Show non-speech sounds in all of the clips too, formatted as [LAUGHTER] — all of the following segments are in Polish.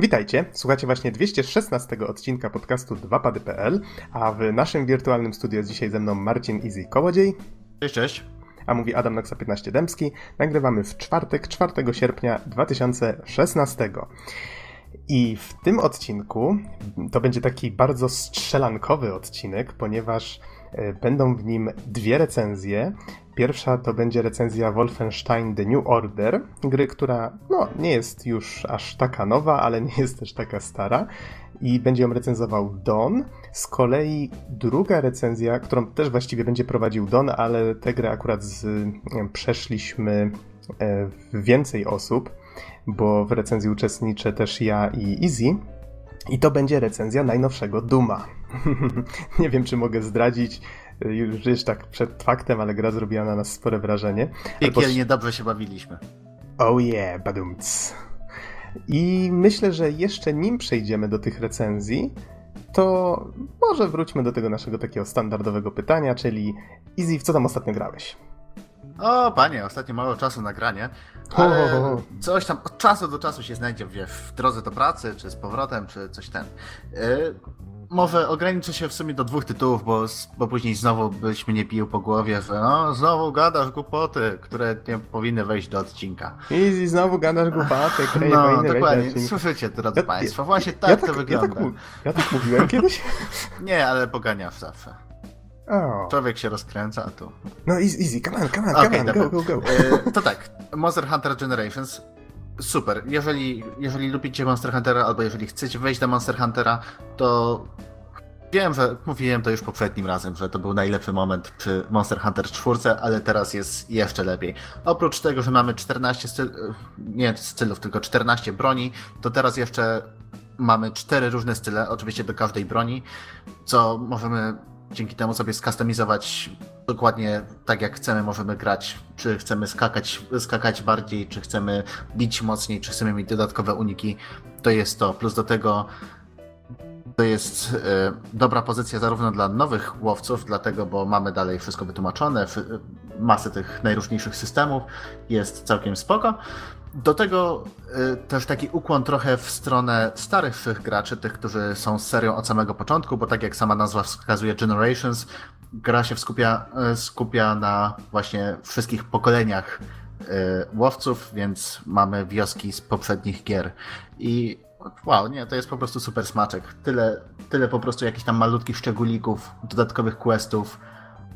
Witajcie, słuchacie właśnie 216 odcinka podcastu 2pady.pl, a w naszym wirtualnym studio jest dzisiaj ze mną Marcin Easy Kołodziej. Cześć, cześć. A mówi Adam Noxa 15 Dębski. Nagrywamy w czwartek, 4 sierpnia 2016. I w tym odcinku to będzie taki bardzo strzelankowy odcinek, ponieważ będą w nim dwie recenzje. Pierwsza to będzie recenzja Wolfenstein The New Order, gry, która no, nie jest już aż taka nowa, ale nie jest też taka stara. I będzie ją recenzował Don. Z kolei druga recenzja, którą też właściwie będzie prowadził Don, ale tę grę akurat z, przeszliśmy e, więcej osób, bo w recenzji uczestniczę też ja i Easy. I to będzie recenzja najnowszego Duma. [LAUGHS] nie wiem, czy mogę zdradzić, już jest tak przed faktem, ale gra zrobiła na nas spore wrażenie. Piekielnie dobrze się bawiliśmy. Oh yeah, badumc. I myślę, że jeszcze nim przejdziemy do tych recenzji, to może wróćmy do tego naszego takiego standardowego pytania, czyli Easy, w co tam ostatnio grałeś? O, panie, ostatnio mało czasu na granie, ale coś tam od czasu do czasu się znajdzie wie, w drodze do pracy, czy z powrotem, czy coś ten. Yy, może ograniczę się w sumie do dwóch tytułów, bo, bo później znowu byś mnie pił po głowie, że no, znowu gadasz głupoty, które nie powinny wejść do odcinka. Easy, znowu gadasz głupoty, które nie no, powinny dokładnie. wejść do odcinka. Słyszycie, drodzy ja, Państwo, właśnie tak, ja to tak, wygląda. Ja tak, ja tak mówiłem kiedyś? [LAUGHS] nie, ale poganiasz zawsze. Oh. Człowiek się rozkręca, a tu... No easy, easy, come on, come on, okay, come on, go, go, go. E, to tak, Monster Hunter Generations super. Jeżeli, jeżeli lubicie Monster Huntera, albo jeżeli chcecie wejść do Monster Huntera, to Wiem, że mówiłem to już poprzednim razem, że to był najlepszy moment przy Monster Hunter 4, ale teraz jest jeszcze lepiej. Oprócz tego, że mamy 14 styl, nie stylów, tylko 14 broni, to teraz jeszcze mamy cztery różne style, oczywiście do każdej broni, co możemy dzięki temu sobie skustomizować dokładnie tak jak chcemy, możemy grać, czy chcemy skakać, skakać bardziej, czy chcemy bić mocniej, czy chcemy mieć dodatkowe uniki, to jest to. Plus do tego to jest e, dobra pozycja zarówno dla nowych łowców, dlatego, bo mamy dalej wszystko wytłumaczone, masę tych najróżniejszych systemów, jest całkiem spoko. Do tego e, też taki ukłon trochę w stronę starych graczy, tych, którzy są z serią od samego początku, bo tak jak sama nazwa wskazuje Generations, gra się skupia, e, skupia na właśnie wszystkich pokoleniach łowców, więc mamy wioski z poprzednich gier. I Wow, nie, to jest po prostu super smaczek. Tyle, tyle po prostu jakichś tam malutkich szczególików, dodatkowych questów.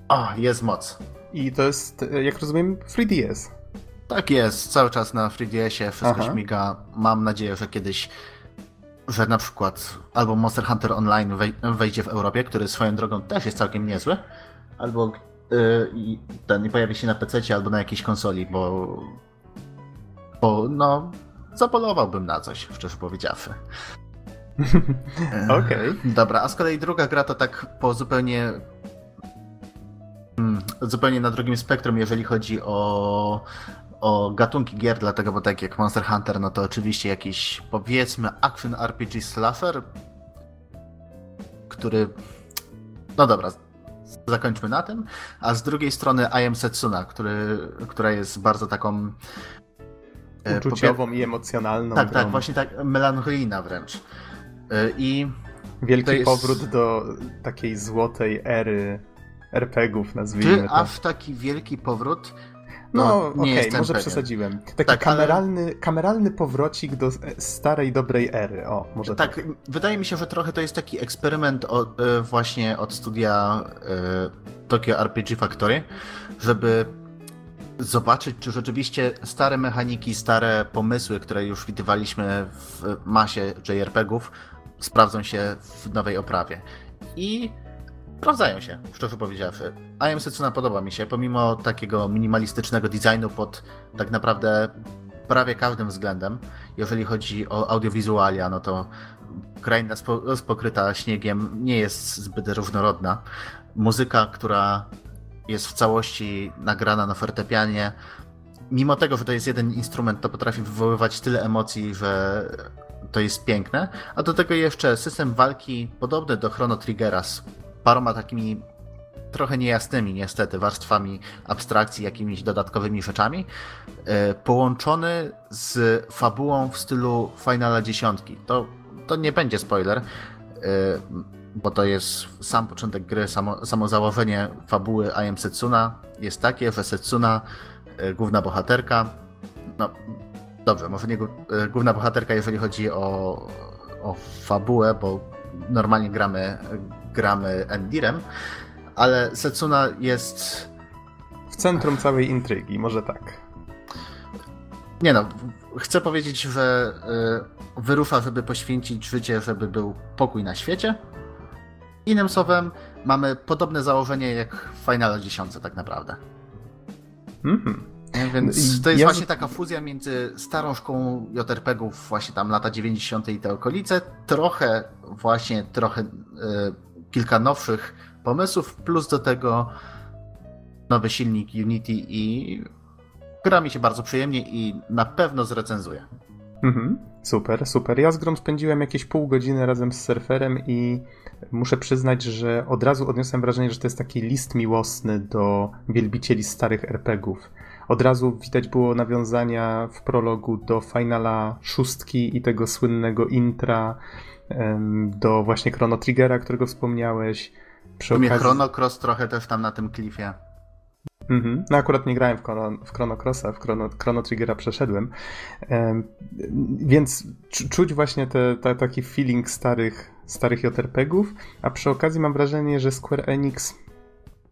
O, jest moc. I to jest, jak rozumiem, 3DS. Tak jest, cały czas na 3DS-ie wszystko Aha. śmiga. Mam nadzieję, że kiedyś, że na przykład albo Monster Hunter Online wejdzie w Europie, który swoją drogą też jest całkiem niezły, albo yy, ten pojawi się na PC albo na jakiejś konsoli, bo, bo no zapolowałbym na coś, szczerze powiedziawszy. [LAUGHS] Okej. Okay. Dobra, a z kolei druga gra to tak po zupełnie hmm, zupełnie na drugim spektrum, jeżeli chodzi o, o gatunki gier, dlatego, bo tak jak Monster Hunter, no to oczywiście jakiś, powiedzmy, action RPG slasher, który, no dobra, zakończmy na tym, a z drugiej strony I Am Setsuna, który, która jest bardzo taką E, uczuciową i emocjonalną. Tak, tak grą. tak, właśnie tak, melancholijna wręcz. E, I Wielki jest... powrót do takiej złotej ery RPGów, nazwijmy Czy to. aż taki wielki powrót? No, no okej, okay, może pewien. przesadziłem. Taki tak, kameralny, ale... kameralny powrocik do starej, dobrej ery. O, może tak. tak. Wydaje mi się, że trochę to jest taki eksperyment od, e, właśnie od studia Tokyo RPG Factory, żeby zobaczyć, czy rzeczywiście stare mechaniki, stare pomysły, które już widywaliśmy w masie JRPG-ów, sprawdzą się w nowej oprawie. I sprawdzają się, szczerze powiedziawszy. I Am Setsuna podoba mi się, pomimo takiego minimalistycznego designu pod tak naprawdę prawie każdym względem. Jeżeli chodzi o audiowizualia, no to kraina pokryta śniegiem nie jest zbyt różnorodna. Muzyka, która jest w całości nagrana na fortepianie. Mimo tego, że to jest jeden instrument, to potrafi wywoływać tyle emocji, że to jest piękne. A do tego jeszcze system walki podobny do Chrono Triggera z paroma takimi trochę niejasnymi niestety warstwami abstrakcji, jakimiś dodatkowymi rzeczami, e, połączony z fabułą w stylu Finala dziesiątki. To, to nie będzie spoiler, e, bo to jest sam początek gry, samo, samo założenie fabuły I Am Setsuna jest takie, że Setsuna, e, główna bohaterka, no dobrze, może nie główna bohaterka, jeżeli chodzi o, o fabułę, bo normalnie gramy, gramy Endirem, ale Setsuna jest... W centrum całej intrygi, może tak. Nie no, chcę powiedzieć, że y, wyrusza, żeby poświęcić życie, żeby był pokój na świecie. Innym słowem, mamy podobne założenie jak w Final 10 tak naprawdę. Mhm. Więc to jest ja... właśnie taka fuzja między starą szkołą JRPG-ów, właśnie tam lata 90. i te okolice, trochę właśnie, trochę y, kilka nowszych pomysłów, plus do tego nowy silnik Unity i gra mi się bardzo przyjemnie i na pewno zrecenzuję. Mhm, super, super. Ja z grą spędziłem jakieś pół godziny razem z surferem i muszę przyznać, że od razu odniosłem wrażenie, że to jest taki list miłosny do wielbicieli starych RPGów. Od razu widać było nawiązania w prologu do Finala szóstki i tego słynnego intra, do właśnie Chrono Triggera, którego wspomniałeś. Przy okazji... Chrono Cross trochę też tam na tym klifie. Mhm. No akurat nie grałem w Chrono, w Chrono Crossa, w Chrono, Chrono Triggera przeszedłem. Więc czuć właśnie te, taki feeling starych, starych JRPG-ów, a przy okazji mam wrażenie, że Square Enix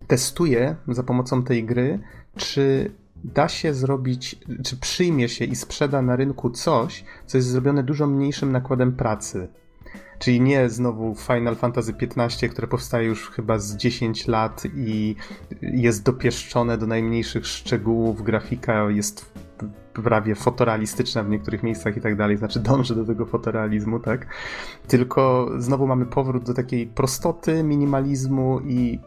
testuje za pomocą tej gry, czy da się zrobić, czy przyjmie się i sprzeda na rynku coś, co jest zrobione dużo mniejszym nakładem pracy. Czyli nie znowu Final Fantasy XV, które powstaje już chyba z 10 lat i jest dopieszczone do najmniejszych szczegółów, grafika jest prawie fotorealistyczna w niektórych miejscach i tak dalej, znaczy dąży do tego fotorealizmu, tak? Tylko znowu mamy powrót do takiej prostoty, minimalizmu i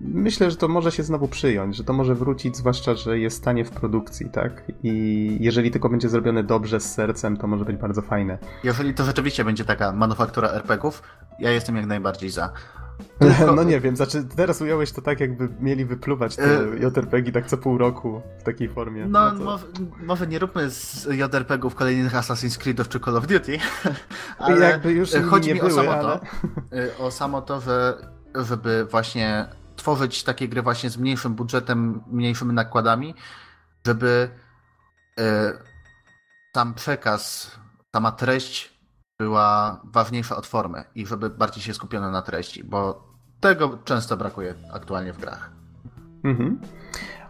myślę, że to może się znowu przyjąć, że to może wrócić, zwłaszcza, że jest stanie w produkcji, tak? I jeżeli tylko będzie zrobione dobrze, z sercem, to może być bardzo fajne. Jeżeli to rzeczywiście będzie taka manufaktura RPGów, ja jestem jak najbardziej za. [LAUGHS] Tylko... No nie wiem, znaczy teraz ująłeś to tak, jakby mieli wypluwać te y- JRPG tak co pół roku w takiej formie. No, no może, może, nie róbmy z JRPG-ów kolejnych Assassin's Creedów czy Call of Duty, [LAUGHS] ale jakby już chodzi mi były, o samo ale... to, y, o samo to, że żeby właśnie tworzyć takie gry właśnie z mniejszym budżetem, mniejszymi nakładami, żeby e, tam przekaz, sama treść była ważniejsza od formy i żeby bardziej się skupiono na treści, bo tego często brakuje aktualnie w grach. Mhm.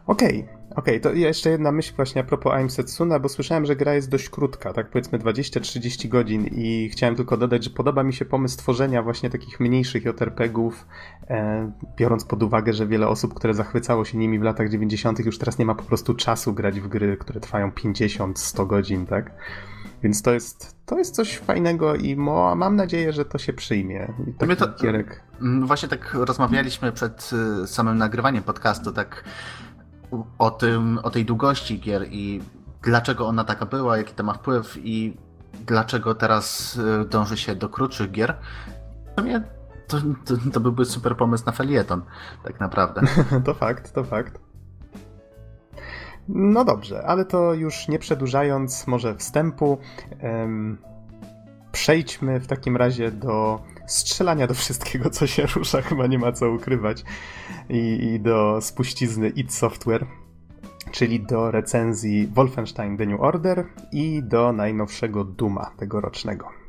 Okej, okay. Okej, okay, to jeszcze jedna myśl właśnie a propos Aim Setsuna, bo słyszałem, że gra jest dość krótka, tak powiedzmy 20-30 godzin i chciałem tylko dodać, że podoba mi się pomysł tworzenia właśnie takich mniejszych JRPG-ów, e, biorąc pod uwagę, że wiele osób, które zachwycało się nimi w latach 90. już teraz nie ma po prostu czasu grać w gry, które trwają 50-100 godzin, tak? Więc to jest, to jest coś fajnego i mo, mam nadzieję, że to się przyjmie. I to, gierek... Mm, właśnie tak rozmawialiśmy przed y, samym nagrywaniem podcastu, tak o, tym, o tej długości gier i dlaczego ona taka była, jaki to ma wpływ i dlaczego teraz y, dąży się do krótszych gier. To, mnie, to, to, to byłby super pomysł na felieton, tak naprawdę. [LAUGHS] to fakt, to fakt. No dobrze, ale to już nie przedłużając może wstępu, um, przejdźmy w takim razie do strzelania do wszystkiego, co się rusza, chyba nie ma co ukrywać. I, i do spuścizny id Software, czyli do recenzji Wolfenstein The New Order i do najnowszego Duma tegorocznego.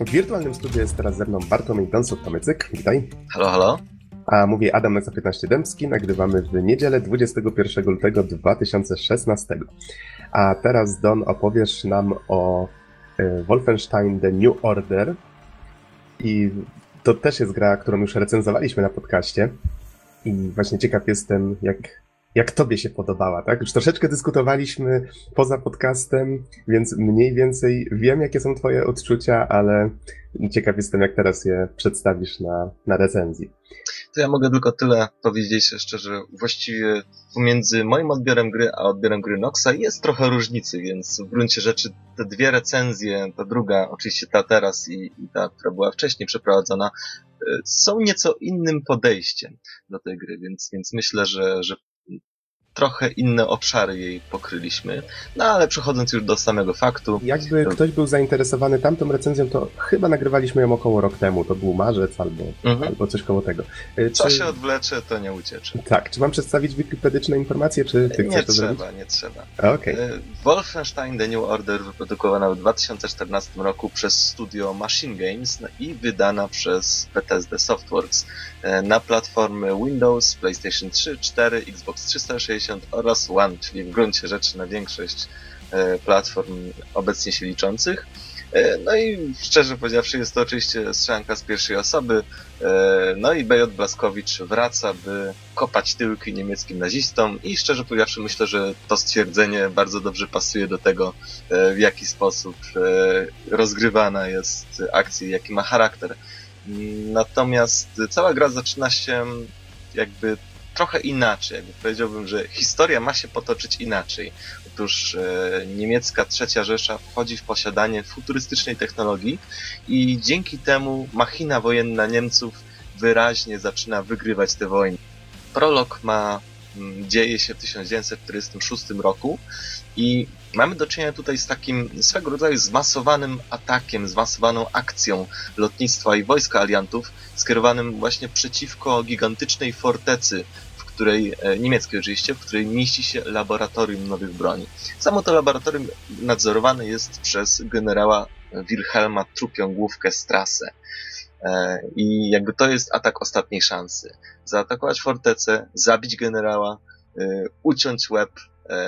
W wirtualnym studiu jest teraz ze mną Bartłomiej Donsot-Tomycyk. Witaj. Halo, halo. A mówi Adam Nexa 15 Dębski. Nagrywamy w niedzielę 21 lutego 2016. A teraz, Don, opowiesz nam o e, Wolfenstein The New Order. I to też jest gra, którą już recenzowaliśmy na podcaście. I właśnie ciekaw jestem, jak, jak tobie się podobała, tak? Już troszeczkę dyskutowaliśmy poza podcastem, więc mniej więcej wiem, jakie są twoje odczucia, ale ciekaw jestem, jak teraz je przedstawisz na, na recenzji. To ja mogę tylko tyle powiedzieć szczerze. Właściwie pomiędzy moim odbiorem gry a odbiorem gry Noxa jest trochę różnicy, więc w gruncie rzeczy te dwie recenzje, ta druga, oczywiście ta teraz i, i ta, która była wcześniej przeprowadzona, y, są nieco innym podejściem do tej gry, więc, więc myślę, że, że trochę inne obszary jej pokryliśmy. No ale przechodząc już do samego faktu. Jakby to... ktoś był zainteresowany tamtą recenzją, to chyba nagrywaliśmy ją około rok temu. To był marzec albo, mhm. albo coś koło tego. E, Co czy... się odwlecze, to nie uciecze. Tak. Czy mam przedstawić wikipedyczne informacje, czy ty nie chcesz trzeba, to zrobić? Nie trzeba, nie okay. trzeba. Wolfenstein The New Order wyprodukowana w 2014 roku przez studio Machine Games no i wydana przez Bethesda Softworks na platformy Windows, PlayStation 3, 4, Xbox 360 oraz One, czyli w gruncie rzeczy na większość e, platform obecnie się liczących. E, no i szczerze powiedziawszy, jest to oczywiście strzelanka z pierwszej osoby. E, no i BJ Blaskowicz wraca, by kopać tyłki niemieckim nazistom i szczerze powiedziawszy myślę, że to stwierdzenie bardzo dobrze pasuje do tego, w jaki sposób rozgrywana jest akcja, jaki ma charakter. Natomiast cała gra zaczyna się jakby trochę inaczej. Jakby powiedziałbym, że historia ma się potoczyć inaczej. Otóż e, niemiecka trzecia Rzesza wchodzi w posiadanie futurystycznej technologii i dzięki temu machina wojenna Niemców wyraźnie zaczyna wygrywać te wojny. Prolog ma mm, dzieje się w 1946 roku i mamy do czynienia tutaj z takim swego rodzaju zmasowanym atakiem, zmasowaną akcją lotnictwa i wojska aliantów skierowanym właśnie przeciwko gigantycznej fortecy której, e, niemieckiej oczywiście, w której mieści się laboratorium nowych broni. Samo to laboratorium nadzorowane jest przez generała Wilhelma Trupiągłówkę Strasse. E, I jakby to jest atak ostatniej szansy. Zaatakować fortecę, zabić generała, e, uciąć łeb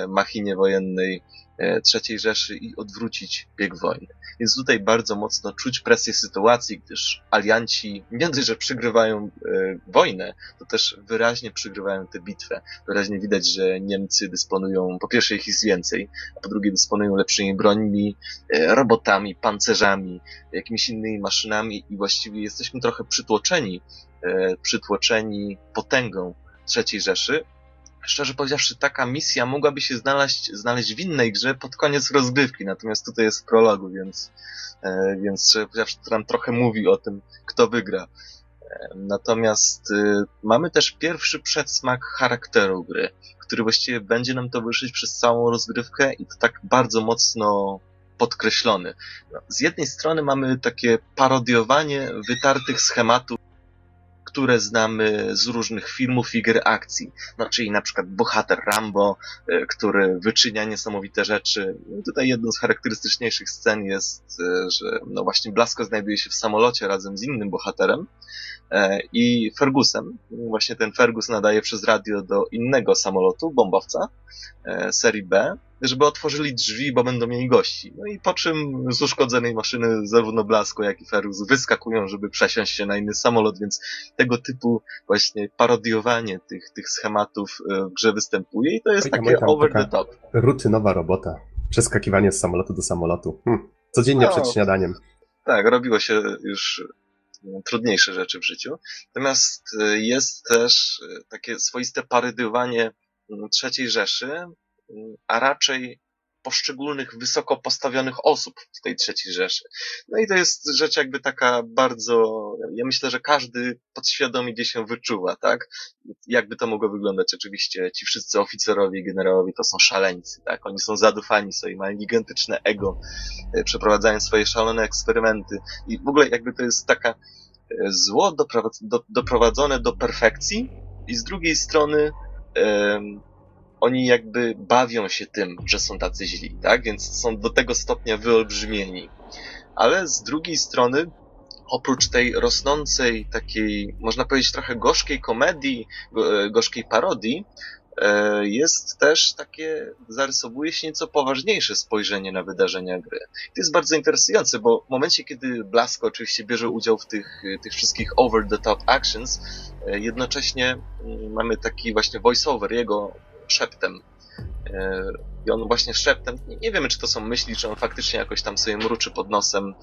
machinie wojennej III Rzeszy i odwrócić bieg wojny. Więc tutaj bardzo mocno czuć presję sytuacji, gdyż alianci nie że przygrywają e, wojnę, to też wyraźnie przygrywają tę bitwę. Wyraźnie widać, że Niemcy dysponują, po pierwsze ich jest więcej, a po drugie dysponują lepszymi brońmi, e, robotami, pancerzami, jakimiś innymi maszynami i właściwie jesteśmy trochę przytłoczeni, e, przytłoczeni potęgą III Rzeszy, szczerze powiedziawszy, taka misja mogłaby się znaleźć, znaleźć w innej grze pod koniec rozgrywki, natomiast tutaj jest w prologu, więc, e, więc szczerze powiedziawszy, to nam trochę mówi o tym, kto wygra. E, natomiast e, mamy też pierwszy przedsmak charakteru gry, który właściwie będzie nam towarzyszyć przez całą rozgrywkę i to tak bardzo mocno podkreślony. No, z jednej strony mamy takie parodiowanie wytartych schematów które znamy z różnych filmów i gier akcji. No, czyli na przykład bohater Rambo, e, który wyczynia niesamowite rzeczy. I tutaj jedną z charakterystyczniejszych scen jest, e, że no właśnie Blasko znajduje się w samolocie razem z innym bohaterem e, i Fergusem. Właśnie ten Fergus nadaje przez radio do innego samolotu, bombowca serii B, żeby otworzyli drzwi, bo będą mieli gości. No i po czym z uszkodzonej maszyny zarówno Blasko, jak i Ferus wyskakują, żeby przesiąść się na inny samolot, więc tego typu właśnie parodiowanie tych, tych schematów e, w grze występuje i to jest takie over the top. Rutynowa robota. Przeskakiwanie z samolotu do samolotu. Hm. Codziennie no, przed śniadaniem. Tak, robiło się już no, trudniejsze rzeczy w życiu. Natomiast e, jest też e, takie swoiste parodiowanie trzeciej Rzeszy, a raczej poszczególnych wysoko postawionych osób w tej trzeciej Rzeszy. No i to jest rzecz jakby taka bardzo, ja myślę, że każdy podświadomie gdzieś się wyczuwa, tak? Jakby to mogło wyglądać oczywiście, ci wszyscy oficerowie i generałowie to są szaleńcy, tak? Oni są zadufani sobie, mają gigantyczne ego, e, przeprowadzają swoje szalone eksperymenty i w ogóle jakby to jest taka e, zło doprowadzone do perfekcji i z drugiej strony oni jakby bawią się tym, że są tacy źli, tak? Więc są do tego stopnia wyolbrzymieni. Ale z drugiej strony, oprócz tej rosnącej takiej, można powiedzieć trochę gorzkiej komedii, gorzkiej parodii, E, jest też takie, zarysowuje się nieco poważniejsze spojrzenie na wydarzenia gry. To jest bardzo interesujące, bo w momencie, kiedy Blasko oczywiście bierze udział w tych, tych wszystkich over-the-top actions, e, jednocześnie mm, mamy taki właśnie voice-over jego szeptem. I on właśnie szeptem, nie wiemy czy to są myśli, czy on faktycznie jakoś tam sobie mruczy pod nosem,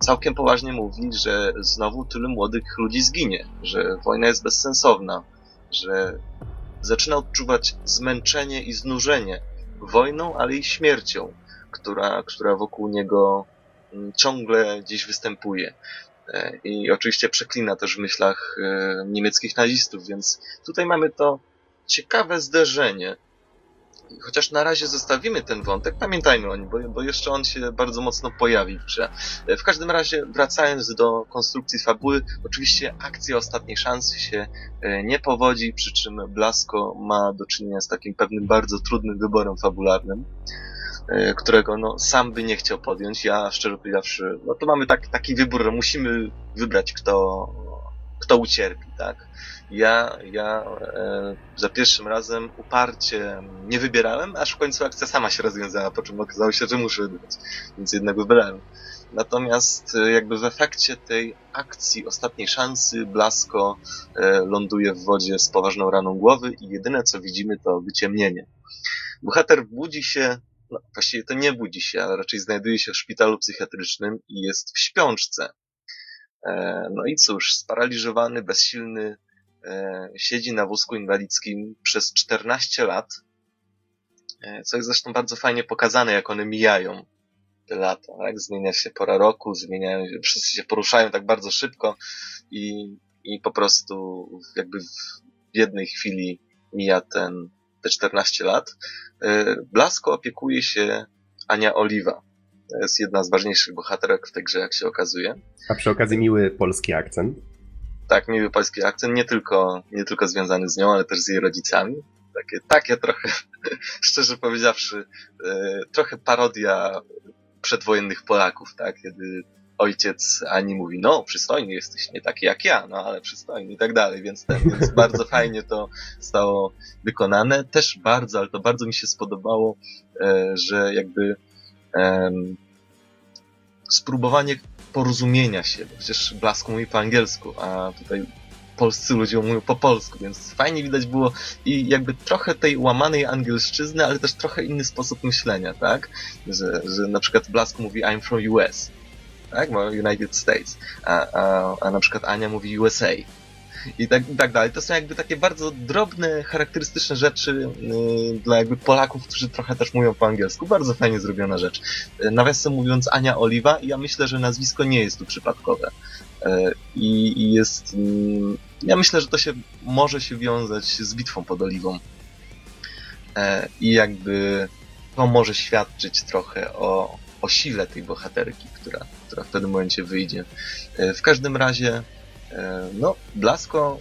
całkiem poważnie mówi, że znowu tylu młodych ludzi zginie, że wojna jest bezsensowna, że zaczyna odczuwać zmęczenie i znużenie wojną, ale i śmiercią, która, która wokół niego mm, ciągle gdzieś występuje. E, I oczywiście przeklina też w myślach e, niemieckich nazistów, więc tutaj mamy to ciekawe zderzenie chociaż na razie zostawimy ten wątek, pamiętajmy o nim, bo, bo jeszcze on się bardzo mocno pojawi w. W każdym razie, wracając do konstrukcji fabuły, oczywiście akcja ostatniej szansy się e, nie powodzi, przy czym Blasko ma do czynienia z takim pewnym bardzo trudnym wyborem fabularnym e, którego no, sam by nie chciał podjąć. Ja szczerze powiedziawszy, no to mamy tak, taki wybór, musimy wybrać, kto, kto ucierpi, tak? Ja, ja e, za pierwszym razem uparcie nie wybierałem, aż w końcu akcja sama się rozwiązała, po czym okazało się, że muszę wybrać, więc jednak wybrałem. Natomiast e, jakby w efekcie tej akcji ostatniej szansy Blasko e, ląduje w wodzie z poważną raną głowy i jedyne co widzimy to wyciemnienie. Bohater budzi się, no właściwie to nie budzi się, ale raczej znajduje się w szpitalu psychiatrycznym i jest w śpiączce. E, no i cóż, sparaliżowany, bezsilny, e, siedzi na wózku inwalidzkim przez 14 lat, e, co jest zresztą bardzo fajnie pokazane, jak one mijają te lata. Tak? Zmienia się pora roku, zmieniają wszyscy się poruszają tak bardzo szybko i, i po prostu jakby w jednej chwili mija ten, te 14 lat. Blasko opiekuje się Ania Oliwa, to jest jedna z ważniejszych bohaterek w tej grze, jak się okazuje. A przy okazji miły polski akcent. Tak, miły polski akcent, nie tylko, nie tylko związany z nią, ale też z jej rodzicami. Takie, takie trochę, [LAUGHS] szczerze powiedziawszy, e, trochę parodia przedwojennych Polaków, tak? Kiedy ojciec Ani mówi, no przystojny jesteś, nie taki jak ja, no ale przystojny i tak dalej, więc, ten, więc [LAUGHS] bardzo fajnie to zostało wykonane. Też bardzo, ale to bardzo mi się spodobało, e, że jakby spróbowanie porozumienia się, bo przecież Blasku mówi po angielsku, a tutaj polscy ludzie mówią po polsku, więc fajnie widać było i jakby trochę tej łamanej angielszczyzny, ale też trochę inny sposób myślenia, tak? Że, że na przykład Blask mówi I'm from US, tak? United States, a, a, a na przykład Ania mówi USA i tak, i tak dalej. To są jakby takie bardzo drobne, charakterystyczne rzeczy yy, dla jakby Polaków, którzy trochę też mówią po angielsku. Bardzo fajnie zrobiona rzecz. Yy, nawiasem mówiąc Ania Oliwa i ja myślę, że nazwisko nie jest tu przypadkowe. Yy, I jest... Yy, ja myślę, że to się może się wiązać z bitwą pod Oliwą. I jakby to może świadczyć trochę o, o sile tej bohaterki, która, która w pewnym momencie wyjdzie. W każdym razie no, Blasko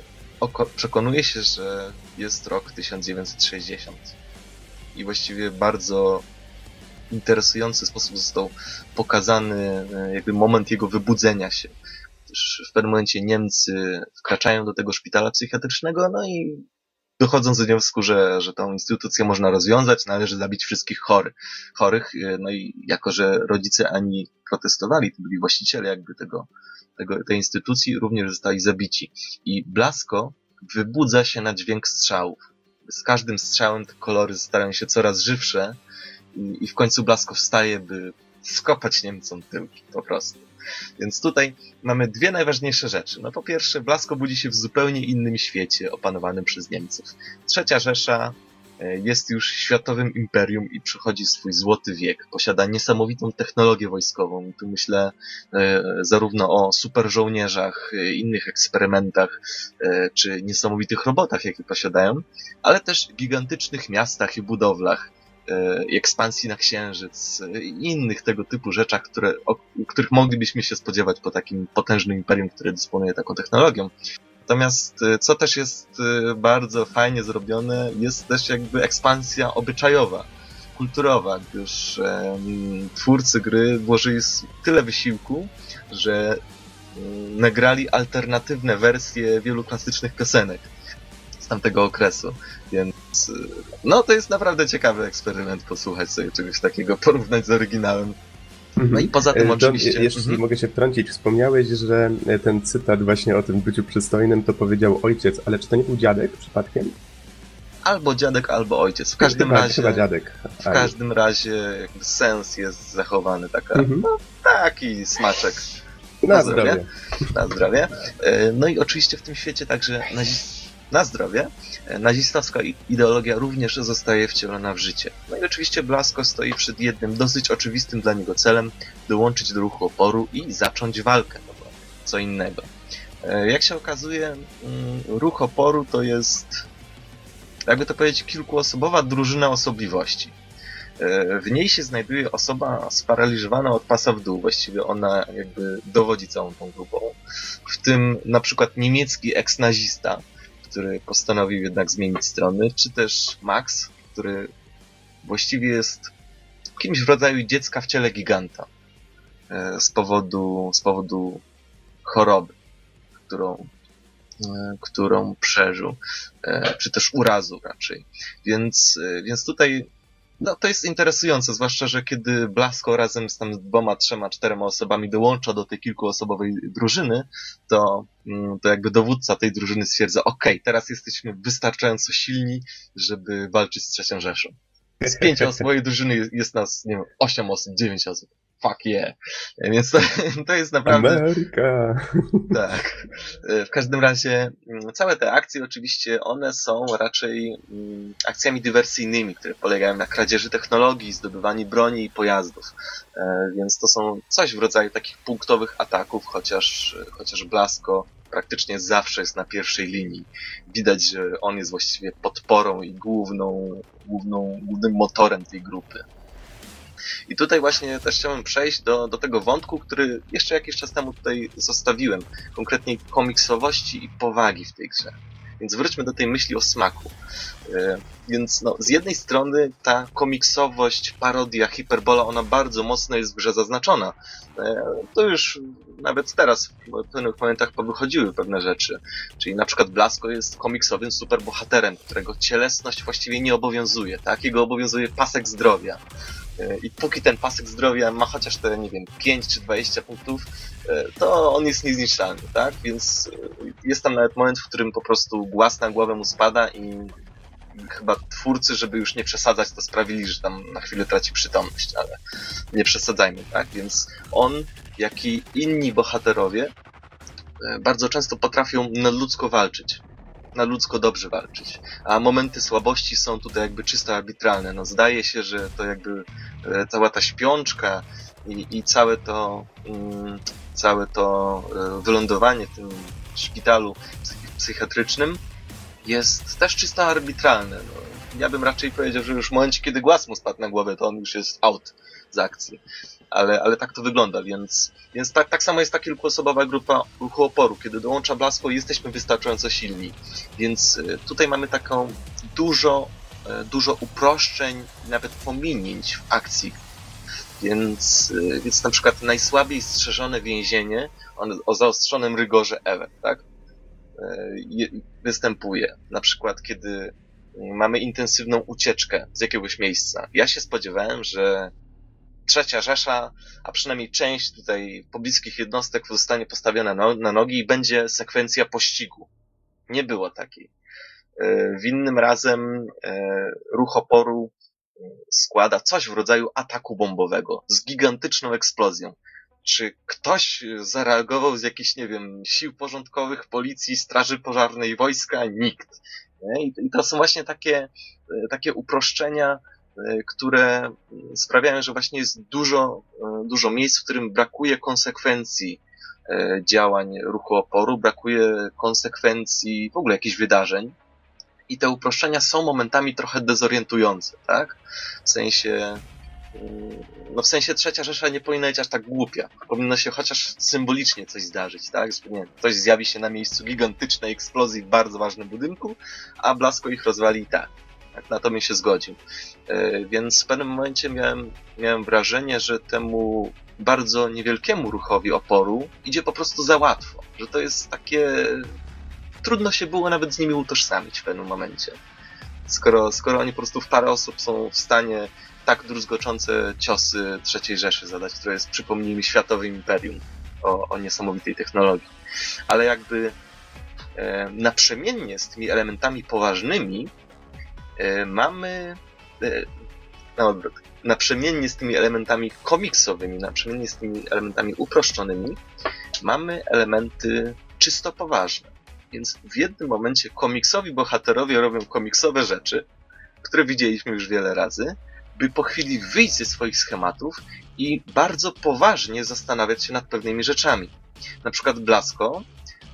przekonuje się, że jest rok 1960 i właściwie bardzo interesujący sposób został pokazany e, jakby moment jego wybudzenia się. w pewnym momencie Niemcy wkraczają do tego szpitala psychiatrycznego, no i dochodzą do wniosku, że, że tą instytucję można rozwiązać, należy zabić wszystkich chory, chorych. E, no i jako, że rodzice ani protestowali, to byli właściciele jakby tego, tego, tej instytucji również zostali zabici. I Blasko wybudza się na dźwięk strzałów. Z każdym strzałem te kolory starają się coraz żywsze i, i w końcu Blasko wstaje, by skopać Niemcom tyłki po prostu. Więc tutaj mamy dwie najważniejsze rzeczy. No po pierwsze, Blasko budzi się w zupełnie innym świecie opanowanym przez Niemców. Trzecia Rzesza jest już światowym imperium i przychodzi swój złoty wiek. Posiada niesamowitą technologię wojskową. Tu myślę e, zarówno o super żołnierzach, e, innych eksperymentach, czy niesamowitych robotach, jakie posiadają, ale też gigantycznych miastach i budowlach, ekspansji na Księżyc i innych tego typu rzeczach, które, o których moglibyśmy się spodziewać po takim potężnym imperium, które dysponuje taką technologią. Natomiast y, co też jest y, bardzo fajnie zrobione, jest też jakby ekspansja obyczajowa, kulturowa, gdyż twórcy gry włożyli tyle wysiłku, że um, nagrali alternatywne wersje wielu klasycznych piosenek z tamtego okresu. Więc y, no to jest naprawdę ciekawy eksperyment posłuchać sobie czegoś takiego, porównać z oryginałem. No i poza tym e, oczywiście... Jeśli mhm. mogę się wtrącić, wspomniałeś, że e, ten cytat właśnie o tym byciu przystojnym to powiedział ojciec, ale czy to nie był dziadek przypadkiem? albo dziadek, albo ojciec. W każdym chyba, razie. Chyba dziadek. W każdym razie jakby sens jest zachowany. Taka, Mhm. no, taki smaczek. Na Na zdrowie. Na zdrowie. E, No i oczywiście w tym świecie także nazi- na zdrowie. e, Nazistowska ideologia również zostaje wcielona w życie. No i oczywiście Blasko stoi przed jednym dosyć oczywistym dla niego celem dołączyć do ruchu oporu i zacząć walkę. No bo co innego. E, Jak się okazuje, mm, ruch oporu to jest, jakby to powiedzieć, kilkuosobowa drużyna osobliwości. E, W niej się znajduje osoba sparaliżowana od pasa w dół. Właściwie ona jakby dowodzi całą tą grupą. W tym na przykład niemiecki eks-nazista, który postanowił jednak zmienić strony, czy też Max, który właściwie jest kimś w rodzaju dziecka w ciele giganta e, z powodu, z powodu choroby, którą, e, którą przeżył, e, czy też urazu raczej. Więc, więc tutaj no, to jest interesujące, zwłaszcza, że kiedy Blasko razem z tam dwoma, trzema, czterema osobami dołącza do tej kilkuosobowej drużyny, to, mm, to jakby dowódca tej drużyny stwierdza, okej, teraz jesteśmy wystarczająco silni, żeby walczyć z trzecią Rzeszą. Z pięciu osób mojej drużyny jest nas, nie wiem, osiem osób, dziewięć osób. Fuck yeah. Więc to, [LAUGHS] to jest naprawdę... Ameryka. Tak. W każdym razie mm, całe te akcje oczywiście one są raczej mm, akcjami dywersyjnymi, które polegają na kradzieży technologii, zdobywaniu broni i pojazdów. E, Więc to są coś w rodzaju takich punktowych ataków, chociaż, chociaż Blasko praktycznie zawsze jest na pierwszej linii. Widać, że on jest właściwie podporą i główną, główną, głównym motorem tej grupy. I tutaj właśnie też chciałem przejść do, do tego wątku, który jeszcze jakiś czas temu tutaj zostawiłem. Konkretnie komiksowości i powagi w tej grze. Więc wróćmy do tej myśli o smaku. E, Więc no, z jednej strony ta komiksowość, parodia, hiperbola, ona bardzo mocno jest w grze zaznaczona. E, To już nawet teraz w pewnych momentach powychodziły pewne rzeczy. Czyli na przykład Blasko jest komiksowym superbohaterem, którego cielesność właściwie nie obowiązuje, tak? Jego obowiązuje pasek zdrowia. I póki ten pasek zdrowia ma chociaż te, nie wiem, 5 czy 20 punktów, e, to on jest niezniszczalny, tak? Więc e, jest tam nawet moment, w którym po prostu głaz na głowę mu spada i i chyba twórcy, żeby już nie przesadzać, to sprawili, że tam na chwilę traci przytomność, ale nie przesadzajmy, tak? Więc on, jak i inni bohaterowie, e, bardzo często potrafią nadludzko walczyć. Nadludzko dobrze walczyć. A momenty słabości są tutaj jakby czysto arbitralne. No zdaje się, że to jakby e, cała ta śpiączka i, i całe to mm, całe to e, wylądowanie w tym szpitalu psych- psychiatrycznym jest też czysto arbitralne. No, ja bym raczej powiedział, że już w momencie, kiedy głaz mu spadł na głowę, to on już jest out z akcji. Ale, ale tak to wygląda, więc, więc tak, tak samo jest ta kilkuosobowa grupa ruchu oporu. Kiedy dołącza Blasko, jesteśmy wystarczająco silni. Więc y, tutaj mamy taką dużo, y, dużo uproszczeń, nawet pominięć w akcji. Więc, y, więc na przykład najsłabiej strzeżone więzienie on, o zaostrzonym rygorze ever, tak? je- występuje. Na przykład, kiedy y, mamy intensywną ucieczkę z jakiegoś miejsca. Ja się spodziewałem, że trzecia Rzesza, a przynajmniej część tutaj pobliskich jednostek zostanie postawiona no, na nogi i będzie sekwencja pościgu. Nie było takiej. Y, W innym razem y, ruch oporu y, składa coś w rodzaju ataku bombowego z gigantyczną eksplozją. Czy ktoś zareagował z jakichś, nie wiem, sił porządkowych, policji, straży pożarnej, wojska? Nikt. I, to są właśnie takie, takie uproszczenia, które y, sprawiają, że właśnie jest dużo, y, dużo miejsc, w którym brakuje konsekwencji y, działań ruchu oporu, brakuje konsekwencji w ogóle jakichś wydarzeń. I te uproszczenia są momentami trochę dezorientujące, tak? W sensie, mm, no w sensie trzecia Rzesza nie powinna być aż tak głupia. Powinno się chociaż symbolicznie coś zdarzyć, tak? Nie, ktoś zjawi się na miejscu gigantycznej eksplozji w bardzo ważnym budynku, a Blasko ich rozwali i tak. Tak na to bym się zgodził. E, Więc w pewnym momencie miałem, miałem wrażenie, że temu bardzo niewielkiemu ruchowi oporu idzie po prostu za łatwo. Że to jest takie... Trudno się było nawet z nimi utożsamić w pewnym momencie. Skoro, skoro oni po prostu w parę osób są w stanie tak druzgoczące ciosy trzeciej Rzeszy zadać, która jest, przypomnijmy, światowym imperium o, o niesamowitej technologii. Ale jakby e, naprzemiennie z tymi elementami poważnymi mamy e, na odwrót. Naprzemiennie z tymi elementami komiksowymi, naprzemiennie z tymi elementami uproszczonymi, mamy elementy czysto poważne. Więc w jednym momencie komiksowi bohaterowie robią komiksowe rzeczy, które widzieliśmy już wiele razy, by po chwili wyjść ze swoich schematów i bardzo poważnie zastanawiać się nad pewnymi rzeczami. Na przykład Blasko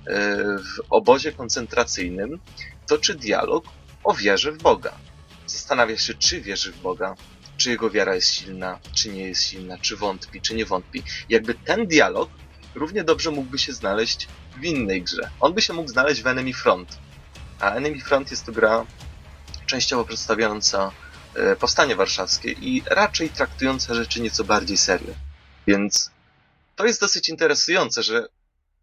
e, w obozie koncentracyjnym toczy dialog o wierze w Boga. Zastanawia się, czy wierzy w Boga, czy jego wiara jest silna, czy nie jest silna, czy wątpi, czy nie wątpi. Jakby ten dialog równie dobrze mógłby się znaleźć w innej grze. On by się mógł znaleźć w Enemy Front. A Enemy Front jest to gra częściowo przedstawiająca e, powstanie warszawskie i raczej traktująca rzeczy nieco bardziej serio. Więc to jest dosyć interesujące, że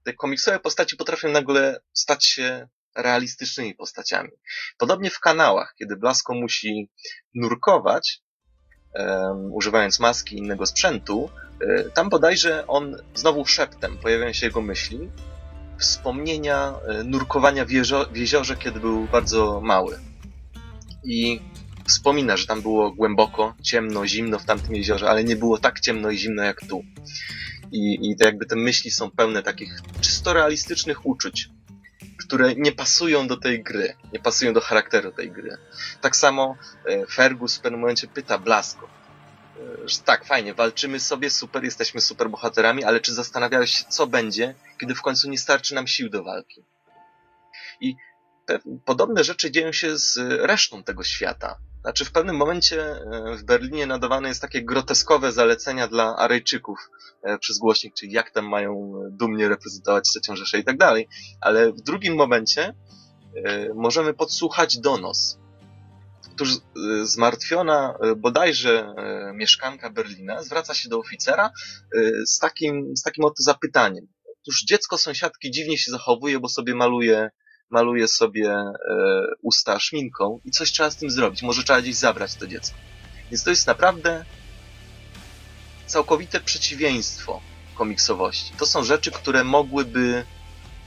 te komiksowe postaci potrafią nagle stać się realistycznymi postaciami. Podobnie w kanałach, kiedy Blasko musi nurkować, um, używając maski i innego sprzętu, um, tam bodajże on znowu szeptem pojawiają się jego myśli, wspomnienia um, nurkowania w, w jeziorze, kiedy był bardzo mały. I wspomina, że tam było głęboko, ciemno, zimno w tamtym jeziorze, ale nie było tak ciemno i zimno jak tu. I, i to jakby te myśli są pełne takich czysto realistycznych uczuć, które nie pasują do tej gry, nie pasują do charakteru tej gry. Tak samo e, Fergus w pewnym momencie pyta Blasko, e, że tak, fajnie, walczymy sobie, super, jesteśmy super bohaterami, ale czy zastanawiałeś się, co będzie, kiedy w końcu nie starczy nam sił do walki? I podobne rzeczy dzieją się z resztą tego świata. Znaczy, w pewnym momencie e, w Berlinie nadawane jest takie groteskowe zalecenia dla Arejczyków e, przez głośnik, czyli jak tam mają dumnie reprezentować trzecią Rzeszę i tak dalej. Ale w drugim momencie e, możemy podsłuchać donos. Otóż zmartwiona bodajże mieszkanka Berlina zwraca się do oficera z takim, z takim oto zapytaniem. Otóż dziecko sąsiadki dziwnie się zachowuje, bo sobie maluje maluje sobie e, usta szminką i coś trzeba z tym zrobić. Może trzeba gdzieś zabrać to dziecko. Więc to jest naprawdę całkowite przeciwieństwo komiksowości. To są rzeczy, które mogłyby,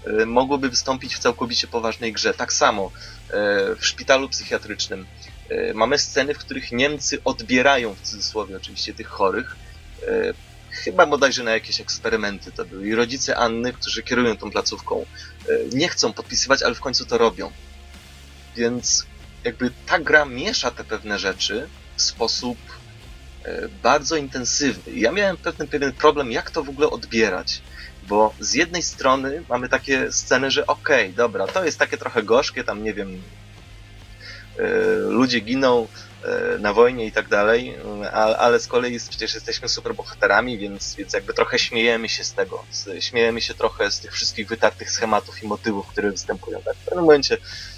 e, mogłyby wystąpić w całkowicie poważnej grze. Tak samo e, w szpitalu psychiatrycznym mamy sceny, w których Niemcy odbierają, w cudzysłowie oczywiście, tych chorych, chyba bodajże na jakieś eksperymenty to były. I rodzice Anny, którzy kierują tą placówką, e, nie chcą podpisywać, ale w końcu to robią. Więc jakby ta gra miesza te pewne rzeczy w sposób e, bardzo intensywny. Ja miałem pewien, pewien problem, jak to w ogóle odbierać. Bo z jednej strony mamy takie sceny, że okej, okay, dobra, to jest takie trochę gorzkie, tam nie wiem, e, ludzie giną, na wojnie i tak dalej, ale z kolei przecież jesteśmy super bohaterami, więc, więc jakby trochę śmiejemy się z tego. Śmiejemy się trochę z tych wszystkich wytartych schematów i motywów, które występują. Tak, w pewnym momencie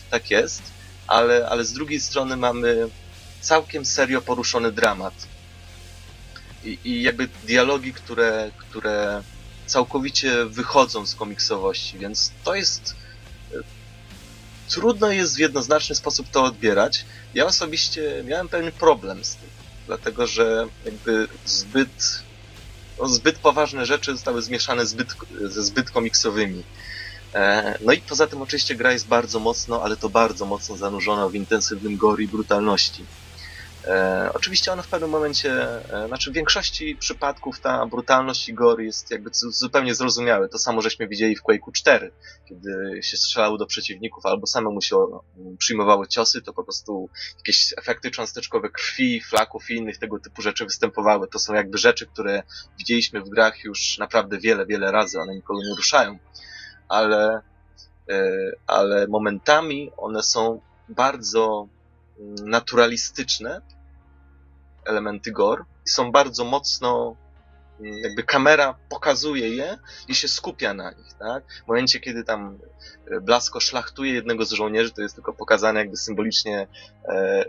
tak jest, ale, ale z drugiej strony mamy całkiem serio poruszony dramat. I, i jakby dialogi, które, które całkowicie wychodzą z komiksowości, więc to jest trudno jest w jednoznaczny sposób to odbierać. Ja osobiście miałem pewien problem z tym, dlatego że jakby zbyt, no zbyt poważne rzeczy zostały zmieszane zbyt, ze zbyt komiksowymi. E, no i poza tym oczywiście gra jest bardzo mocno, ale to bardzo mocno zanurzona w intensywnym gore i brutalności. E, oczywiście ona w pewnym momencie, e, znaczy w większości przypadków ta brutalność i gore jest jakby zupełnie zrozumiałe. To samo żeśmy widzieli w Quake'u 4, kiedy się strzelało do przeciwników albo samemu się przyjmowały ciosy, to po prostu jakieś efekty cząsteczkowe krwi, flaków i innych tego typu rzeczy występowały. To są jakby rzeczy, które widzieliśmy w grach już naprawdę wiele, wiele razy. One nikogo nie ruszają. Ale, e, ale momentami one są bardzo naturalistyczne elementy gore i są bardzo mocno mm, jakby kamera pokazuje je i się skupia na nich, tak? W momencie, kiedy tam e, Blasko szlachtuje jednego z żołnierzy, to jest tylko pokazane jakby symbolicznie e,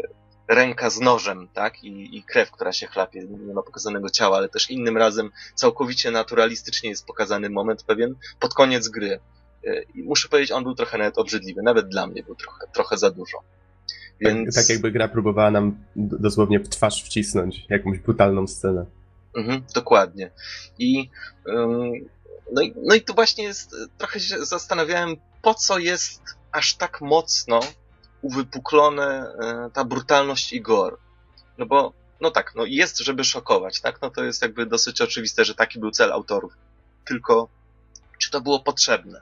ręka z nożem, tak? I, I krew, która się chlapie, nie ma pokazanego ciała, ale też innym razem całkowicie naturalistycznie jest pokazany moment pewien pod koniec gry. E, I muszę powiedzieć, on był trochę nawet obrzydliwy, nawet dla mnie był trochę, trochę za dużo. Tak, Więc... Tak, tak jakby gra próbowała nam dosłownie w twarz wcisnąć jakąś brutalną scenę. Mhm, dokładnie. I, um, no, i, no i tu właśnie jest, trochę się zastanawiałem, po co jest aż tak mocno uwypuklone e, ta brutalność i gore. No bo, no tak, no jest, żeby szokować, tak? No to jest jakby dosyć oczywiste, że taki był cel autorów. Tylko, czy to było potrzebne?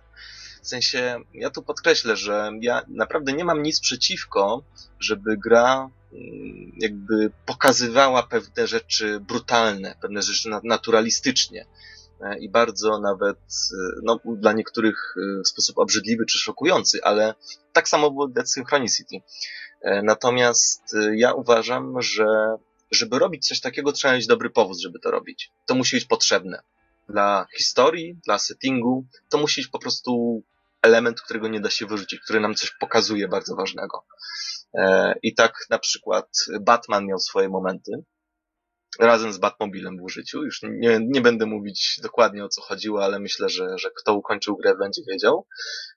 W sensie, ja tu podkreślę, że ja naprawdę nie mam nic przeciwko, żeby gra mm, jakby pokazywała pewne rzeczy brutalne, pewne rzeczy naturalistycznie e, i bardzo nawet e, no, dla niektórych e, w sposób obrzydliwy czy szokujący, ale tak samo było Dead Synchronicity. Natomiast ja uważam, że żeby robić coś takiego, trzeba mieć dobry powód, żeby to robić. To musi być potrzebne. Dla historii, dla settingu, to musi być po prostu element, którego nie da się wyrzucić, który nam coś pokazuje bardzo ważnego. E, I tak na przykład Batman miał swoje momenty, razem z Batmobilem w użyciu. Już nie, nie będę mówić dokładnie o co chodziło, ale myślę, że, że kto ukończył grę będzie wiedział.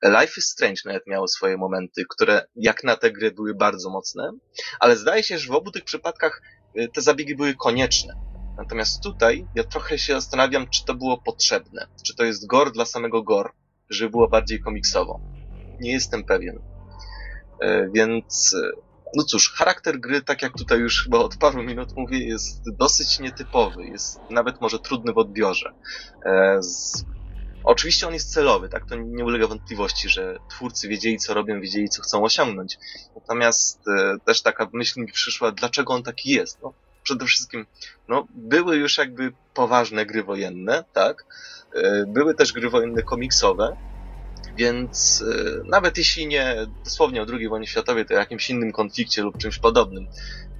Life is Strange nawet miało swoje momenty, które jak na te gry były bardzo mocne, ale zdaje się, że w obu tych przypadkach e, te zabiegi były konieczne. Natomiast tutaj ja trochę się zastanawiam, czy to było potrzebne. Czy to jest gore dla samego gore żeby było bardziej komiksowo. Nie jestem pewien. E, więc, e, no cóż, charakter gry, tak jak tutaj już chyba od paru minut mówię, jest dosyć nietypowy. Jest nawet może trudny w odbiorze. E, z... Oczywiście on jest celowy, tak? To nie ulega wątpliwości, że twórcy wiedzieli, co robią, wiedzieli, co chcą osiągnąć. Natomiast też taka myśl mi przyszła, dlaczego on taki jest. No, przede wszystkim, no, były już jakby poważne gry wojenne, tak? E, były też gry wojenne komiksowe, więc e, nawet jeśli nie dosłownie o II wojnie światowej, to o jakimś innym konflikcie lub czymś podobnym.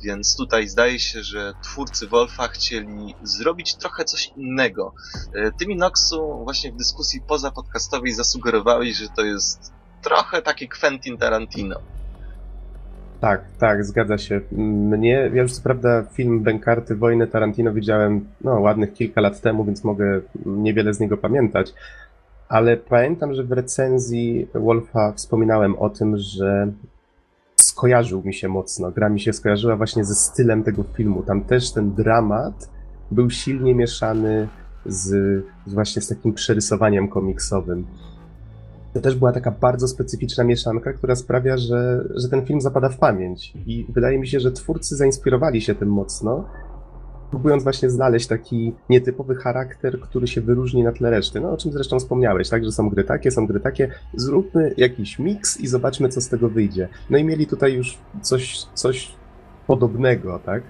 Więc tutaj zdaje się, że twórcy Wolfa chcieli zrobić trochę coś innego. E, Tymi Noxu właśnie w dyskusji poza podcastowej zasugerowałeś, że to jest trochę taki Quentin Tarantino. Tak, tak, zgadza się. Mnie, ja już co prawda film Bękarty Wojny Tarantino widziałem no, ładnych kilka lat temu, więc mogę niewiele z niego pamiętać, ale pamiętam, że w recenzji Wolfa wspominałem o tym, że skojarzył mi się mocno, gra mi się skojarzyła właśnie ze stylem tego filmu. Tam też ten dramat był silnie mieszany z, z właśnie z takim przerysowaniem komiksowym to też była taka bardzo specyficzna mieszanka, która sprawia, że, że ten film zapada w pamięć. I wydaje mi się, że twórcy zainspirowali się tym mocno, próbując właśnie znaleźć taki nietypowy charakter, który się wyróżni na tle reszty. No o czym zresztą wspomniałeś, tak, że są gry takie, są gry takie. Zróbmy jakiś miks i zobaczmy, co z tego wyjdzie. No i mieli tutaj już coś, coś podobnego, tak?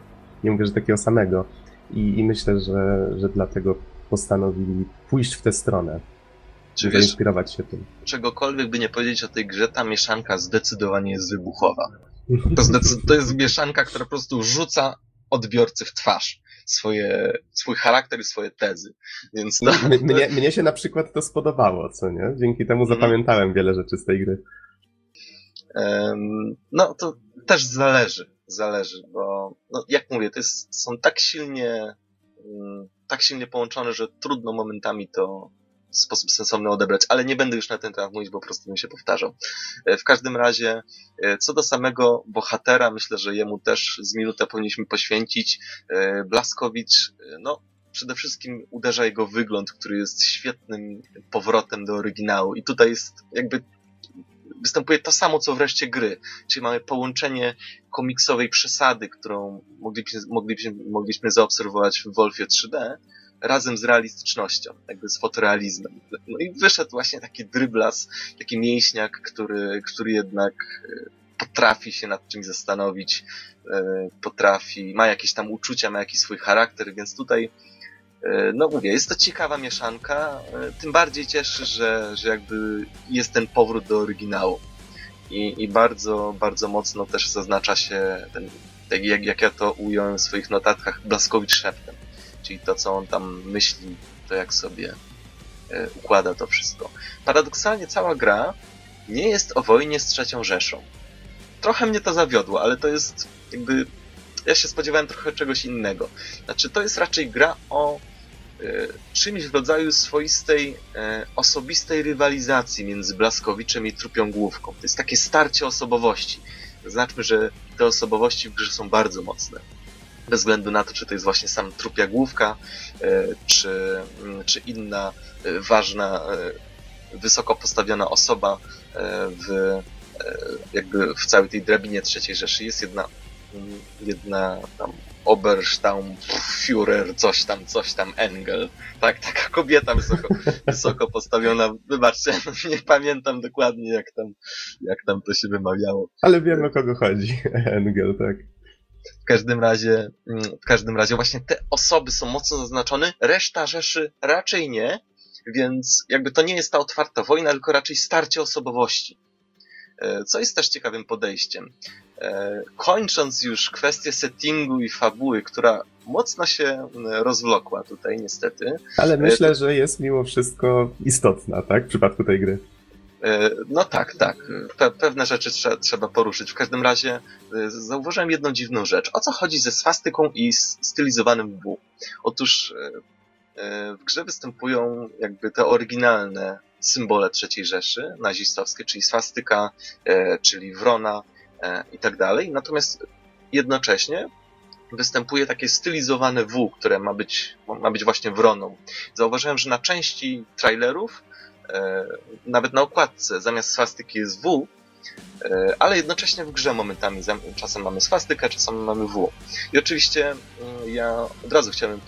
Nie mówię, że takiego samego. I, i myślę, że, że dlatego postanowili pójść w tę stronę. Czy wiesz, zainspirować się tym. Czegokolwiek by nie powiedzieć o tej grze, ta mieszanka zdecydowanie jest wybuchowa. [LAUGHS] To, zdecyd- to jest mieszanka, która po prostu rzuca odbiorcy w twarz swoje, swój charakter i swoje tezy. Więc to... mnie, mnie się na przykład to spodobało, co nie? Dzięki temu mhm. zapamiętałem wiele rzeczy z tej gry. Um, no to też zależy, zależy, bo no, jak mówię, to jest, są tak silnie, um, tak silnie połączone, że trudno momentami to, sposób sensowny odebrać, ale nie będę już na ten temat mówić, bo po prostu bym się powtarzał. E, w każdym razie, e, co do samego bohatera, myślę, że jemu też z minutę powinniśmy poświęcić. E, Blaskowicz, no, przede wszystkim uderza jego wygląd, który jest świetnym powrotem do oryginału. I tutaj jest jakby występuje to samo, co wreszcie gry. Czyli mamy połączenie komiksowej przesady, którą moglibyśmy, moglibyśmy, mogliśmy zaobserwować w Wolfie 3D, razem z realistycznością, jakby z fotorealizmem. No i wyszedł właśnie taki dryblas, taki mięśniak, który, który jednak e, potrafi się nad czymś zastanowić, e, potrafi, ma jakieś tam uczucia, ma jakiś swój charakter, więc tutaj e, no mówię, jest to ciekawa mieszanka, tym bardziej cieszy, że, że jakby jest ten powrót do oryginału. I, i bardzo, bardzo mocno też zaznacza się ten, jak, jak ja to ująłem w swoich notatkach, Blaskowicz szeptem czyli to, co on tam myśli, to jak sobie e, układa to wszystko. Paradoksalnie cała gra nie jest o wojnie z trzecią Rzeszą. Trochę mnie to zawiodło, ale to jest jakby... Ja się spodziewałem trochę czegoś innego. Znaczy, to jest raczej gra o y, czymś w rodzaju swoistej, y, osobistej rywalizacji między Blaskowiczem i Trupią Główką. To jest takie starcie osobowości. Znaczmy, że te osobowości w grze są bardzo mocne bez względu na to, czy to jest właśnie sam trupia główka, e, czy, mm, czy inna e, ważna, e, wysoko postawiona osoba w jakby w całej tej drabinie trzeciej Rzeszy jest jedna, mm, jedna tam Obersturmführer, coś tam, coś tam, Engel. Tak, taka kobieta wysoko, [LAUGHS] wysoko postawiona. Wybaczcie, [LAUGHS] nie pamiętam dokładnie jak tam, jak tam to się wymawiało. Ale wiem o kogo chodzi. [LAUGHS] Engel, tak. W każdym razie, mm, w każdym razie właśnie te osoby są mocno zaznaczone, reszta Rzeszy raczej nie, więc jakby to nie jest ta otwarta wojna, tylko raczej starcie osobowości. E, co jest też ciekawym podejściem. E, kończąc już kwestię settingu i fabuły, która mocno się rozwlokła tutaj niestety. Ale myślę, to... że jest mimo wszystko istotna, tak? W przypadku tej gry. E, no tak, tak. Pe pewne rzeczy trze trzeba poruszyć. W każdym razie zauważyłem jedną dziwną rzecz. O co chodzi ze swastyką i stylizowanym W? Otóż w grze występują jakby te oryginalne symbole III Rzeszy nazistowskie, czyli swastyka, e, czyli wrona e, i tak dalej. Natomiast jednocześnie występuje takie stylizowane W, które ma być, ma być właśnie wroną. Zauważyłem, że na części trailerów, e, nawet na okładce, zamiast swastyki jest W, E, ale jednocześnie w grze momentami czasem mamy swastykę, czasem mamy W. I oczywiście mm, ja od razu chciałem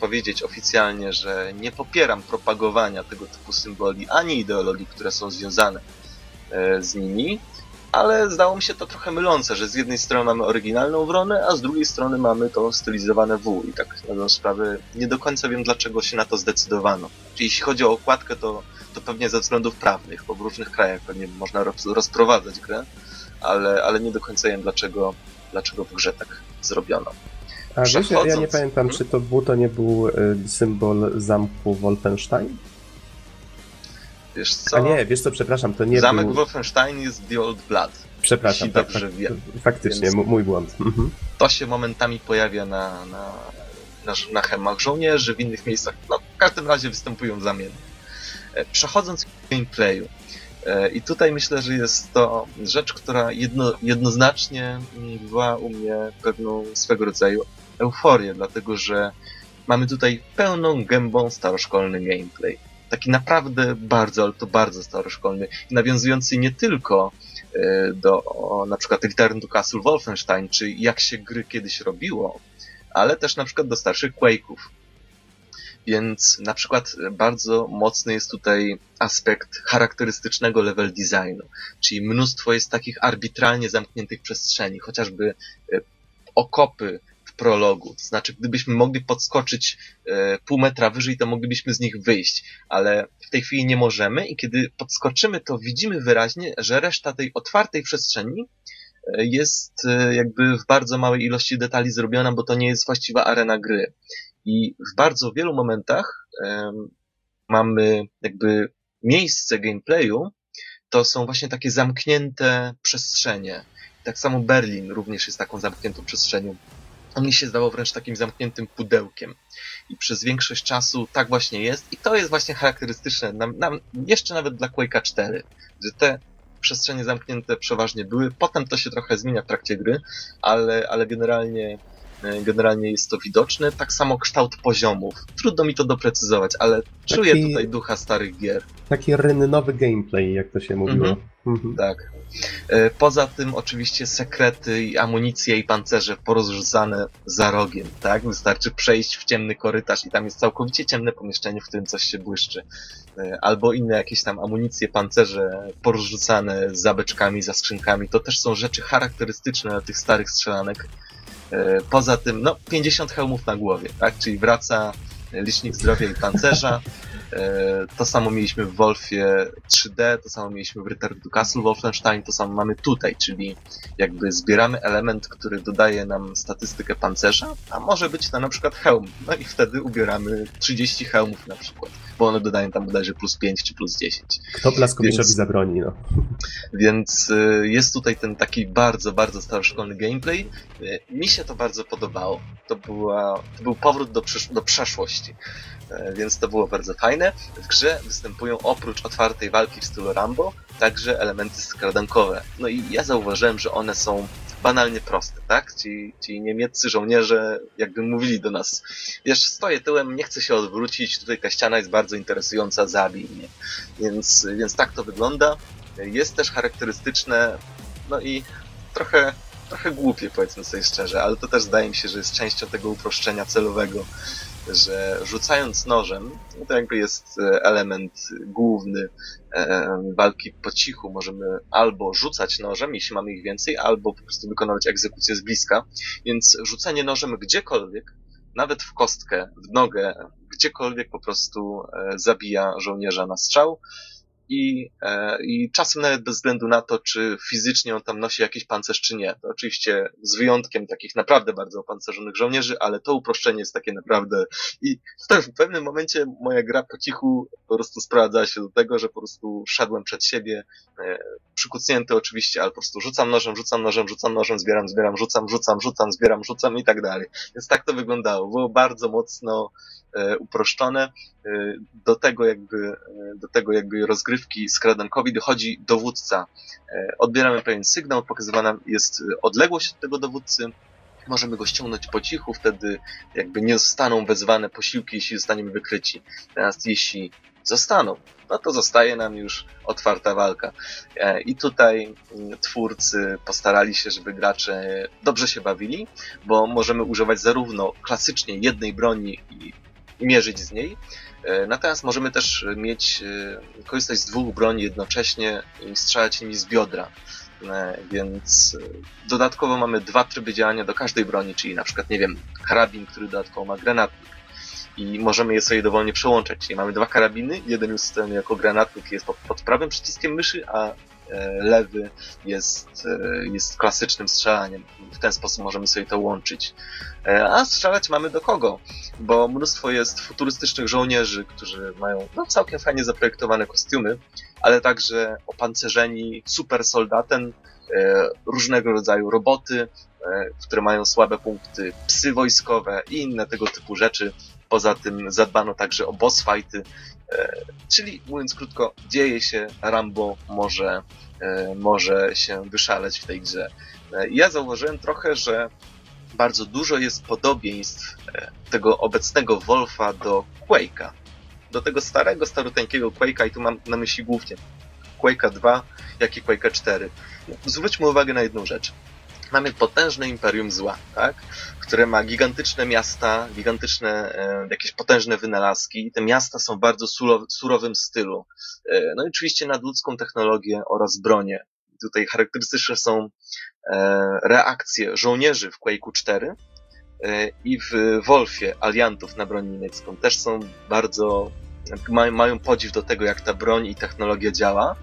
powiedzieć oficjalnie, że nie popieram propagowania tego typu symboli ani ideologii, które są związane e, z nimi, ale zdało mi się to trochę mylące, że z jednej strony mamy oryginalną wronę, a z drugiej strony mamy to stylizowane W. I tak na dobrą sprawę nie do końca wiem, dlaczego się na to zdecydowano. Czyli jeśli chodzi o okładkę, to to pewnie ze względów prawnych, bo w różnych krajach pewnie można rozprowadzać grę, ale, ale nie do końca wiem, dlaczego, dlaczego w grze tak zrobiono. A wiesz, ja, ja nie pamiętam, hmm? czy to W to nie był y, symbol zamku Wolfenstein? Wiesz co? A nie, wiesz co, przepraszam, to nie Zamek był... Wolfenstein jest The Old Blood. Przepraszam, tak, dobrze tak, wiem. Faktycznie, Więc mój błąd. Mhm. To się momentami pojawia na, na, na, na hemach żołnierzy, w innych miejscach. No, w każdym razie występują zamienne. E, przechodząc do gameplayu, e, i tutaj myślę, że jest to rzecz, która jedno, jednoznacznie była u mnie pewną swego rodzaju euforię, dlatego że mamy tutaj pełną gębą staroszkolny gameplay. Taki naprawdę bardzo, ale to bardzo staroszkolny, nawiązujący nie tylko e, do na przykład Return to Castle Wolfenstein, czy jak się gry kiedyś robiło, ale też na przykład do starszych Quake'ów. Więc na przykład bardzo mocny jest tutaj aspekt charakterystycznego level designu, czyli mnóstwo jest takich arbitralnie zamkniętych przestrzeni, chociażby e, okopy w prologu. To znaczy, gdybyśmy mogli podskoczyć e, pół metra wyżej, to moglibyśmy z nich wyjść, ale w tej chwili nie możemy i kiedy podskoczymy, to widzimy wyraźnie, że reszta tej otwartej przestrzeni e, jest jakby w bardzo małej ilości detali zrobiona, bo to nie jest właściwa arena gry. I w bardzo wielu momentach um, mamy jakby miejsce gameplayu, to są właśnie takie zamknięte przestrzenie. Tak samo Berlin również jest taką zamkniętą przestrzenią. On mi się zdało wręcz takim zamkniętym pudełkiem. I przez większość czasu tak właśnie jest. I to jest właśnie charakterystyczne, nam, nam, jeszcze nawet dla Quake'a 4, że te przestrzenie zamknięte przeważnie były. Potem to się trochę zmienia w trakcie gry, ale, ale generalnie generalnie jest to widoczne. Tak samo kształt poziomów. Trudno mi to doprecyzować, ale taki, czuję tutaj ducha starych gier. Taki rynnowy gameplay, jak to się mówiło. Mhm. Mhm. Tak. E, poza tym oczywiście sekrety i amunicje i pancerze porozrzucane za rogiem, tak? Wystarczy przejść w ciemny korytarz i tam jest całkowicie ciemne pomieszczenie, w którym coś się błyszczy. E, albo inne jakieś tam amunicje, pancerze porozrzucane za beczkami, za skrzynkami. To też są rzeczy charakterystyczne dla tych starych strzelanek E, poza tym, no, 50 hełmów na głowie, tak? Czyli wraca licznik zdrowia i pancerza. E, to samo mieliśmy w Wolfie 3D, to samo mieliśmy w Return to Castle Wolfenstein, to samo mamy tutaj, czyli jakby zbieramy element, który dodaje nam statystykę pancerza, a może być to na przykład hełm. No i wtedy ubieramy 30 hełmów na przykład, bo one dodają tam bodajże plus 5 czy plus 10. Kto Blaskowiczowi Więc... zabroni, no. Więc y, jest tutaj ten taki bardzo, bardzo staroszkolny gameplay. Y, mi się to bardzo podobało. To, była, to był powrót do, do przeszłości. Y, więc to było bardzo fajne. W grze występują oprócz otwartej walki w stylu Rambo, także elementy skradankowe. No i ja zauważyłem, że one są banalnie proste, tak? Ci, ci niemieccy żołnierze jakby mówili do nas, wiesz, stoję tyłem, nie chcę się odwrócić, tutaj ta ściana jest bardzo interesująca, zabij mnie. Więc, więc tak to wygląda. jest też charakterystyczne, no i trochę, trochę głupie, powiedzmy sobie szczerze, ale to też zdaje mi się, że jest częścią tego uproszczenia celowego, że rzucając nożem, no to jakby jest e, element główny e, walki po cichu. Możemy albo rzucać nożem, jeśli mamy ich więcej, albo po prostu wykonywać egzekucję z bliska. Więc rzucanie nożem gdziekolwiek, nawet w kostkę, w nogę, gdziekolwiek po prostu e, zabija żołnierza na strzał i, e, i czasem nawet bez względu na to, czy fizycznie on tam nosi jakiś pancerz, czy nie. To oczywiście z wyjątkiem takich naprawdę bardzo opancerzonych żołnierzy, ale to uproszczenie jest takie naprawdę i w pewnym momencie moja gra po cichu po prostu sprowadzała się do tego, że po prostu szedłem przed siebie, e, przykucnięty oczywiście, ale po prostu rzucam nożem, rzucam nożem, rzucam nożem, zbieram, zbieram, rzucam, rzucam, rzucam, zbieram, rzucam i tak dalej. Więc tak to wyglądało. Było bardzo mocno e, uproszczone. E, do tego jakby, e, do tego jakby rozgrywki skradankowi dochodzi dowódca. E, odbieramy pewien sygnał, pokazywana jest odległość od tego dowódcy, możemy go ściągnąć po cichu, wtedy jakby nie zostaną wezwane posiłki, jeśli zostaniemy wykryci. Natomiast jeśli zostaną, no to zostaje nam już otwarta walka. I tutaj mm, twórcy postarali się, żeby gracze dobrze się bawili, bo możemy używać zarówno klasycznie jednej broni i mierzyć z niej, E, natomiast możemy też mieć, e, korzystać z dwóch broni jednocześnie i strzelać nimi z biodra. E, więc dodatkowo mamy dwa tryby działania do każdej broni, czyli na przykład, nie wiem, karabin, który dodatkowo ma granatnik. I możemy je sobie dowolnie przełączać. Czyli mamy dwa karabiny, jeden ustawiony jako granatnik jest pod, prawym przyciskiem myszy, a lewy jest, e, jest klasycznym strzelaniem. W ten sposób możemy sobie to łączyć. E, a strzelać mamy do kogo? Bo mnóstwo jest futurystycznych żołnierzy, którzy mają no, całkiem fajnie zaprojektowane kostiumy, ale także opancerzeni super soldatem, różnego rodzaju roboty, które mają słabe punkty, psy wojskowe i inne tego typu rzeczy. Poza tym zadbano także o boss fighty, e, czyli mówiąc krótko, dzieje się, Rambo może, e, może się wyszaleć w tej grze. E, ja zauważyłem trochę, że bardzo dużo jest podobieństw tego obecnego Wolfa do Quake'a. Do tego starego, staruteńkiego Quake'a i tu mam na myśli głównie Quake'a 2, jak i Quake'a 4. Zwróćmy uwagę na jedną rzecz mamy potężne imperium zła, tak? Które ma gigantyczne miasta, gigantyczne e, jakieś potężne wynalazki. I te miasta są w bardzo surowym stylu. E, no i oczywiście nadludzką technologię oraz bronię. Tutaj charakterystyczne są e, reakcje żołnierzy w Quake'u 4 e, i w Wolfie aliantów na broń niemiecką. Też są bardzo mają, mają podziw do tego, jak ta broń i technologia działa.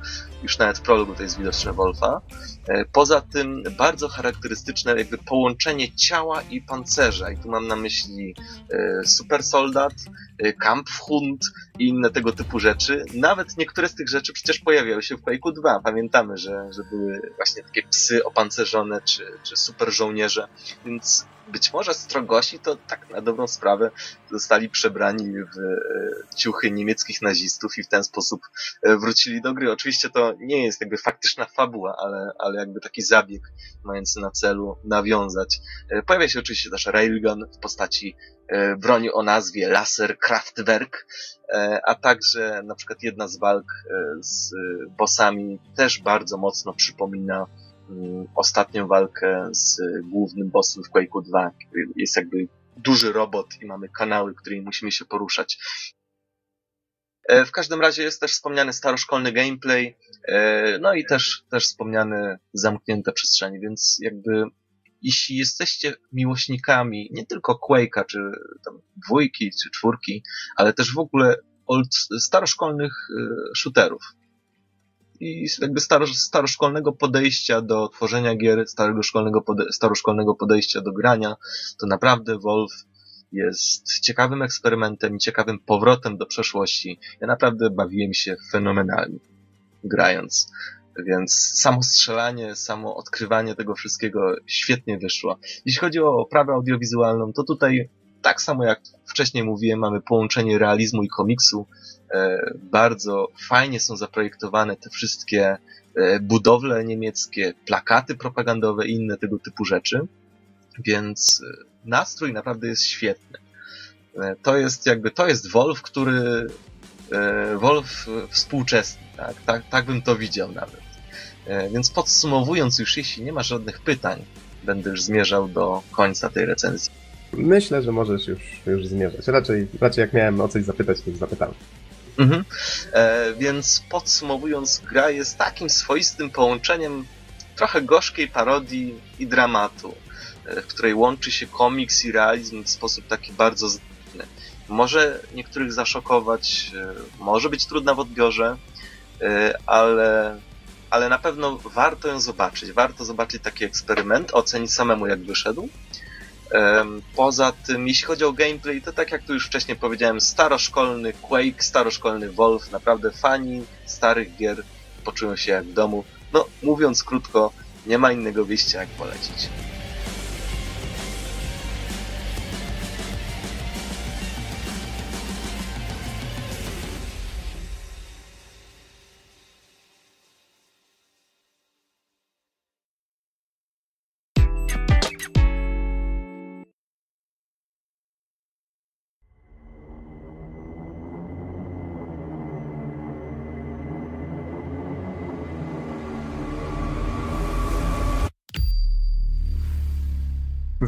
Już nawet w prologu to jest widoczne Wolfa. E, poza tym bardzo charakterystyczne jakby połączenie ciała i pancerza. I tu mam na myśli e, super soldat, e, kampfhund i inne tego typu rzeczy. Nawet niektóre z tych rzeczy przecież pojawiały się w Quake'u 2. Pamiętamy, że, że były właśnie takie psy opancerzone czy, czy super żołnierze. Więc być może Strogosi to tak na dobrą sprawę zostali przebrani w e, ciuchy niemieckich nazistów i w ten sposób e, wrócili do gry. Oczywiście to nie jest jakby faktyczna fabuła, ale, ale jakby taki zabieg mający na celu nawiązać. E, pojawia się oczywiście też Railgun w postaci broni o nazwie Laser Kraftwerk, a także na przykład jedna z walk z bossami też bardzo mocno przypomina ostatnią walkę z głównym bossem w Quake'u 2. Jest jakby duży robot i mamy kanały, którymi musimy się poruszać. E, w każdym razie jest też wspomniany staroszkolny gameplay, e, no i też, też wspomniane zamknięte przestrzenie, więc jakby jeśli jesteście miłośnikami nie tylko Quake'a, czy tam dwójki, czy czwórki, ale też w ogóle old, staroszkolnych e, shooterów, i jakby staro, staroszkolnego podejścia do tworzenia gier, starego szkolnego pode, staroszkolnego podejścia do grania, to naprawdę Wolf jest ciekawym eksperymentem i ciekawym powrotem do przeszłości. Ja naprawdę bawiłem się fenomenalnie grając. Więc samo strzelanie, samo odkrywanie tego wszystkiego świetnie wyszło. Jeśli chodzi o oprawę audiowizualną, to tutaj tak samo jak wcześniej mówiłem, mamy połączenie realizmu i komiksu. E, bardzo fajnie są zaprojektowane te wszystkie e, budowle niemieckie, plakaty propagandowe i inne tego typu rzeczy. Więc e, nastrój naprawdę jest świetny. To jest jakby, to jest Wolf, który Wolf współczesny, tak? Tak, tak bym to widział nawet. Więc podsumowując już, jeśli nie ma żadnych pytań, będę już zmierzał do końca tej recenzji. Myślę, że możesz już, już zmierzać. Raczej, raczej jak miałem o coś zapytać, to zapytałem. Mhm. E, więc podsumowując, gra jest takim swoistym połączeniem trochę gorzkiej parodii i dramatu, e, w której łączy się komiks i realizm w sposób taki bardzo zgrany. Może niektórych zaszokować, e, może być trudna w odbiorze, e, ale, ale na pewno warto ją zobaczyć. Warto zobaczyć taki eksperyment, ocenić samemu jak wyszedł. Poza tym, jeśli chodzi o gameplay, to tak jak tu już wcześniej powiedziałem, staroszkolny Quake, staroszkolny Wolf, naprawdę fani starych gier poczują się jak w domu. No, mówiąc krótko, nie ma innego wyjścia jak polecić.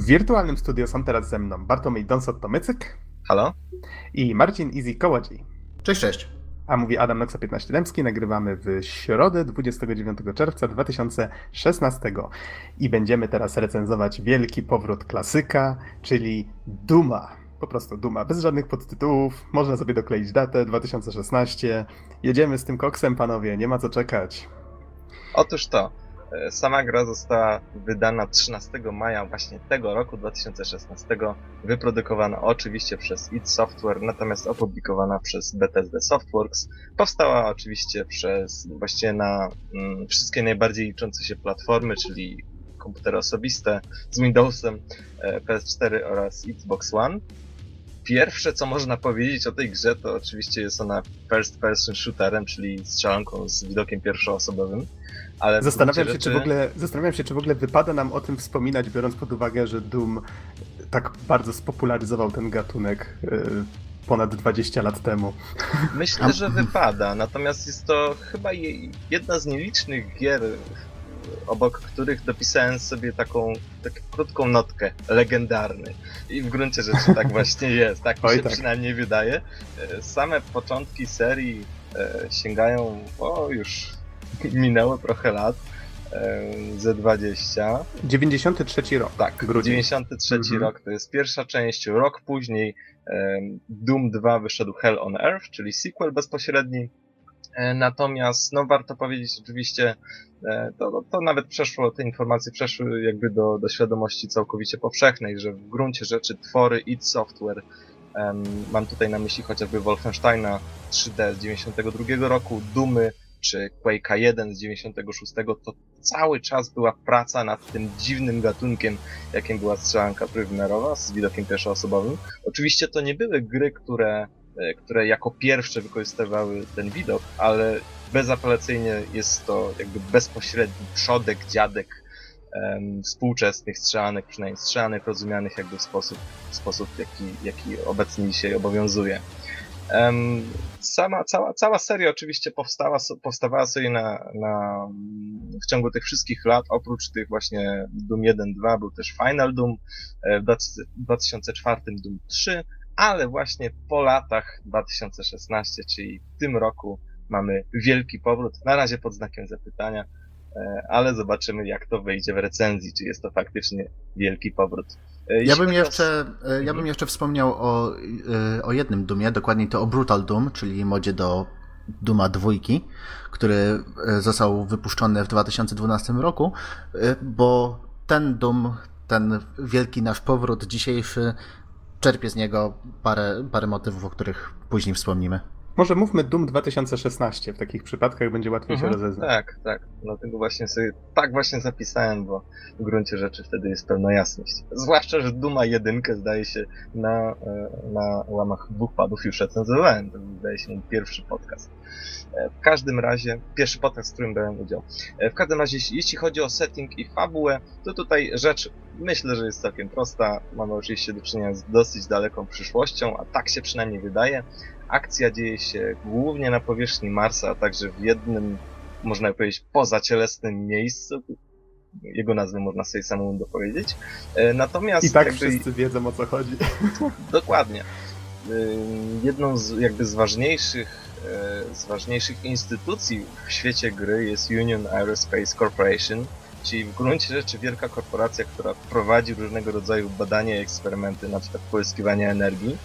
Wirtualnym studio są teraz ze mną Bartłomiej Donsot-Tomycyk. Halo? I Marcin Easy Kołodziej. Cześć, cześć. A mówi Adam Noxa 15 Dębski. Nagrywamy w środę 29 czerwca 2016 i będziemy teraz recenzować wielki powrót klasyka, czyli Duma. Po prostu Duma, bez żadnych podtytułów, można sobie dokleić datę 2016. Jedziemy z tym koksem, panowie, nie ma co czekać. Otóż to. E, sama gra została wydana 13 maja właśnie tego roku, 2016, wyprodukowana oczywiście przez id Software, natomiast opublikowana przez Bethesda Softworks. Powstała oczywiście przez właściwie na mm, wszystkie najbardziej liczące się platformy, czyli komputery osobiste z Windowsem, e, PS4 oraz Xbox One. Pierwsze, co można powiedzieć o tej grze, to oczywiście jest ona first person shooterem, czyli strzelanką z widokiem pierwszoosobowym. Ale zastanawiam, się, rzeczy... czy w ogóle, zastanawiam się, czy w ogóle wypada nam o tym wspominać, biorąc pod uwagę, że Doom tak bardzo spopularyzował ten gatunek y, ponad 20 lat temu. Myślę, że wypada, natomiast jest to chyba jedna z nielicznych gier, obok których dopisałem sobie taką, taką krótką notkę, legendarny. I w gruncie rzeczy tak właśnie [LAUGHS] jest, tak mi się tak. przynajmniej wydaje. E, same początki serii e, sięgają, o już [LAUGHS] minęło trochę lat, ze 20. 93 rok. Tak, grudzień. 93 mhm. rok to jest pierwsza część. Rok później Doom 2 wyszedł Hell on Earth, czyli sequel bezpośredni. E, natomiast, no warto powiedzieć oczywiście, e, to, to nawet przeszło, te informacje przeszły jakby do, do świadomości całkowicie powszechnej, że w gruncie rzeczy twory id Software, mam tutaj na myśli chociażby Wolfensteina 3D z 92 roku, Dumy, czy Quake'a 1 z 96, to cały czas była praca nad tym dziwnym gatunkiem, jakim była strzelanka trójwymiarowa z widokiem pierwszoosobowym. Oczywiście to nie były gry, które, e, które jako pierwsze wykorzystywały ten widok, ale bezapelacyjnie jest to jakby bezpośredni przodek, dziadek współczesnych strzelanek, przynajmniej strzelanek rozumianych jakby w sposób, w sposób jaki, jaki obecnie dzisiaj obowiązuje. Sama, cała, cała seria oczywiście powstała, powstawała sobie na, na, w ciągu tych wszystkich lat, oprócz tych właśnie Doom 1-2 był też Final Doom, e, w 2004 Doom 3, ale właśnie po latach 2016, czyli w tym roku mamy wielki powrót, na razie pod znakiem zapytania, e, ale zobaczymy jak to wyjdzie w recenzji, czy jest to faktycznie wielki powrót. E, ja bym, jeszcze, e, ja bym jeszcze wspomniał o, e, o jednym Dumie, dokładnie to o Brutal Doom, czyli modzie do Duma dwójki, który został wypuszczony w 2012 roku, bo ten Doom, ten wielki nasz powrót dzisiejszy, czerpie z niego parę, parę motywów, o których później wspomnimy. Może mówmy Doom 2016, w takich przypadkach będzie łatwiej mhm, się rozeznać. Tak, tak. Dlatego właśnie sobie tak właśnie zapisałem, bo w gruncie rzeczy wtedy jest pełna jasność. Zwłaszcza, że Duma 1 zdaje się na, e, na łamach dwóch padów już recenzowałem. To zdaje się mój pierwszy podcast. E, w każdym razie, pierwszy podcast, w którym brałem udział. E, w każdym razie, jeśli chodzi o setting i fabułę, to tutaj rzecz myślę, że jest całkiem prosta. Mamy oczywiście do czynienia z dosyć daleką przyszłością, a tak się przynajmniej wydaje. Akcja dzieje się głównie na powierzchni Marsa, a także w jednym można powiedzieć, pozacielesnym miejscu. Jego nazwę można sobie samemu dopowiedzieć. E, natomiast... I tak jakby... wszyscy wiedzą o co chodzi. [LAUGHS] Dokładnie. Jedną z jakby z ważniejszych z ważniejszych instytucji w świecie gry jest Union Aerospace Corporation, czyli w gruncie rzeczy wielka korporacja, która prowadzi różnego rodzaju badania i eksperymenty, na przykład pozyskiwania energii.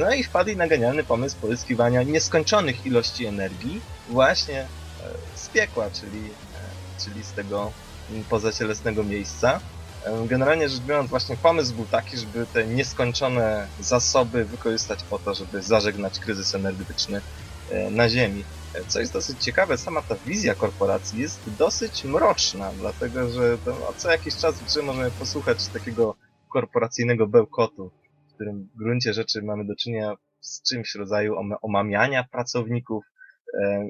No i wpadli na genialny pomysł pozyskiwania nieskończonych ilości energii właśnie e, z piekła, czyli, e, czyli z tego pozacielesnego miejsca. Generalnie rzecz biorąc, właśnie pomysł był taki, żeby te nieskończone zasoby wykorzystać po to, żeby zażegnać kryzys energetyczny e, na Ziemi. Co jest dosyć ciekawe, sama ta wizja korporacji jest dosyć mroczna, dlatego że to, co jakiś czas w możemy posłuchać takiego korporacyjnego bełkotu, w którym w gruncie rzeczy mamy do czynienia z czymś w rodzaju omamiania pracowników,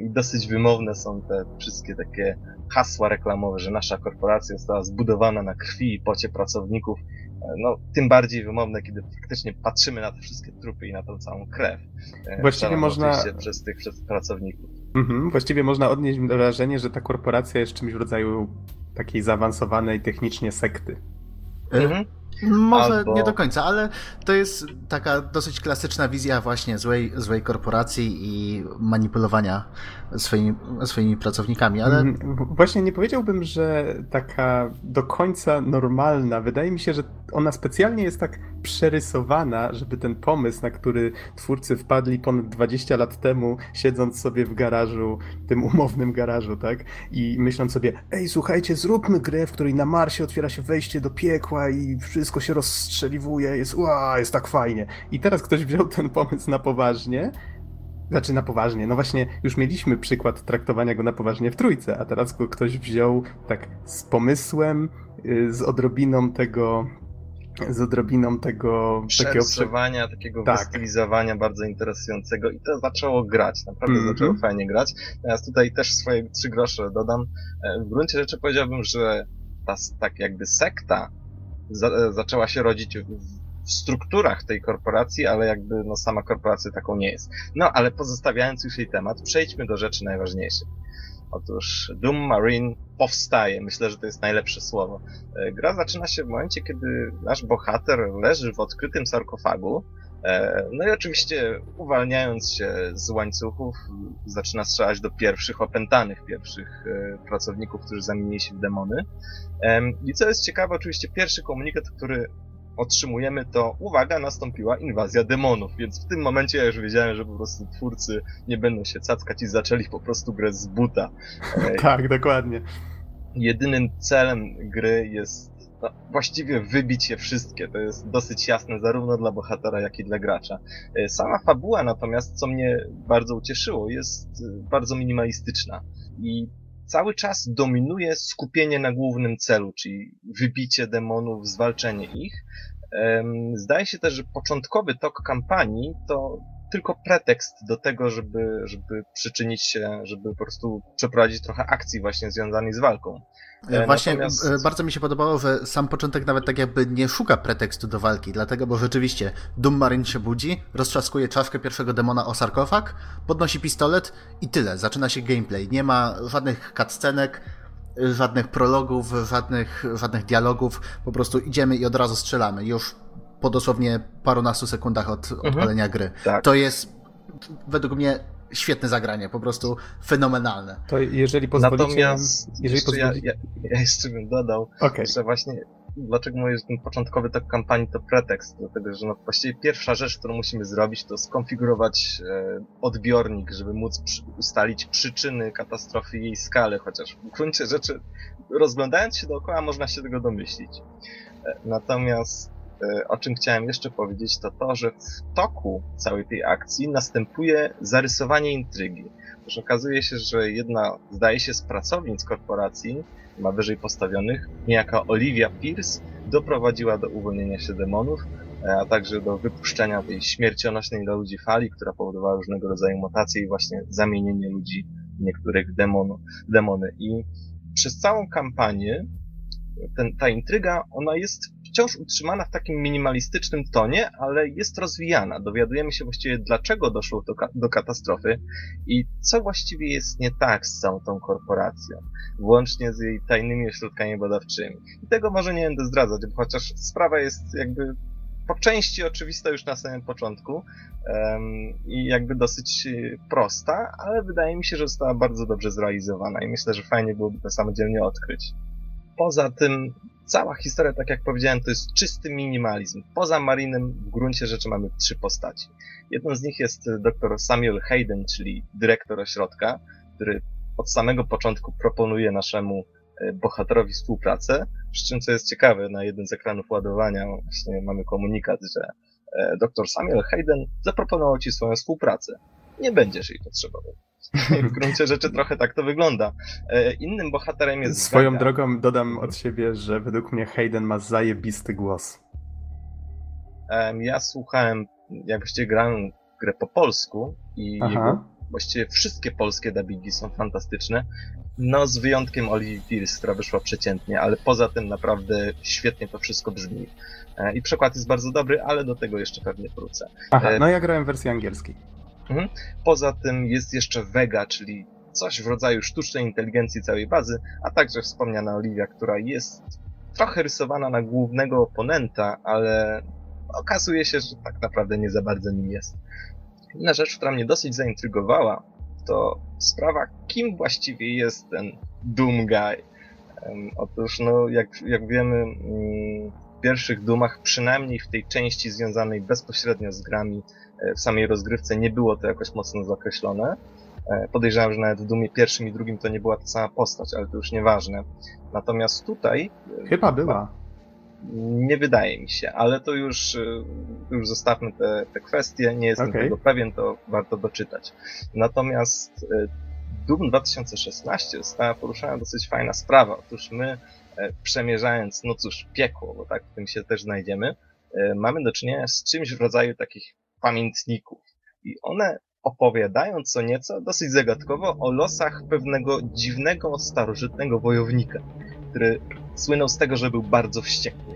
i dosyć wymowne są te wszystkie takie hasła reklamowe, że nasza korporacja została zbudowana na krwi i pocie pracowników. E, no, tym bardziej wymowne, kiedy faktycznie patrzymy na te wszystkie trupy i na tą całą krew. E, Właściwie można. Przez tych przez pracowników. Mhm. Właściwie można odnieść wrażenie, że ta korporacja jest czymś w rodzaju takiej zaawansowanej technicznie sekty. Mhm. Może Albo... nie do końca, ale to jest taka dosyć klasyczna wizja właśnie złej, złej korporacji i manipulowania swoimi, swoimi pracownikami, ale... Mhm. Właśnie nie powiedziałbym, że taka do końca normalna. Wydaje mi się, że ona specjalnie jest tak przerysowana, żeby ten pomysł, na który twórcy wpadli ponad 20 lat temu, siedząc sobie w garażu, tym umownym garażu, tak? I myśląc sobie, ej, słuchajcie, zróbmy grę, w której na Marsie otwiera się wejście do piekła i wszystko się rozstrzeliwuje, jest, ua, jest tak fajnie. I teraz ktoś wziął ten pomysł na poważnie znaczy na poważnie. No właśnie, już mieliśmy przykład traktowania go na poważnie w trójce, a teraz go ktoś wziął tak z pomysłem, y, z odrobiną tego z odrobiną tego przerysowania, takiego, takiego tak. wystylizowania bardzo interesującego i to zaczęło grać, naprawdę mm -hmm. zaczęło fajnie grać. Natomiast tutaj też swoje trzy grosze dodam. E, w gruncie rzeczy powiedziałbym, że ta tak jakby sekta za, e, zaczęła się rodzić w, strukturach tej korporacji, ale jakby no sama korporacja taką nie jest. No ale pozostawiając już jej temat, przejdźmy do rzeczy najważniejszych. Otóż Doom Marine powstaje. Myślę, że to jest najlepsze słowo. E, gra zaczyna się w momencie, kiedy nasz bohater leży w odkrytym sarkofagu. E, no i oczywiście uwalniając się z łańcuchów, zaczyna strzelać do pierwszych opętanych, pierwszych e, pracowników, którzy zamienili się w demony. I co jest ciekawe, oczywiście pierwszy komunikat, który otrzymujemy, to uwaga, nastąpiła inwazja demonów, więc w tym momencie ja już wiedziałem, że po prostu twórcy nie będą się cackać i zaczęli po prostu grę z buta. [LAUGHS] tak, dokładnie. Jedynym celem gry jest no, właściwie wybić je wszystkie. To jest dosyć jasne zarówno dla bohatera, jak i dla gracza. E, sama fabuła natomiast, co mnie bardzo ucieszyło, jest e, bardzo minimalistyczna. I cały czas dominuje skupienie na głównym celu, czyli wybicie demonów, zwalczenie ich. Zdaje się też, że początkowy tok kampanii to tylko pretekst do tego, żeby, żeby przyczynić się, żeby po prostu przeprowadzić trochę akcji właśnie związanej z walką. E, właśnie Natomiast... E, bardzo mi się podobało, że sam początek nawet tak jakby nie szuka pretekstu do walki, dlatego, bo rzeczywiście Doom Marine się budzi, roztrzaskuje czaszkę pierwszego demona o sarkofag, podnosi pistolet i tyle, zaczyna się gameplay. Nie ma żadnych cutscenek, żadnych prologów, żadnych, żadnych dialogów, po prostu idziemy i od razu strzelamy. Już po dosłownie parunastu sekundach od mhm. odpalenia gry. Tak. To jest według mnie świetne zagranie, po prostu fenomenalne. To jeżeli pozwolicie... Natomiast jeżeli pozwolicie... Ja, ja, ja, jeszcze bym dodał, okay. że właśnie dlaczego że ten początkowy tok kampanii to pretekst, dlatego że no właściwie pierwsza rzecz, którą musimy zrobić, to skonfigurować e, odbiornik, żeby móc przy, ustalić przyczyny katastrofy i jej skalę, chociaż w gruncie rzeczy rozglądając się dookoła można się tego domyślić. E, natomiast o czym chciałem jeszcze powiedzieć, to to, że w toku całej tej akcji następuje zarysowanie intrygi. Otóż okazuje się, że jedna, zdaje się, z pracownic korporacji, ma wyżej postawionych, niejaka Olivia Pierce, doprowadziła do uwolnienia się demonów, e, a także do wypuszczenia tej śmiercionośnej dla ludzi fali, która powodowała różnego rodzaju mutacje i właśnie zamienienie ludzi niektórych demonu, demony. I przez całą kampanię ten, ta intryga, ona jest wciąż utrzymana w takim minimalistycznym tonie, ale jest rozwijana. Dowiadujemy się właściwie, dlaczego doszło do, do katastrofy i co właściwie jest nie tak z całą tą korporacją, włącznie z jej tajnymi ośrodkami badawczymi. I tego może nie będę zdradzać, chociaż sprawa jest jakby po części oczywista już na samym początku um, i jakby dosyć prosta, ale wydaje mi się, że została bardzo dobrze zrealizowana i myślę, że fajnie byłoby to samodzielnie odkryć. Poza tym cała historia, tak jak powiedziałem, to jest czysty minimalizm. Poza Marinem w gruncie rzeczy mamy trzy postaci. Jedną z nich jest dr Samuel Hayden, czyli dyrektor ośrodka, który od samego początku proponuje naszemu e, bohaterowi współpracę. Przy czym, co jest ciekawe, na jednym z ekranów ładowania właśnie mamy komunikat, że e, dr Samuel Hayden zaproponował ci swoją współpracę. Nie będziesz jej potrzebował. W gruncie rzeczy trochę tak to wygląda. E, innym bohaterem jest. Swoją Vega. drogą dodam od siebie, że według mnie Hayden ma zajebisty głos. Ja słuchałem, jak właściwie grałem grę po polsku i jego, właściwie wszystkie polskie dubbingi są fantastyczne. No, z wyjątkiem Olivia Pierce, która wyszła przeciętnie, ale poza tym naprawdę świetnie to wszystko brzmi. E, I przekład jest bardzo dobry, ale do tego jeszcze pewnie wrócę. Aha, e, no ja grałem w wersji angielskiej. Mhm. Poza tym jest jeszcze Vega, czyli coś w rodzaju sztucznej inteligencji całej bazy, a także wspomniana Olivia, która jest trochę rysowana na głównego oponenta, ale okazuje się, że tak naprawdę nie za bardzo nim jest. Inna rzecz, która mnie dosyć zaintrygowała, to sprawa, kim właściwie jest ten Doom Guy. Otóż, no, jak, jak wiemy, mm, w pierwszych Doomach, przynajmniej w tej części związanej bezpośrednio z grami, w samej rozgrywce nie było to jakoś mocno zakreślone. E, podejrzewam, że nawet w Dumie pierwszym i drugim to nie była ta sama postać, ale to już nieważne. Natomiast tutaj... E, Chyba była. Nie wydaje mi się, ale to już, e, już zostawmy te, te kwestie, nie jestem okay. tego pewien, to warto doczytać. Natomiast Doom 2016 została poruszona dosyć fajna sprawa. Otóż my, przemierzając, no cóż, piekło, bo tak w tym się też znajdziemy, mamy do czynienia z czymś w rodzaju takich pamiętników. I one opowiadają co nieco dosyć zagadkowo o losach pewnego dziwnego, starożytnego wojownika, który słynął z tego, że był bardzo wściekły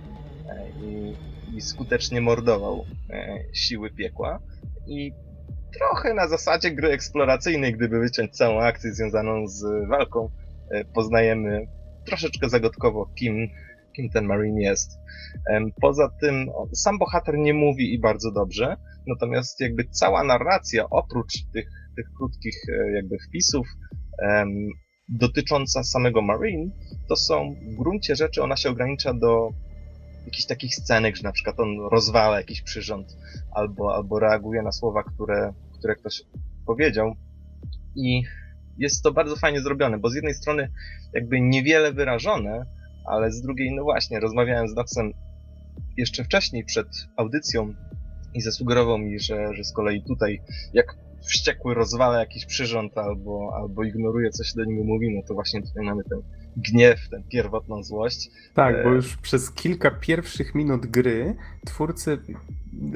e, i, i skutecznie mordował e, siły piekła. I trochę na zasadzie gry eksploracyjnej, gdyby wyciąć całą akcję związaną z walką, e, poznajemy troszeczkę zagadkowo, kim, kim ten Marine jest. Poza tym sam bohater nie mówi i bardzo dobrze, natomiast jakby cała narracja, oprócz tych, tych krótkich e, jakby wpisów dotycząca samego Marine, to są w gruncie rzeczy, ona się ogranicza do jakichś takich scenek, że na przykład on rozwala jakiś przyrząd albo, albo reaguje na słowa, które, które ktoś powiedział i jest to bardzo fajnie zrobione, bo z jednej strony jakby niewiele wyrażone, ale z drugiej, no właśnie, rozmawiałem z Noxem jeszcze wcześniej przed audycją i zasugerował mi, że, że z kolei tutaj jak wściekły rozwala jakiś przyrząd albo, albo ignoruje, co się do niego mówi, no to właśnie tutaj mamy ten gniew, tę pierwotną złość. Tak, bo e, już przez kilka pierwszych minut gry twórcy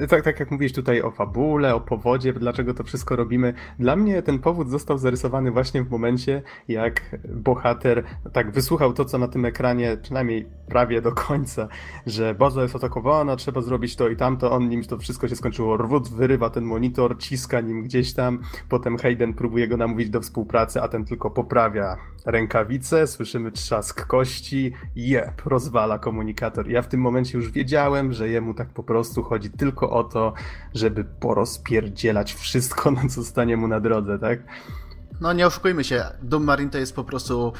tak, tak jak mówiłeś tutaj o fabule, o powodzie, dlaczego to wszystko robimy. Dla mnie ten powód został zarysowany właśnie w momencie, jak bohater tak wysłuchał to, co na tym ekranie, przynajmniej prawie do końca, że baza jest atakowana, trzeba zrobić to i tamto, on nim to wszystko się skończyło. Rwut wyrywa ten monitor, ciska nim gdzieś tam, potem Hayden próbuje go namówić do współpracy, a ten tylko poprawia rękawice, słyszymy trzask kości, jep, rozwala komunikator. Ja w tym momencie już wiedziałem, że jemu tak po prostu chodzi tylko o to, żeby porozpierdzielać wszystko, na co stanie mu na drodze, tak? No nie oszukujmy się, Doom Marine to jest po prostu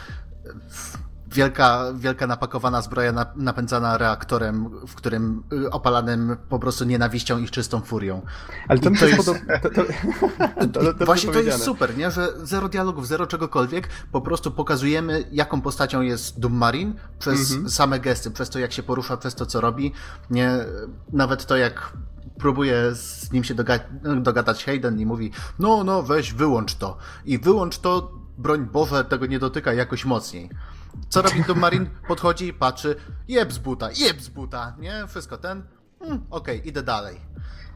wielka, wielka napakowana zbroja napędzana reaktorem, w którym y, opalanym po prostu nienawiścią i czystą furią. Ale to, to jest... [LAUGHS] To, to, to, Właśnie to jest super, nie? że zero dialogów, zero czegokolwiek, po prostu pokazujemy, jaką postacią jest Doom Marine przez mhm. same gesty, przez to, jak się porusza, przez to, co robi. Nie, nawet to, jak próbuje z nim się doga dogadać Hayden i mówi, no, no, weź, wyłącz to. I wyłącz to, broń Boże, tego nie dotyka jakoś mocniej. Co robi Doom Marine? Podchodzi, patrzy, jeb z buta, jeb z buta, nie? Wszystko ten, hmm, okej, okay, idę dalej.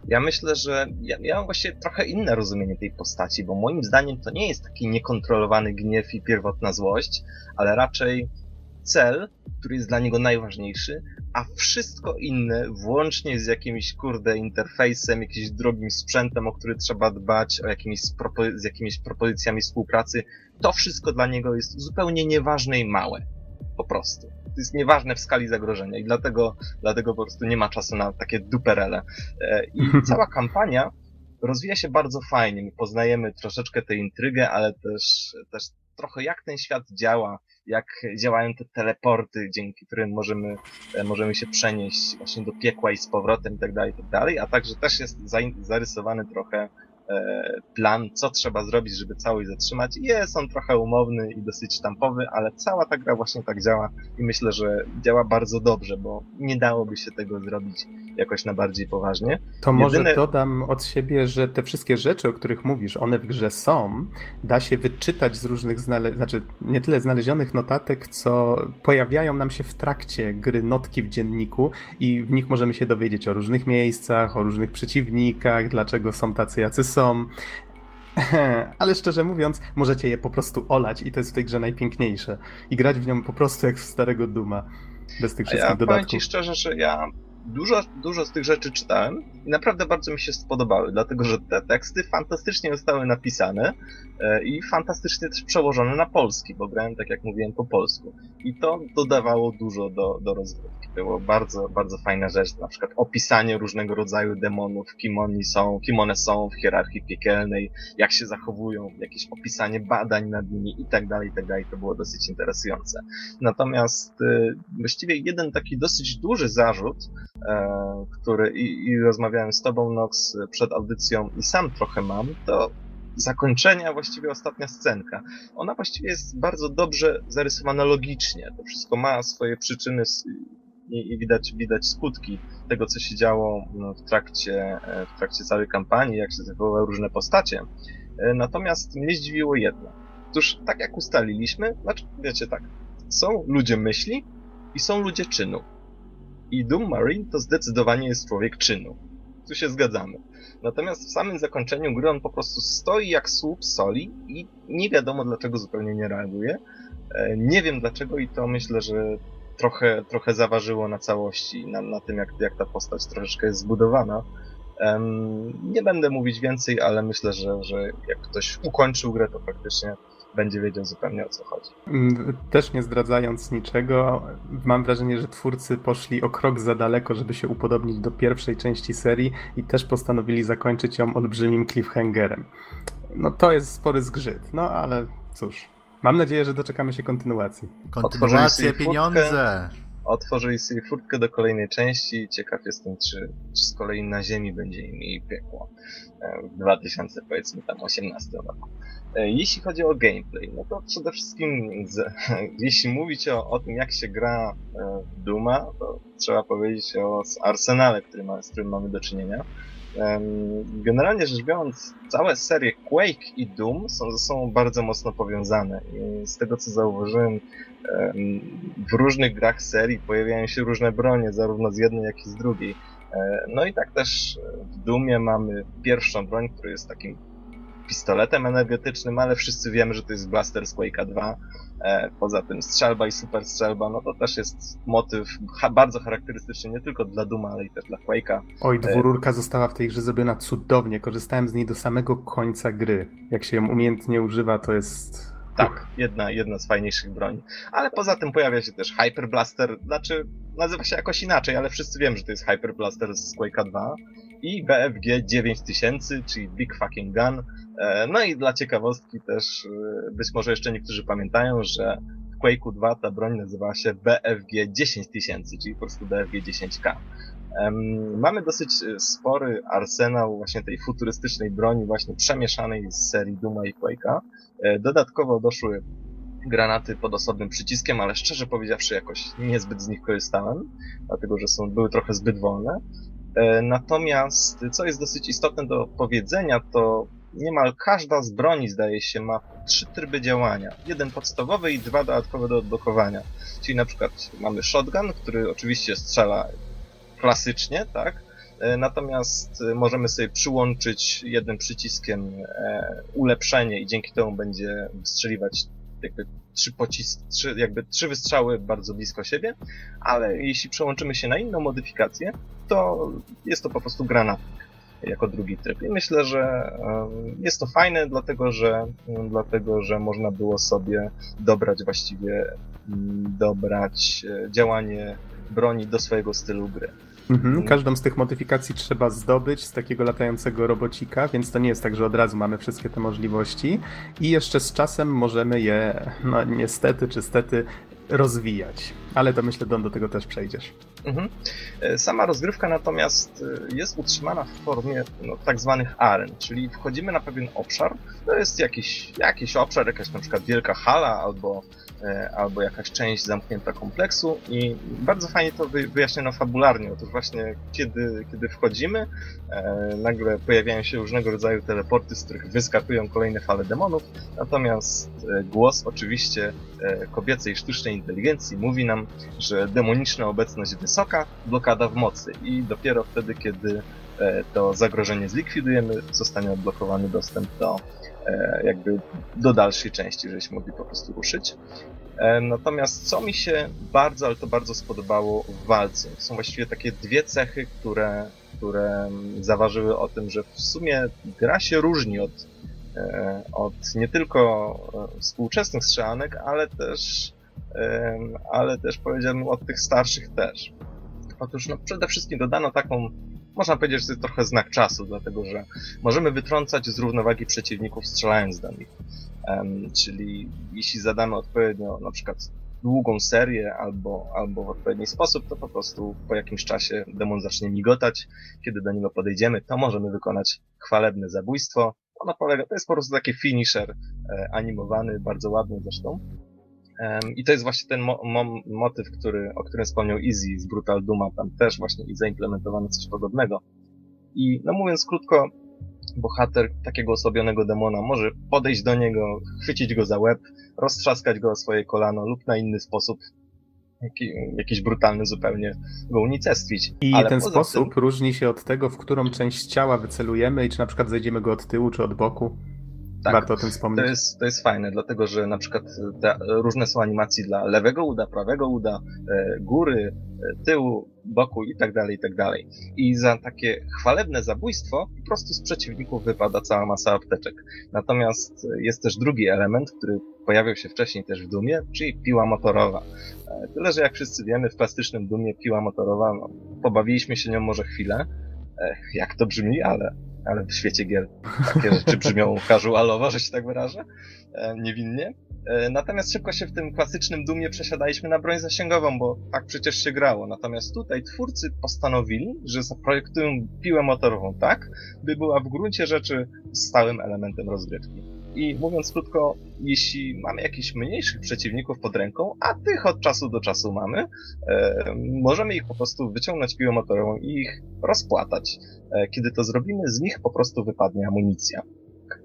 Ja myślę, że ja, ja mam właśnie trochę inne rozumienie tej postaci, bo moim zdaniem to nie jest taki niekontrolowany gniew i pierwotna złość, ale raczej cel, który jest dla niego najważniejszy, a wszystko inne, włącznie z jakimś, kurde, interfejsem, jakimś drogim sprzętem, o który trzeba dbać, o jakimiś, z jakimiś propozycjami współpracy, to wszystko dla niego jest zupełnie nieważne i małe. Po prostu. To jest nieważne w skali zagrożenia i dlatego, dlatego po prostu nie ma czasu na takie duperele. E, I [LAUGHS] cała kampania rozwija się bardzo fajnie. My poznajemy troszeczkę tę intrygę, ale też, też trochę jak ten świat działa, jak działają te teleporty, dzięki którym możemy, e, możemy się przenieść właśnie do piekła i z powrotem i tak dalej, i tak dalej, a także też jest zarysowany trochę plan, co trzeba zrobić, żeby całość zatrzymać. Jest on trochę umowny i dosyć sztampowy, ale cała ta gra właśnie tak działa i myślę, że działa bardzo dobrze, bo nie dałoby się tego zrobić jakoś na bardziej poważnie. To Jedyne... może dodam od siebie, że te wszystkie rzeczy, o których mówisz, one w grze są, da się wyczytać z różnych, znale... znaczy nie tyle znalezionych notatek, co pojawiają nam się w trakcie gry notki w dzienniku i w nich możemy się dowiedzieć o różnych miejscach, o różnych przeciwnikach, dlaczego są tacy, jacy są. [LAUGHS] Ale szczerze mówiąc, możecie je po prostu olać i to jest w tej grze najpiękniejsze. I grać w nią po prostu jak w starego Duma. Bez tych wszystkich ja dodatków. Ci szczerze, że ja dużo, dużo z tych rzeczy czytałem i naprawdę bardzo mi się spodobały, dlatego że te teksty fantastycznie zostały napisane e, i fantastycznie też przełożone na polski, bo grałem, tak jak mówiłem, po polsku. I to dodawało dużo do, do rozgrywki. Było bardzo, bardzo fajna rzecz, na przykład opisanie różnego rodzaju demonów, kim oni są, kim one są w hierarchii piekielnej, jak się zachowują, jakieś opisanie badań nad nimi i tak dalej, i tak dalej. To było dosyć interesujące. Natomiast e, właściwie jeden taki dosyć duży zarzut, który i, i rozmawiałem z tobą, Nox, przed audycją i sam trochę mam, to zakończenia właściwie ostatnia scenka. Ona właściwie jest bardzo dobrze zarysowana logicznie. To wszystko ma swoje przyczyny i, i widać, widać skutki tego, co się działo no, w trakcie, e, w trakcie całej kampanii, jak się zachowywały różne postacie. E, natomiast mnie zdziwiło jedno. Otóż, tak jak ustaliliśmy, znaczy, wiecie tak, są ludzie myśli i są ludzie czynu. I Doom Marine to zdecydowanie jest człowiek czynu. Tu się zgadzamy. Natomiast w samym zakończeniu gry on po prostu stoi jak słup soli i nie wiadomo dlaczego zupełnie nie reaguje. E, nie wiem dlaczego i to myślę, że trochę, trochę zaważyło na całości, na, na tym jak, jak ta postać troszeczkę jest zbudowana. nie będę mówić więcej, ale myślę, że, że jak ktoś ukończył grę, to faktycznie będzie wiedział zupełnie o co chodzi. Mm, też nie zdradzając niczego, mam wrażenie, że twórcy poszli o krok za daleko, żeby się upodobnić do pierwszej części serii i też postanowili zakończyć ją olbrzymim cliffhangerem. No to jest spory zgrzyt, no ale cóż. Mam nadzieję, że doczekamy się kontynuacji. Kontynuacje, pieniądze! Otworzyli sobie furtkę do kolejnej części. Ciekaw jestem, czy, czy z kolei na Ziemi będzie im jej piekło e, w 2018 roku. E, jeśli chodzi o gameplay, no to przede wszystkim, z, [LAUGHS] jeśli mówić o, o tym, jak się gra e, w Duma, to trzeba powiedzieć o arsenale, który ma, z którym mamy do czynienia. Generalnie rzecz biorąc, całe serie Quake i Doom są ze sobą bardzo mocno powiązane. I z tego co zauważyłem, w różnych grach serii pojawiają się różne bronie, zarówno z jednej, jak i z drugiej. E, no i tak też w Doomie mamy pierwszą broń, która jest takim pistoletem energetycznym, ale wszyscy wiemy, że to jest blaster z Quake'a 2. E, poza tym strzelba i super strzelba, no to też jest motyw bardzo charakterystyczny nie tylko dla Duma, ale i też dla Quake'a. Oj, e, dwururka została w tej grze zrobiona cudownie. Korzystałem z niej do samego końca gry. Jak się ją umiejętnie używa, to jest tak, jedna, jedna z fajniejszych broni. Ale poza tym pojawia się też Hyper Blaster, znaczy nazywa się jakoś inaczej, ale wszyscy wiemy, że to jest Hyper Blaster z Quake'a 2 i BFG 9000, czyli Big Fucking Gun. E, no i dla ciekawostki też, e, być może jeszcze niektórzy pamiętają, że w Quake'u 2 ta broń nazywała się BFG 10000, czyli po prostu BFG 10K. Mamy dosyć e, spory arsenał właśnie tej futurystycznej broni, właśnie przemieszanej z serii Duma i Quake'a. Dodatkowo doszły granaty pod osobnym przyciskiem, ale szczerze powiedziawszy jakoś niezbyt z nich korzystałem, dlatego że są, były trochę zbyt wolne. E, natomiast, co jest dosyć istotne do powiedzenia, to niemal każda z broni, zdaje się, ma trzy tryby działania. Jeden podstawowy i dwa dodatkowe do odblokowania. Czyli na przykład mamy shotgun, który oczywiście strzela klasycznie, tak? E, natomiast możemy sobie przyłączyć jednym przyciskiem e, ulepszenie i dzięki temu będzie wystrzeliwać jakby trzy pociski, trzy, jakby trzy wystrzały bardzo blisko siebie, ale jeśli przełączymy się na inną modyfikację, to jest to po prostu granatnik jako drugi tryb. I myślę, że jest to fajne, dlatego że, dlatego, że można było sobie dobrać właściwie mm, dobrać e, działanie broni do swojego stylu gry. Mhm. mhm. Każdą z tych modyfikacji trzeba zdobyć z takiego latającego robocika, więc to nie jest tak, że od razu mamy wszystkie te możliwości i jeszcze z czasem możemy je, no niestety czy stety, rozwijać. Ale to myślę, Don, do tego też przejdziesz. Mhm. E, sama rozgrywka natomiast e, jest utrzymana w formie no, tak zwanych aren, czyli wchodzimy na pewien obszar, to jest jakiś, jakiś obszar, jakaś na przykład wielka hala albo E, albo jakaś część zamknięta kompleksu i bardzo fajnie to wyjaśniono fabularnie. Otóż właśnie kiedy, kiedy wchodzimy, nagle pojawiają się różnego rodzaju teleporty, z których wyskakują kolejne fale demonów, natomiast głos oczywiście kobiecej sztucznej inteligencji mówi nam, że demoniczna obecność wysoka, blokada w mocy i dopiero wtedy, kiedy to zagrożenie zlikwidujemy, zostanie odblokowany dostęp do jakby do dalszej części, żebyśmy mogli po prostu ruszyć. E, natomiast co mi się bardzo, ale to bardzo spodobało w walce, są właściwie takie dwie cechy, które, które zaważyły o tym, że w sumie gra się różni od, e, od nie tylko e, współczesnych strzelanek, ale też, ale też powiedziałbym od tych starszych też. Otóż no, przede wszystkim dodano taką, można powiedzieć, że to jest trochę znak czasu, dlatego że możemy wytrącać z równowagi przeciwników strzelając do nich. Czyli jeśli zadamy odpowiednio na przykład długą serię albo, albo w odpowiedni sposób, to po prostu po jakimś czasie demon zacznie migotać. Kiedy do niego podejdziemy, to możemy wykonać chwalebne zabójstwo. Ono polega, to jest po prostu taki finisher e, animowany, bardzo ładny zresztą. I to jest właśnie ten mo mo motyw, który, o którym wspomniał Easy z Brutal Duma, tam też właśnie i zaimplementowano coś podobnego. I no mówiąc krótko, bohater takiego osłabionego demona może podejść do niego, chwycić go za łeb, roztrzaskać go o swoje kolano lub na inny sposób jaki, jakiś brutalny zupełnie go unicestwić. I Ale ten sposób tym... różni się od tego, w którą część ciała wycelujemy i czy na przykład zejdziemy go od tyłu czy od boku. Tak, Warto o tym wspomnieć. To jest, to jest fajne, dlatego że na przykład te różne są animacje dla lewego uda, prawego uda, e, góry, e, tyłu, boku i tak dalej, i tak dalej. I za takie chwalebne zabójstwo po prostu z przeciwników wypada cała masa apteczek. Natomiast jest też drugi element, który pojawiał się wcześniej też w Dumie, czyli piła motorowa. E, tyle, że jak wszyscy wiemy, w plastycznym Dumie piła motorowa, no, pobawiliśmy się nią może chwilę, jak to brzmi, ale ale w świecie gier takie rzeczy brzmią casualowo, że się tak wyrażę, e, niewinnie. E, natomiast szybko się w tym klasycznym dumie przesiadaliśmy na broń zasięgową, bo tak przecież się grało. Natomiast tutaj twórcy postanowili, że zaprojektują piłę motorową tak, by była w gruncie rzeczy stałym elementem rozgrywki. I mówiąc krótko, jeśli mamy jakichś mniejszych przeciwników pod ręką, a tych od czasu do czasu mamy, e, możemy ich po prostu wyciągnąć piłą motorową i ich rozpłatać. E, kiedy to zrobimy, z nich po prostu wypadnie amunicja.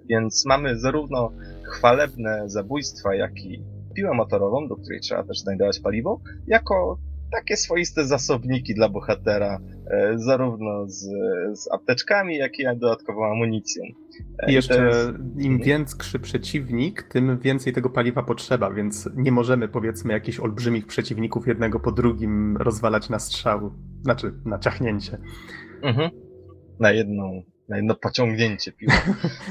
Więc mamy zarówno chwalebne zabójstwa, jak i piłę motorową, do której trzeba też znajdować paliwo, jako takie swoiste zasobniki dla bohatera, e, zarówno z, z apteczkami, jak i dodatkową amunicją. I jeszcze jest... im większy przeciwnik, tym więcej tego paliwa potrzeba, więc nie możemy powiedzmy jakichś olbrzymich przeciwników jednego po drugim rozwalać na strzał, znaczy na ciachnięcie. Mhm. Na jedną na jedno pociągnięcie piła. [LAUGHS]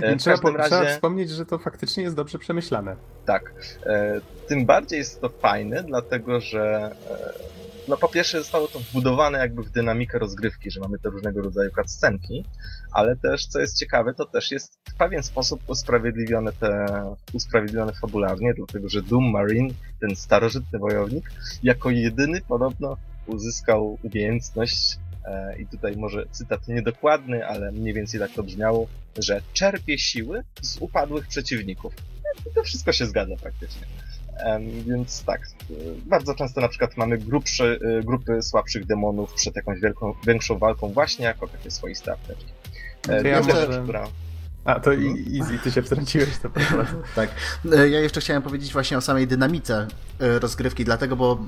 E, trzeba, po, razie... trzeba wspomnieć, że to faktycznie jest dobrze przemyślane. Tak. E, tym bardziej jest to fajne, dlatego że e, no po pierwsze zostało to wbudowane jakby w dynamikę rozgrywki, że mamy te różnego rodzaju cutscenki, ale też, co jest ciekawe, to też jest w pewien sposób usprawiedliwione te, usprawiedliwione fabularnie, dlatego że Doom Marine, ten starożytny wojownik, jako jedyny podobno uzyskał umiejętność e, i tutaj może cytat niedokładny, ale mniej więcej tak to brzmiało, że czerpie siły z upadłych przeciwników. I to wszystko się zgadza praktycznie. Więc tak, bardzo często na przykład mamy grubszy, y, grupy słabszych demonów przed jakąś wielką, większą walką właśnie jako takie swoiste apteczki. E, to ja może... rzecz, która... A, to easy, ty się wtrąciłeś, to proszę [LAUGHS] Tak. E, ja jeszcze chciałem powiedzieć właśnie o samej dynamice e, rozgrywki, dlatego, bo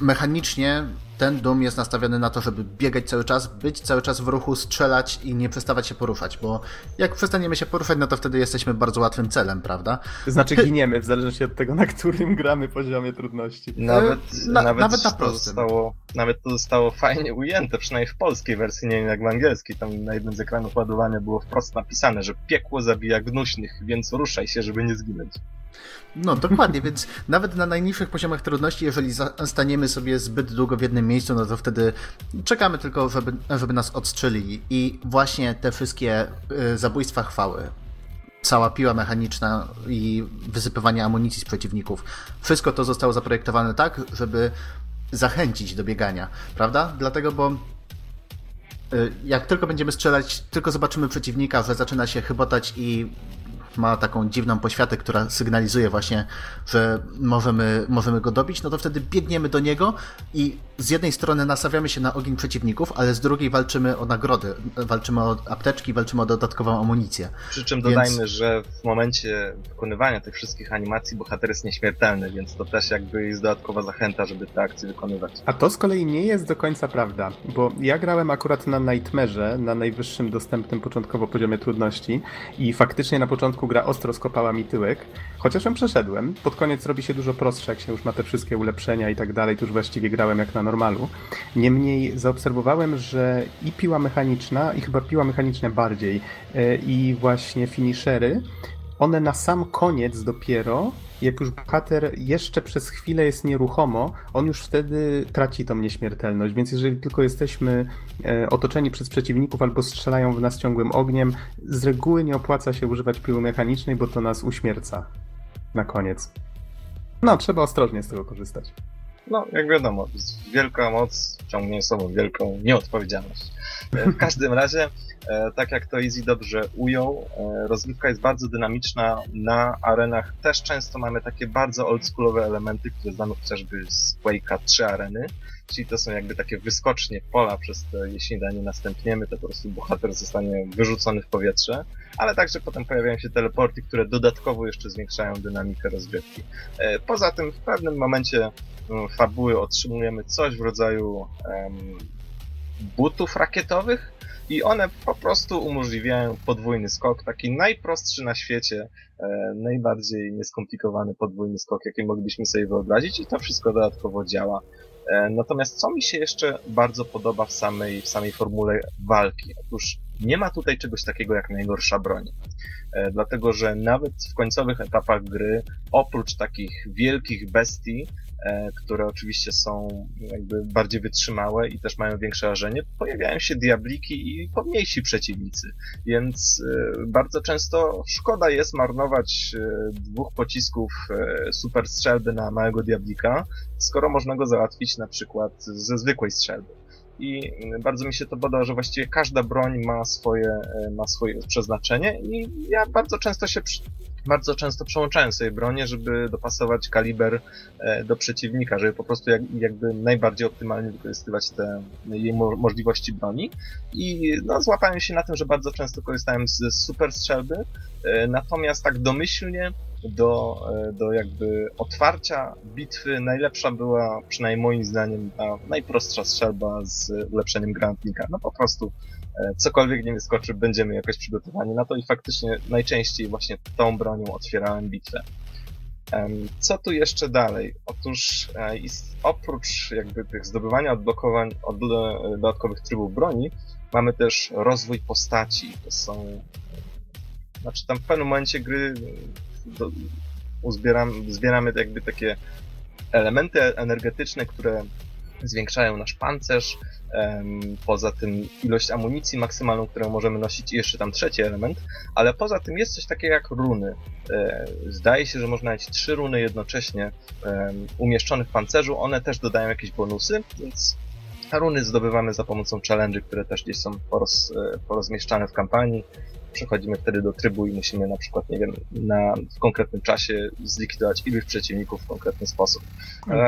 mechanicznie ten dom jest nastawiony na to, żeby biegać cały czas, być cały czas w ruchu, strzelać i nie przestawać się poruszać, bo jak przestaniemy się poruszać, no to wtedy jesteśmy bardzo łatwym celem, prawda? Znaczy giniemy, w zależności od tego, na którym gramy poziomie trudności. Nawet, Na- nawet, nawet na to prostym. zostało, nawet to zostało fajnie ujęte, przynajmniej w polskiej wersji, nie wiem jak w angielskiej. Tam na jednym z ekranów ładowania było wprost napisane, że piekło zabija gnuśnych, więc ruszaj się, żeby nie zginąć. No dokładnie, więc nawet na najniższych poziomach trudności, jeżeli staniemy sobie zbyt długo w jednym miejscu, no to wtedy czekamy tylko, żeby, żeby nas odstrzelili. I właśnie te wszystkie y, zabójstwa chwały, cała piła mechaniczna i wysypywanie amunicji z przeciwników, wszystko to zostało zaprojektowane tak, żeby zachęcić do biegania, prawda? Dlatego, bo y, jak tylko będziemy strzelać, tylko zobaczymy przeciwnika, że zaczyna się chybotać i ma taką dziwną poświatę, która sygnalizuje właśnie, że możemy, możemy go dobić, no to wtedy biegniemy do niego i z jednej strony nastawiamy się na ogień przeciwników, ale z drugiej walczymy o nagrody, walczymy o apteczki, walczymy o dodatkową amunicję. Przy czym Więc- dodajmy, że w momencie wykonywania tych wszystkich animacji bohater jest nieśmiertelny, więc to też jakby jest dodatkowa zachęta, żeby te akcje wykonywać. A to z kolei nie jest do końca prawda, bo ja grałem akurat na Nightmare'ze, na najwyższym dostępnym początkowo poziomie trudności i faktycznie na początku gra ostro skopała mi tyłek, chociaż ją przeszedłem. Pod koniec robi się dużo prostsze, jak się już ma te wszystkie ulepszenia i tak dalej, to już właściwie grałem jak na normalu. Niemniej zaobserwowałem, że i piła mechaniczna, i chyba piła mechaniczne bardziej, e, i właśnie finishery, one na sam koniec dopiero, jak już bohater jeszcze przez chwilę jest nieruchomo, on już wtedy traci tą nieśmiertelność. Więc jeżeli tylko jesteśmy e, otoczeni przez przeciwników albo strzelają w nas ciągłym ogniem, z reguły nie opłaca się używać piły mechanicznej, bo to nas uśmierca na koniec. No, trzeba ostrożnie z tego korzystać. No, jak wiadomo, wielka moc ciągnie sobą wielką nieodpowiedzialność. W [LAUGHS] każdym razie, e, tak jak to Easy dobrze ujął, e, rozgrywka jest bardzo dynamiczna. Na arenach też często mamy takie bardzo oldschoolowe elementy, które znamy chociażby z Quake'a 3 areny, czyli to są jakby takie wyskocznie pola, przez te jeśli na nie następniemy, to po prostu bohater zostanie wyrzucony w powietrze, ale także potem pojawiają się teleporty, które dodatkowo jeszcze zwiększają dynamikę rozgrywki. E, Poza tym w pewnym momencie mm, fabuły otrzymujemy coś w rodzaju em, butów rakietowych i one po prostu umożliwiają podwójny skok, taki najprostszy na świecie, e, najbardziej nieskomplikowany podwójny skok, jaki moglibyśmy sobie wyobrazić i to wszystko dodatkowo działa. E, Natomiast co mi się jeszcze bardzo podoba w samej, w samej formule walki? Otóż nie ma tutaj czegoś takiego jak najgorsza broń. E, Dlatego, że nawet w końcowych etapach gry, oprócz takich wielkich bestii, które oczywiście są jakby bardziej wytrzymałe i też mają większe rażenie, pojawiają się diabliki i pomniejsi przeciwnicy. Więc e, bardzo często szkoda jest marnować e, dwóch pocisków e, super strzelby na małego diablika, skoro można go załatwić na przykład ze zwykłej strzelby. I bardzo mi się to podoba, że właściwie każda broń ma swoje, e, ma swoje przeznaczenie i ja bardzo często się bardzo często przełączałem sobie bronię, żeby dopasować kaliber e, do przeciwnika, żeby po prostu jak, jakby najbardziej optymalnie wykorzystywać te jej mo- możliwości broni. I no, złapałem się na tym, że bardzo często korzystałem z super strzelby, e, natomiast tak domyślnie do, e, do jakby otwarcia bitwy najlepsza była, przynajmniej moim zdaniem, ta najprostsza strzelba z ulepszeniem granatnika. No po prostu cokolwiek nie wyskoczy, będziemy jakoś przygotowani na to i faktycznie najczęściej właśnie tą bronią otwierałem bitwę. Co tu jeszcze dalej? Otóż e, oprócz jakby tych zdobywania odblokowań, od, dodatkowych trybów broni, mamy też rozwój postaci. To są znaczy tam w pewnym momencie gry do, uzbieram, zbieramy jakby takie elementy energetyczne, które zwiększają nasz pancerz, poza tym ilość amunicji maksymalną, którą możemy nosić i jeszcze tam trzeci element, ale poza tym jest coś takiego jak runy. E, Zdaje się, że można mieć trzy runy jednocześnie umieszczone w pancerzu, one też dodają jakieś bonusy, więc runy zdobywamy za pomocą challenge, które też gdzieś są poroz, e, porozmieszczane w kampanii przechodzimy wtedy do trybu i musimy na przykład, nie wiem, na, w konkretnym czasie zlikwidować iluś przeciwników w konkretny sposób.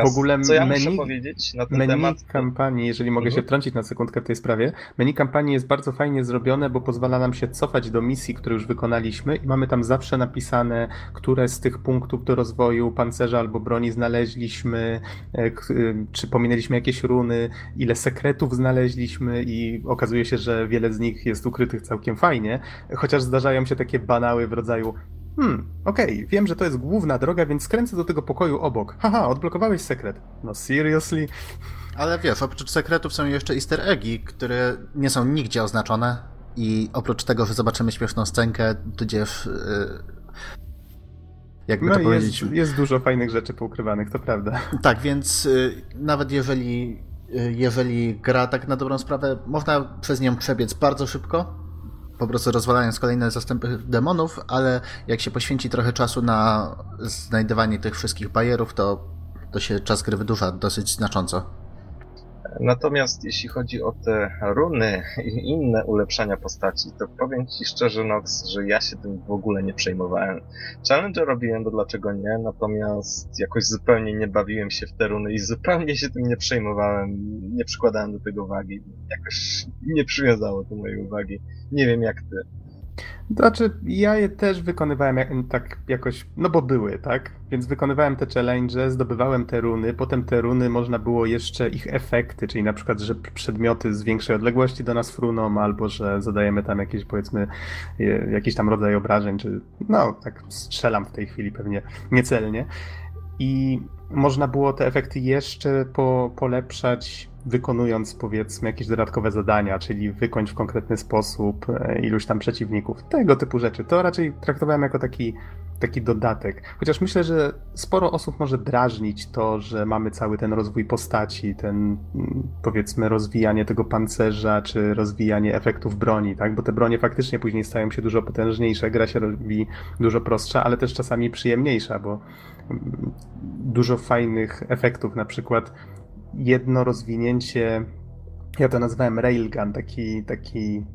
w ogóle co ja menu, muszę powiedzieć na ten menu temat? kampanii, jeżeli mogę Mhm. się wtrącić na sekundkę w tej sprawie, menu kampanii jest bardzo fajnie zrobione, bo pozwala nam się cofać do misji, które już wykonaliśmy i mamy tam zawsze napisane, które z tych punktów do rozwoju pancerza albo broni znaleźliśmy, e, y, czy pominęliśmy jakieś runy, ile sekretów znaleźliśmy i okazuje się, że wiele z nich jest ukrytych całkiem fajnie, chociaż zdarzają się takie banały w rodzaju Hmm, okej, wiem, że to jest główna droga, więc skręcę do tego pokoju obok. Haha, odblokowałeś sekret. No seriously? Ale wiesz, oprócz sekretów są jeszcze easter eggi, które nie są nigdzie oznaczone i oprócz tego, że zobaczymy śmieszną scenkę, tudzież yy, jakby No to powiedzieć... jest, jest dużo fajnych rzeczy poukrywanych, to prawda. Tak, więc y, nawet jeżeli, y, jeżeli gra tak na dobrą sprawę, można przez nią przebiec bardzo szybko, po prostu rozwalając kolejne zastępy demonów, ale jak się poświęci trochę czasu na znajdywanie tych wszystkich bajerów, to, to się czas gry wydłuża dosyć znacząco. Natomiast jeśli chodzi o te runy i inne ulepszania postaci, to powiem Ci szczerze, Nox, że ja się tym w ogóle nie przejmowałem. Challenge robiłem, bo dlaczego nie, natomiast jakoś zupełnie nie bawiłem się w te runy i zupełnie się tym nie przejmowałem, nie przykładałem do tego wagi. Jakoś nie przywiązało to mojej uwagi. Nie wiem jak Ty. Znaczy, ja je też wykonywałem jak, tak jakoś, no bo były, tak? Więc wykonywałem te challenge, zdobywałem te runy, potem te runy można było jeszcze ich efekty, czyli na przykład, że przedmioty z większej odległości do nas fruną, albo że zadajemy tam jakieś, powiedzmy, jakiś tam rodzaj obrażeń, czy no, tak strzelam w tej chwili pewnie niecelnie. I można było te efekty jeszcze po, polepszać, wykonując powiedzmy jakieś dodatkowe zadania, czyli wykończ w konkretny sposób e, iluś tam przeciwników. Tego typu rzeczy. To raczej traktowałem jako taki, taki dodatek. Chociaż myślę, że sporo osób może drażnić to, że mamy cały ten rozwój postaci, ten mm, powiedzmy rozwijanie tego pancerza, czy rozwijanie efektów broni, tak? Bo te bronie faktycznie później stają się dużo potężniejsze, gra się robi dużo prostsza, ale też czasami przyjemniejsza, bo dużo fajnych efektów, na przykład jedno rozwinięcie, ja to nazwałem railgun, taki, taki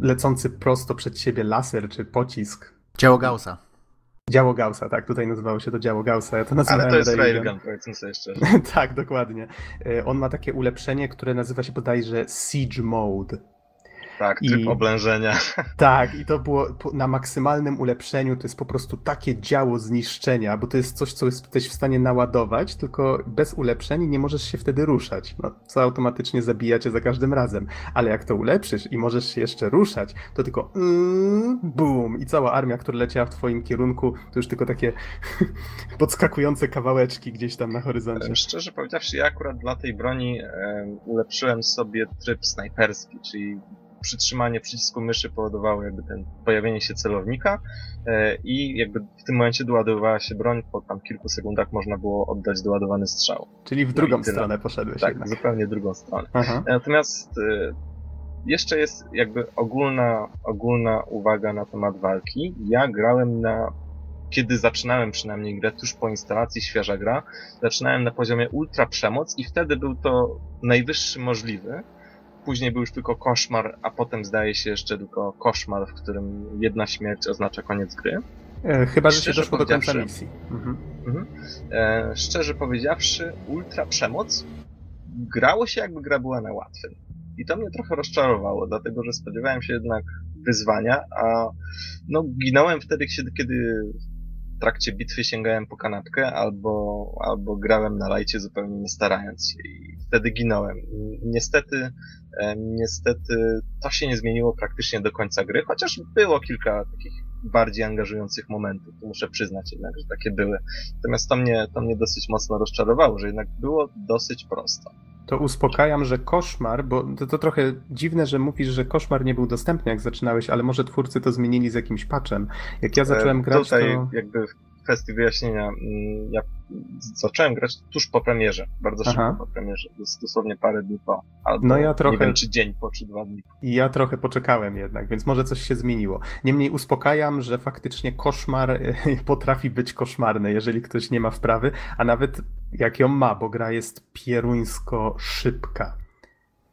lecący prosto przed siebie laser czy pocisk. Dzieło Gaussa. Działo Gaussa, tak, tutaj nazywało się to działo Gaussa, ja to nazywałem Ale to jest railgun. Railgun, powiedzmy sobie szczerze. tak, dokładnie. E, On ma takie ulepszenie, które nazywa się bodajże Siege Mode. Tak, tryb I- oblężenia. Tak, i to było na maksymalnym ulepszeniu. To jest po prostu takie działo zniszczenia, bo to jest coś, co jesteś w stanie naładować, tylko bez ulepszeń nie możesz się wtedy ruszać. No, co automatycznie zabija cię za każdym razem. Ale jak to ulepszysz i możesz się jeszcze ruszać, to tylko mm, boom i cała armia, która leciała w twoim kierunku, to już tylko takie [LAUGHS] podskakujące kawałeczki gdzieś tam na horyzoncie. Szczerze powiedziawszy, ja akurat dla tej broni em, ulepszyłem sobie tryb snajperski, czyli przytrzymanie przycisku myszy powodowało jakby ten pojawienie się celownika e, i jakby w tym momencie doładowywała się broń, po tam kilku sekundach można było oddać doładowany strzał. Czyli w no drugą tyle. stronę poszedłeś Tak, jednak. zupełnie drugą stronę. Aha. Natomiast e, jeszcze jest jakby ogólna, ogólna uwaga na temat walki. Ja grałem na kiedy zaczynałem przynajmniej grę tuż po instalacji świeża gra, zaczynałem na poziomie ultra przemoc i wtedy był to najwyższy możliwy. Później był już tylko koszmar, a potem zdaje się jeszcze tylko koszmar, w którym jedna śmierć oznacza koniec gry. E, Chyba, że się doszło do końca misji. Mhm. Mhm. E, szczerze powiedziawszy, ultra przemoc grało się jakby gra była na łatwym. I to mnie trochę rozczarowało, dlatego że spodziewałem się jednak wyzwania, a no ginąłem wtedy, kiedy w trakcie bitwy sięgałem po kanapkę albo, albo grałem na lajcie zupełnie nie starając się i wtedy ginąłem. Niestety, e, niestety to się nie zmieniło praktycznie do końca gry, chociaż było kilka takich bardziej angażujących momentów, to muszę przyznać jednak, że takie były. Natomiast to mnie, to mnie dosyć mocno rozczarowało, że jednak było dosyć prosto. To uspokajam, że koszmar, bo to, to trochę dziwne, że mówisz, że koszmar nie był dostępny, jak zaczynałeś, ale może twórcy to zmienili z jakimś patchem. Jak ja zacząłem E, grać, Tutaj to. jakby kwestii wyjaśnienia, mm, ja zacząłem grać tuż po premierze, bardzo szybko Aha. po premierze, dos- dosłownie parę dni po, albo No ja trochę- nie wiem czy dzień po, czy dwa dni po. I ja trochę poczekałem jednak, więc może coś się zmieniło. Niemniej uspokajam, że faktycznie koszmar [LAUGHS] potrafi być koszmarny, jeżeli ktoś nie ma wprawy, a nawet jak ją ma, bo gra jest pieruńsko szybka.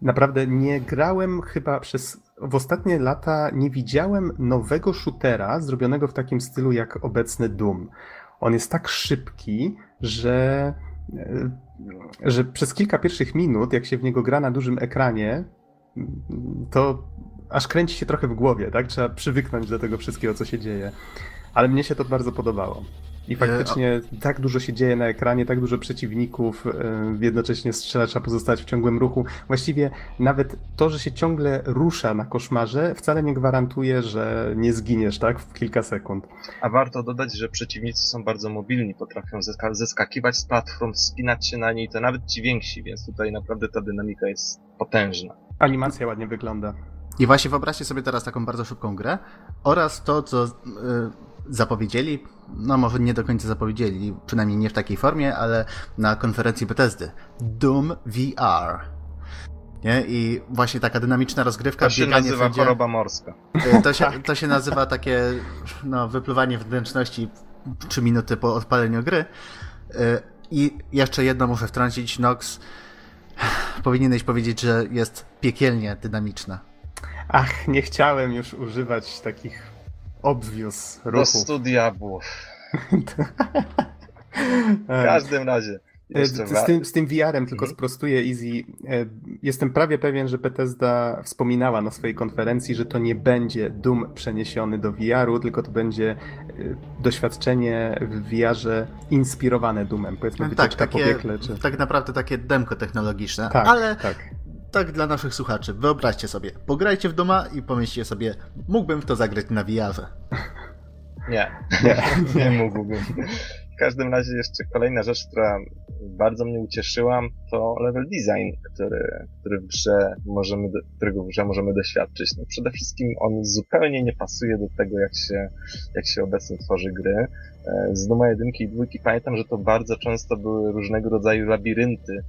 Naprawdę nie grałem chyba przez w ostatnie lata nie widziałem nowego shootera zrobionego w takim stylu jak obecny Doom. On jest tak szybki, że, e, że przez kilka pierwszych minut, jak się w niego gra na dużym ekranie, to aż kręci się trochę w głowie, tak? Trzeba przywyknąć do tego wszystkiego, co się dzieje. Ale mnie się to bardzo podobało. I faktycznie tak dużo się dzieje na ekranie, tak dużo przeciwników, e, jednocześnie strzela, trzeba pozostać w ciągłym ruchu. Właściwie nawet to, że się ciągle rusza na koszmarze, wcale nie gwarantuje, że nie zginiesz, tak, w kilka sekund. A warto dodać, że przeciwnicy są bardzo mobilni, potrafią zeskakiwać z platform, spinać się na niej, to nawet ci więksi, więc tutaj naprawdę ta dynamika jest potężna. Animacja ładnie wygląda. I właśnie wyobraźcie sobie teraz taką bardzo szybką grę oraz to, co y, zapowiedzieli, no może nie do końca zapowiedzieli, przynajmniej nie w takiej formie, ale na konferencji Bethesdy. Doom VR. Nie? I właśnie taka dynamiczna rozgrywka. To się nazywa choroba morska. Y, to się, to się nazywa takie no, wypluwanie wnętrzności 3 minuty po odpaleniu gry. Y, I jeszcze jedno muszę wtrącić, Nox. Powinieneś powiedzieć, że jest piekielnie dynamiczna. Ach, nie chciałem już używać takich obvious ruchów. Do stu diabłów. [LAUGHS] w każdym razie. E, z tym, z tym VR-em tylko mhm. sprostuję Easy. E, jestem prawie pewien, że Bethesda wspominała na swojej konferencji, że to nie będzie Doom przeniesiony do VR-u, tylko to będzie e, doświadczenie w VR-ze inspirowane Doomem. Powiedzmy no, tak, takie, powiekle, czy... tak naprawdę takie demko technologiczne. Tak, ale tak tak dla naszych słuchaczy. Wyobraźcie sobie, pograjcie w doma i pomyślcie sobie, mógłbym w to zagrać na VR. [LAUGHS] Nie, nie, [LAUGHS] nie mógłbym. W każdym razie jeszcze kolejna rzecz, która bardzo mnie ucieszyła, to level design, który, który w grze możemy, którego w grze możemy doświadczyć. No przede wszystkim on zupełnie nie pasuje do tego, jak się, jak się obecnie tworzy gry. E, z Duma 1 i 2 pamiętam, że to bardzo często były różnego rodzaju labirynty,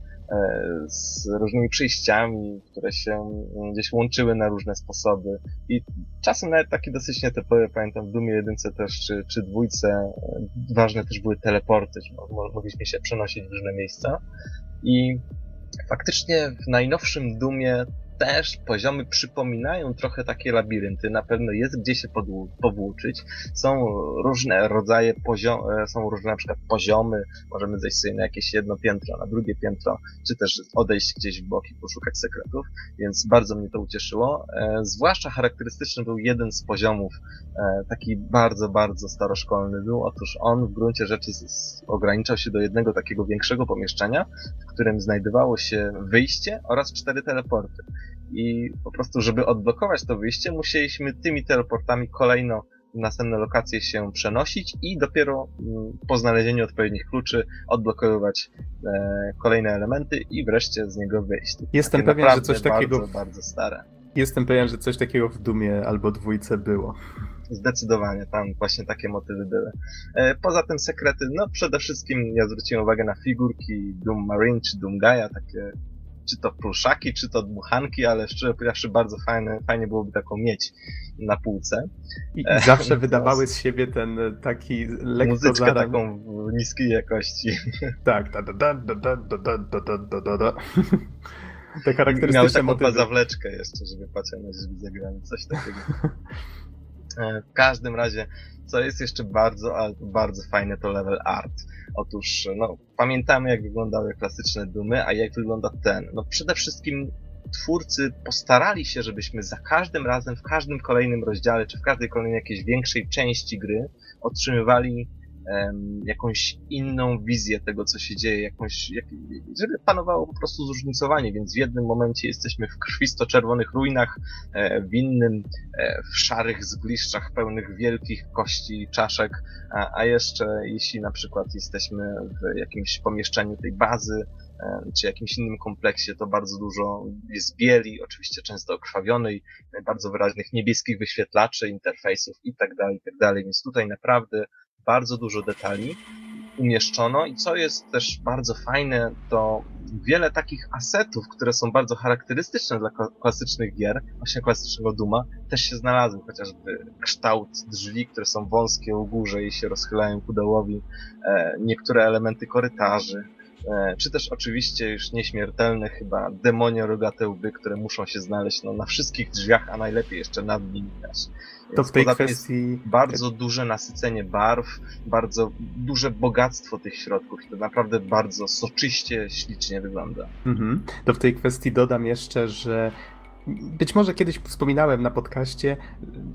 z różnymi przejściami, które się gdzieś łączyły na różne sposoby. I czasem nawet takie dosyć nietypowe, pamiętam w Dumie jedynce też, czy, czy dwójce, e, ważne też były teleporty, że mogliśmy się przenosić w różne miejsca. I faktycznie w najnowszym Dumie też poziomy przypominają trochę takie labirynty. Na pewno jest gdzie się powłóczyć. Są różne rodzaje poziomy, są różne na przykład poziomy. Możemy zejść sobie na jakieś jedno piętro, na drugie piętro, czy też odejść gdzieś w bok i poszukać sekretów. Więc bardzo mnie to ucieszyło. E, zwłaszcza charakterystyczny był jeden z poziomów, e, taki bardzo, bardzo staroszkolny był. Otóż on w gruncie rzeczy ograniczał się do jednego takiego większego pomieszczenia, w którym znajdowało się wyjście oraz cztery teleporty i po prostu, żeby odblokować to wyjście, musieliśmy tymi teleportami kolejno w następne lokacje się przenosić i dopiero mm, po znalezieniu odpowiednich kluczy odblokowywać e, kolejne elementy i wreszcie z niego wyjść. Jestem Takie pewien, że coś takiego. Bardzo, bardzo stare. Jestem pewien, że coś takiego w Dumie albo dwójce było. Zdecydowanie, tam właśnie takie motywy były. E, poza tym sekrety, no przede wszystkim ja zwróciłem uwagę na figurki Doom Marine czy Doom Gaia, takie czy to pluszaki, czy to dmuchanki, ale szczerze powiedziawszy bardzo fajne, fajnie byłoby taką mieć na półce. I, i zawsze wydawały z siebie ten taki lekko Muzyczkę taką w niskiej jakości. Tak, da da da da da da da da da da Te charakterystyczne Miał taką motywy. zawleczkę jeszcze, żeby patrzeć na drzwi coś takiego. W każdym razie, co jest jeszcze bardzo, bardzo fajne, to level art. Otóż, no, pamiętamy jak wyglądały klasyczne Dumy, a jak wygląda ten. No, przede wszystkim twórcy postarali się, żebyśmy za każdym razem, w każdym kolejnym rozdziale, czy w każdej kolejnej jakiejś większej części gry otrzymywali jakąś inną wizję tego, co się dzieje, jakąś, jak, żeby panowało po prostu zróżnicowanie, więc w jednym momencie jesteśmy w krwisto-czerwonych ruinach, e, w innym e, w szarych zgliszczach pełnych wielkich kości czaszek, a, a jeszcze jeśli na przykład jesteśmy w jakimś pomieszczeniu tej bazy, e, czy jakimś innym kompleksie, to bardzo dużo jest bieli, oczywiście często okrwawionej, bardzo wyraźnych niebieskich wyświetlaczy, interfejsów i tak dalej, i tak dalej, więc tutaj naprawdę bardzo dużo detali umieszczono i co jest też bardzo fajne, to wiele takich asetów, które są bardzo charakterystyczne dla klasycznych gier, właśnie klasycznego Duma, też się znalazły, chociażby kształt drzwi, które są wąskie u górze i się rozchylają ku dołowi, e, niektóre elementy korytarzy, e, czy też oczywiście już nieśmiertelne chyba demonie rogate łby, które muszą się znaleźć no, na wszystkich drzwiach, a najlepiej jeszcze nad nimi też. To w tej kwestii... bardzo duże nasycenie barw, bardzo duże bogactwo tych środków. To naprawdę bardzo soczyście, ślicznie wygląda. Mhm. To w tej kwestii dodam jeszcze, że być może kiedyś wspominałem na podcaście,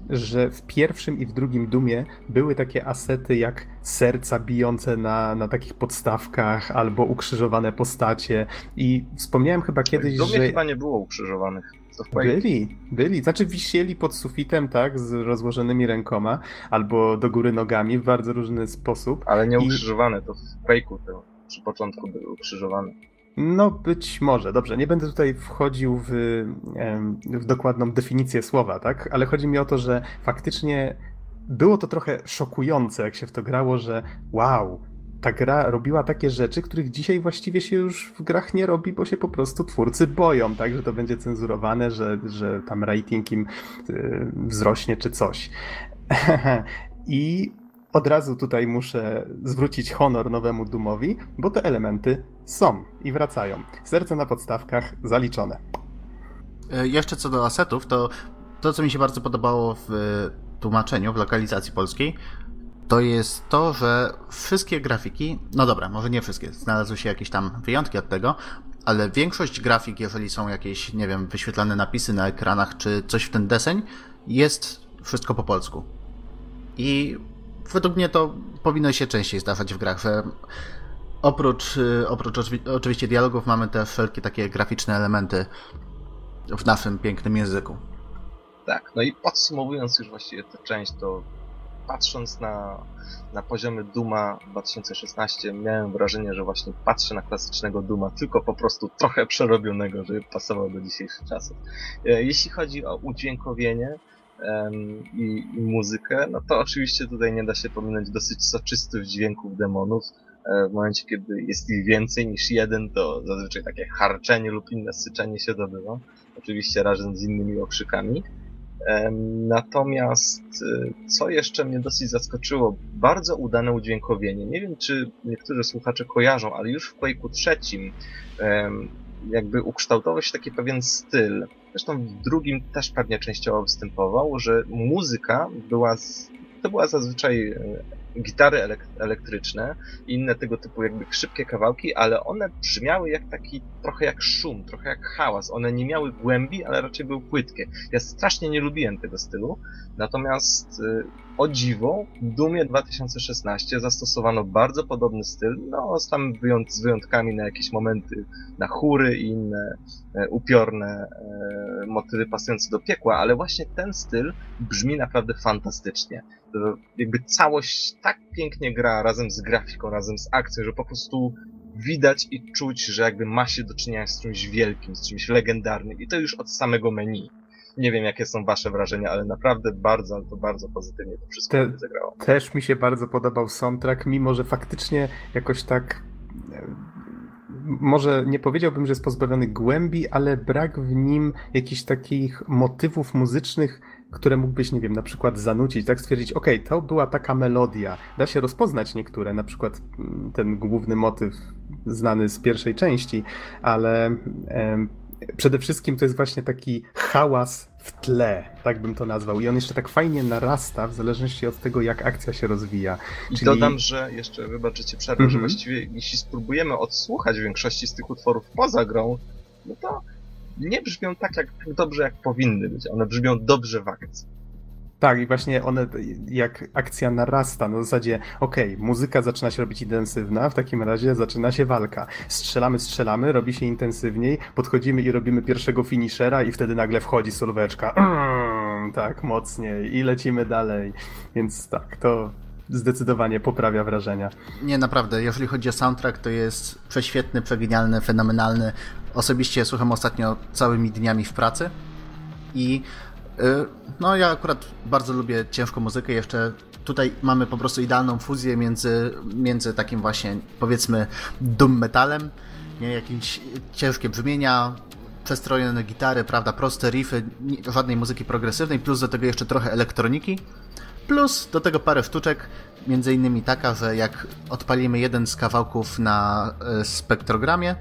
że w pierwszym i w drugim Dumie były takie asety jak serca bijące na, na takich podstawkach albo ukrzyżowane postacie i wspomniałem chyba kiedyś, w Dumie że... chyba nie było ukrzyżowanych. Byli, byli. Znaczy wisieli pod sufitem, tak, z rozłożonymi rękoma, albo do góry nogami w bardzo różny sposób. Ale nie ukrzyżowane, I... to w Quake'u to przy początku były ukrzyżowane. No, być może. Dobrze, nie będę tutaj wchodził w, w dokładną definicję słowa, tak? Ale chodzi mi o to, że faktycznie było to trochę szokujące, jak się w to grało, że wow, ta gra robiła takie rzeczy, których dzisiaj właściwie się już w grach nie robi, bo się po prostu twórcy boją, tak, że to będzie cenzurowane, że, że tam rating im y, wzrośnie czy coś. [LAUGHS] I od razu tutaj muszę zwrócić honor nowemu Dumowi, bo te elementy są i wracają. Serce na podstawkach zaliczone. E, jeszcze co do asetów, to to, co mi się bardzo podobało w tłumaczeniu, w lokalizacji polskiej, to jest to, że wszystkie grafiki, no dobra, może nie wszystkie, znalazły się jakieś tam wyjątki od tego, ale większość grafik, jeżeli są jakieś, nie wiem, wyświetlane napisy na ekranach, czy coś w ten deseń, jest wszystko po polsku. I według mnie to powinno się częściej zdarzać w grach, że oprócz, y, oprócz oczywiście dialogów mamy też wszelkie takie graficzne elementy w naszym pięknym języku. Tak, no i podsumowując już właściwie tę część, to patrząc na, na poziomy Duma 2016 miałem wrażenie, że właśnie patrzę na klasycznego Duma, tylko po prostu trochę przerobionego, żeby pasował do dzisiejszych czasów. E, jeśli chodzi o udźwiękowienie, i, i, muzykę, no to oczywiście tutaj nie da się pominąć dosyć soczystych dźwięków demonów. E, w momencie, kiedy jest ich więcej niż jeden, to zazwyczaj takie harczenie lub inne syczenie się dobywa. Oczywiście razem z innymi okrzykami. Natomiast e, co jeszcze mnie dosyć zaskoczyło, bardzo udane udźwiękowienie. Nie wiem, czy niektórzy słuchacze kojarzą, ale już w Quake'u trzecim jakby ukształtował się taki pewien styl. Zresztą w drugim też pewnie częściowo występował, że muzyka była z, to była zazwyczaj e, gitary elektryczne i inne tego typu jakby szybkie kawałki, ale one brzmiały jak taki, trochę jak szum, trochę jak hałas. One nie miały głębi, ale raczej były płytkie. Ja strasznie nie lubiłem tego stylu, natomiast y, o dziwo, w Dumie 2016 zastosowano bardzo podobny styl, no z tam wyjąt z wyjątkami na jakieś momenty, na chóry i inne e, upiorne e, motywy pasujące do piekła, ale właśnie ten styl brzmi naprawdę fantastycznie. To jakby całość tak pięknie gra razem z grafiką, razem z akcją, że po prostu widać i czuć, że jakby ma się do czynienia z czymś wielkim, z czymś legendarnym i to już od samego menu. Nie wiem, jakie są wasze wrażenia, ale naprawdę bardzo, to bardzo pozytywnie to wszystko Te, zagrało. Też mi się bardzo podobał soundtrack, mimo że faktycznie jakoś tak e, może nie powiedziałbym, że jest pozbawiony głębi, ale brak w nim jakichś takich motywów muzycznych, które mógłbyś, nie wiem, na przykład zanucić, tak stwierdzić, ok, to była taka melodia. Da się rozpoznać niektóre, na przykład mm, ten główny motyw znany z pierwszej części, ale przede wszystkim to jest właśnie taki hałas w tle, tak bym to nazwał. I on jeszcze tak fajnie narasta w zależności od tego, jak akcja się rozwija. I Czyli... dodam, że jeszcze wybaczycie przerwę, mm -hmm. że mhm. właściwie jeśli spróbujemy odsłuchać większości z tych utworów poza grą, no to nie brzmią tak, jak, tak dobrze, jak powinny być. One brzmią dobrze w akcji. Tak, i właśnie one, jak akcja narasta, na zasadzie, okej, okay, muzyka zaczyna się robić intensywna, w takim razie zaczyna się walka. Strzelamy, strzelamy, robi się intensywniej, podchodzimy i robimy pierwszego finishera i wtedy nagle wchodzi solweczka. Mm, [CLEARS THROAT] tak, mocniej i lecimy dalej. Więc tak, to zdecydowanie poprawia wrażenia. Nie, naprawdę, jeżeli chodzi o soundtrack, to jest prześwietny, przegenialny, fenomenalny. Osobiście słucham ostatnio całymi dniami w pracy i y, no ja akurat bardzo lubię ciężką muzykę, jeszcze tutaj mamy po prostu idealną fuzję między, między takim właśnie powiedzmy doom metalem, nie, jakieś ciężkie brzmienia, przestrojone gitary, prawda, proste riffy, żadnej muzyki progresywnej, plus do tego jeszcze trochę elektroniki Plus do tego parę sztuczek, między innymi taka, że jak odpalimy jeden z kawałków na e, spektrogramie,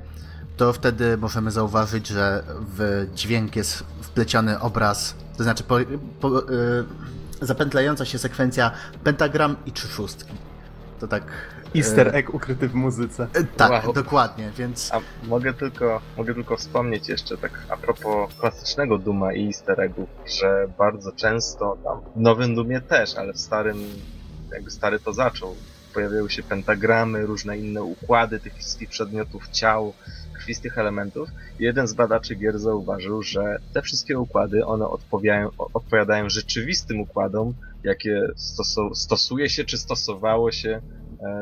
to wtedy możemy zauważyć, że w dźwięk jest wpleciony obraz, to znaczy po, po, yy, zapętlająca się sekwencja pentagram i trzy szóstki. To tak. Easter egg ukryty w muzyce. Tak, wow. dokładnie, więc. A mogę tylko, mogę tylko wspomnieć jeszcze tak a propos klasycznego Duma i easter eggów, że bardzo często tam w nowym Dumie też, ale w starym, jakby stary to zaczął, pojawiały się pentagramy, różne inne układy tych wszystkich przedmiotów ciał, krwistych elementów. Jeden z badaczy gier zauważył, że te wszystkie układy, one odpowiadają, odpowiadają rzeczywistym układom, jakie stosu stosuje się, czy stosowało się e,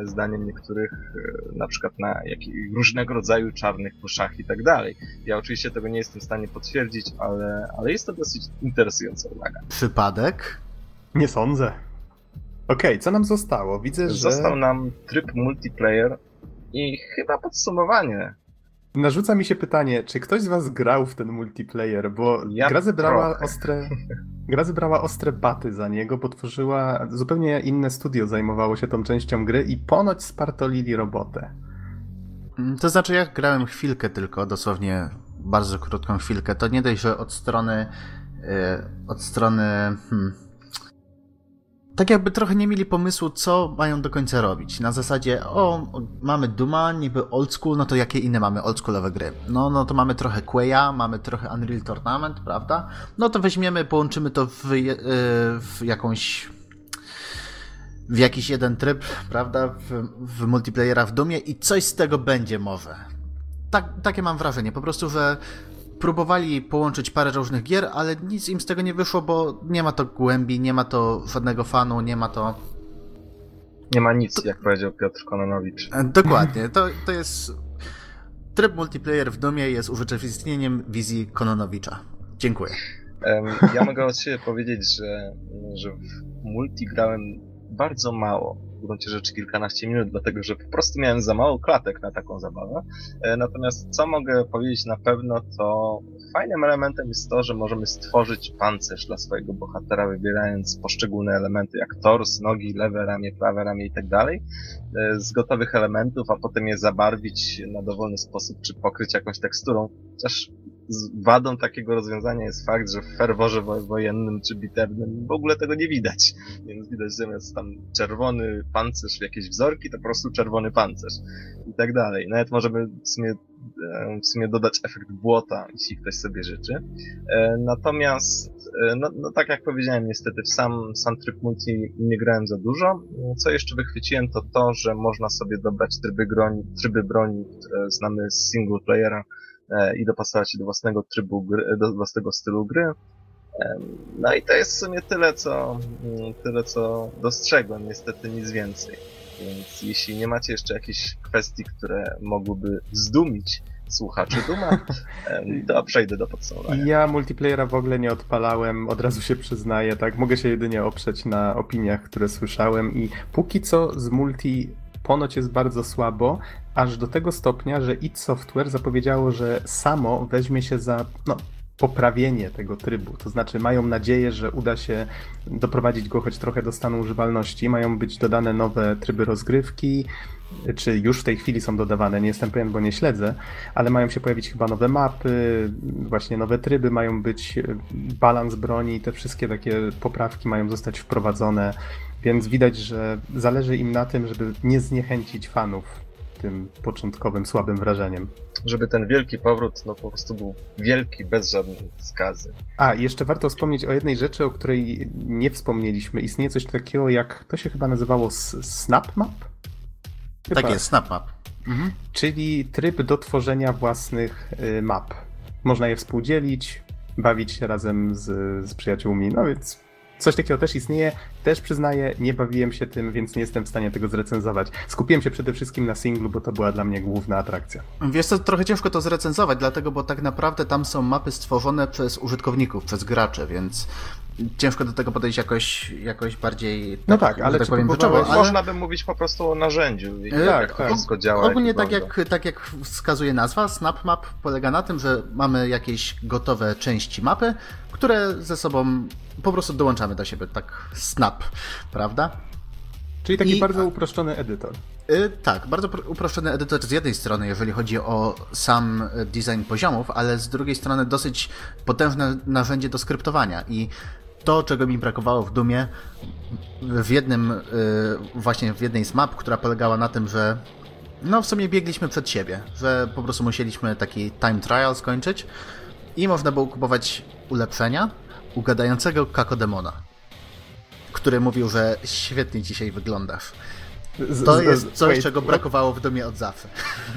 zdaniem niektórych e, na przykład na jakich, różnego rodzaju czarnych kuszach i tak dalej. Ja oczywiście tego nie jestem w stanie potwierdzić, ale, ale jest to dosyć interesująca uwaga. Przypadek? Nie sądzę. Okej, okay, co nam zostało? Widzę, że... Został nam tryb multiplayer i chyba podsumowanie. Narzuca mi się pytanie, czy ktoś z was grał w ten multiplayer, bo ja gra zebrała trochę. ostre. Gra zebrała ostre baty za niego, bo tworzyła zupełnie inne studio, zajmowało się tą częścią gry i ponoć spartolili robotę. Mm, to znaczy, jak grałem chwilkę tylko, dosłownie bardzo krótką chwilkę, to nie dość, że od strony. Yy, od strony. Hmm, tak jakby trochę nie mieli pomysłu, co mają do końca robić. Na zasadzie, o, mamy Duma, niby old school, no to jakie inne mamy oldschoolowe gry? No, no to mamy trochę Quaya, mamy trochę Unreal Tournament, prawda? No to weźmiemy, połączymy to w, e, w jakąś w jakiś jeden tryb, prawda, w, w multiplayera w Dumie i coś z tego będzie może. Tak, takie mam wrażenie, po prostu, że próbowali połączyć parę różnych gier, ale nic im z tego nie wyszło, bo nie ma to głębi, nie ma to żadnego fanu, nie ma to. Nie ma nic, to... jak powiedział Piotr Kononowicz. E, dokładnie. To, to jest. Tryb multiplayer w Dumie jest urzeczywistnieniem wizji Kononowicza. Dziękuję. Ja mogę od siebie powiedzieć, że, że w multi grałem bardzo mało w gruncie rzeczy kilkanaście minut, dlatego że po prostu miałem za mało klatek na taką zabawę. E, natomiast co mogę powiedzieć na pewno, to fajnym elementem jest to, że możemy stworzyć pancerz dla swojego bohatera, wybierając poszczególne elementy, jak tors, nogi, lewe ramię, prawe ramię i tak dalej, e, z gotowych elementów, a potem je zabarwić na dowolny sposób, czy pokryć jakąś teksturą. Chociaż wadą takiego rozwiązania jest fakt, że w ferworze wojennym czy bitewnym w ogóle tego nie widać. Więc widać zamiast tam czerwony pancerz, jakieś wzorki, to po prostu czerwony pancerz i tak dalej. Nawet możemy w sumie, e, w sumie dodać efekt błota, jeśli ktoś sobie życzy. E, natomiast, e, no, no tak jak powiedziałem, niestety w sam, sam tryb multi nie grałem za dużo. Co jeszcze wychwyciłem, to to, że można sobie dobrać tryby broni, tryby broni które znamy z single playera, i dopasować się do własnego trybu gry, do własnego stylu gry. No i to jest w sumie tyle, co, mm, tyle, co dostrzegłem, niestety nic więcej. Więc jeśli nie macie jeszcze jakichś kwestii, które mogłyby zdumić słuchaczy Duma, [LAUGHS] to przejdę do podsumowania. Ja multiplayera w ogóle nie odpalałem, od razu się przyznaję, tak? Mogę się jedynie oprzeć na opiniach, które słyszałem i póki co z multi ponoć jest bardzo słabo, aż do tego stopnia, że id Software zapowiedziało, że samo weźmie się za no, poprawienie tego trybu. To znaczy mają nadzieję, że uda się doprowadzić go choć trochę do stanu używalności. Mają być dodane nowe tryby rozgrywki, czy już w tej chwili są dodawane, nie jestem pewien, bo nie śledzę, ale mają się pojawić chyba nowe mapy, właśnie nowe tryby, mają być balans broni, te wszystkie takie poprawki mają zostać wprowadzone, więc widać, że zależy im na tym, żeby nie zniechęcić fanów tym początkowym słabym wrażeniem. Żeby ten wielki powrót no po prostu był wielki, bez żadnej skazy. A, jeszcze warto wspomnieć o jednej rzeczy, o której nie wspomnieliśmy. Istnieje coś takiego jak, to się chyba nazywało Snap Map? Chyba. Tak jest, Snap Map. Mhm. Czyli tryb do tworzenia własnych y, map. Można je współdzielić, bawić się razem z, z przyjaciółmi, no więc Coś takiego też istnieje. Też przyznaję, nie bawiłem się tym, więc nie jestem w stanie tego zrecenzować. Skupiłem się przede wszystkim na singlu, bo to była dla mnie główna atrakcja. Wiesz co, trochę ciężko to zrecenzować, dlatego, bo tak naprawdę tam są mapy stworzone przez użytkowników, przez gracze, więc ciężko do tego podejść jakoś, jakoś bardziej. Tak, no tak, ale tak powiem, ale... Można by mówić po prostu o narzędziu. I tak, jak tak. wszystko działa. Ogólnie tak jak, tak jak wskazuje nazwa, SnapMap polega na tym, że mamy jakieś gotowe części mapy, które ze sobą po prostu dołączamy do siebie, tak snap prawda? Czyli taki I... bardzo uproszczony edytor. Yy, tak, bardzo uproszczony edytor z jednej strony, jeżeli chodzi o sam design poziomów, ale z drugiej strony dosyć potężne narzędzie do skryptowania i to, czego mi brakowało w Dumie, w jednym, yy, właśnie w jednej z map, która polegała na tym, że no w sumie biegliśmy przed siebie, że po prostu musieliśmy taki time trial skończyć i można było kupować ulepszenia u gadającego kakodemona, który mówił, że świetnie dzisiaj wyglądasz. To jest coś, wait, czego brakowało w domie od zawsze.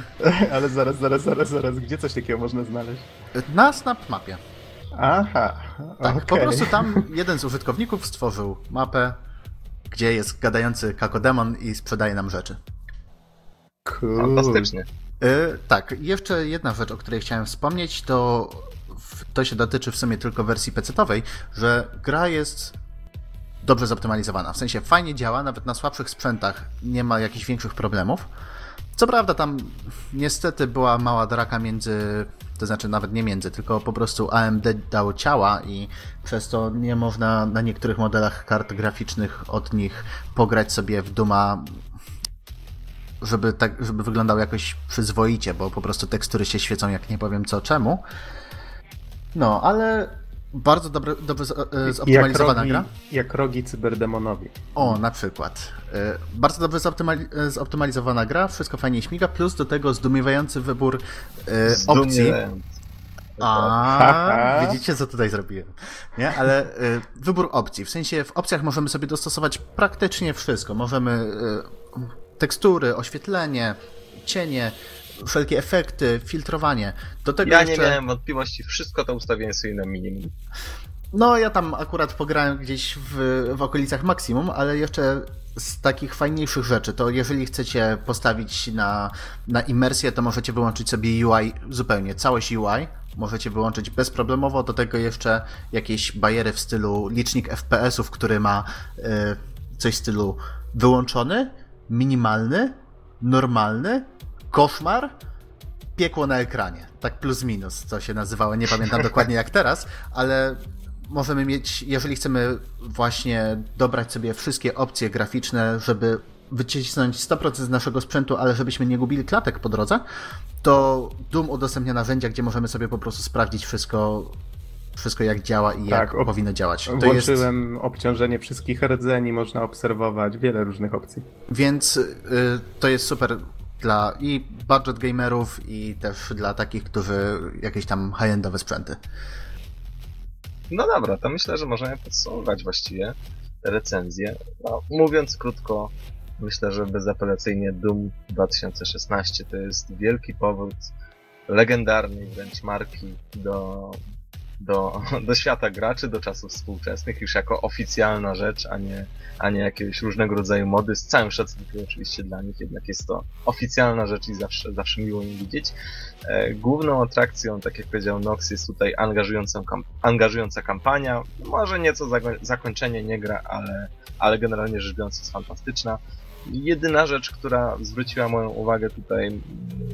[LAUGHS] Ale zaraz, zaraz, zaraz, zaraz. Gdzie coś takiego można znaleźć? Na Snap mapie. Aha. Tak, okay. po prostu tam [LAUGHS] jeden z użytkowników stworzył mapę, gdzie jest gadający kakodemon i sprzedaje nam rzeczy. Cool. Fantastycznie. Y, tak, jeszcze jedna rzecz, o której chciałem wspomnieć, to to się dotyczy w sumie tylko wersji PC-owej, że gra jest dobrze zoptymalizowana. W sensie fajnie działa, nawet na słabszych sprzętach nie ma jakichś większych problemów. Co prawda tam niestety była mała draka między, to znaczy nawet nie między, tylko po prostu AMD dało ciała i przez to nie można na niektórych modelach kart graficznych od nich pograć sobie w Duma żeby, tak, żeby wyglądał jakoś przyzwoicie, bo po prostu tekstury się świecą jak nie powiem co czemu. No, ale bardzo dobre, dobrze e, zoptymalizowana jak rogi, gra. Jak rogi cyberdemonowi. O, na przykład. E, bardzo dobrze e, zoptymalizowana gra, wszystko fajnie śmiga, plus do tego zdumiewający wybór opcji. A, widzicie co tutaj zrobiłem. Nie, ale wybór opcji. W sensie w opcjach możemy sobie dostosować praktycznie wszystko. Możemy tekstury, oświetlenie, cienie, wszelkie efekty, filtrowanie. Do tego ja jeszcze... nie miałem wątpliwości, wszystko to ustawiłem sobie na minimum. No, ja tam akurat pograłem gdzieś w, w okolicach maksimum, ale jeszcze z takich fajniejszych rzeczy, to jeżeli chcecie postawić na, na imersję, to możecie wyłączyć sobie UI zupełnie, całość UI, możecie wyłączyć bezproblemowo, do tego jeszcze jakieś bariery w stylu licznik FPS-ów, który ma y, coś w stylu wyłączony, minimalny, normalny, koszmar, piekło na ekranie. Tak plus minus, co się nazywało. Nie pamiętam [LAUGHS] dokładnie jak teraz, ale możemy mieć, jeżeli chcemy właśnie dobrać sobie wszystkie opcje graficzne, żeby wycisnąć 100% z naszego sprzętu, ale żebyśmy nie gubili klatek po drodze, to Doom udostępnia narzędzia, gdzie możemy sobie po prostu sprawdzić wszystko wszystko jak działa i tak, jak powinno działać. To włączyłem jest... obciążenie wszystkich rdzeni, można obserwować wiele różnych opcji. Więc y, to jest super dla i budget gamerów i też dla takich, którzy jakieś tam high-endowe sprzęty. No dobra, to myślę, że możemy podsumować właściwie recenzję. No, mówiąc krótko, myślę, że bezapelacyjnie Doom 2016 to jest wielki powód legendarnej wręcz marki do do, do świata graczy, do czasów współczesnych, już jako oficjalna rzecz, a nie, a nie jakiegoś różnego rodzaju mody. Z całym szacunkiem oczywiście dla nich, jednak jest to oficjalna rzecz i zawsze, zawsze miło im widzieć. E, główną atrakcją, tak jak powiedział Nox, jest tutaj angażująca, angażująca kampania. Może nieco zakończenie nie gra, ale, ale generalnie rzecz biorąc jest fantastyczna. Jedyna rzecz, która zwróciła moją uwagę tutaj,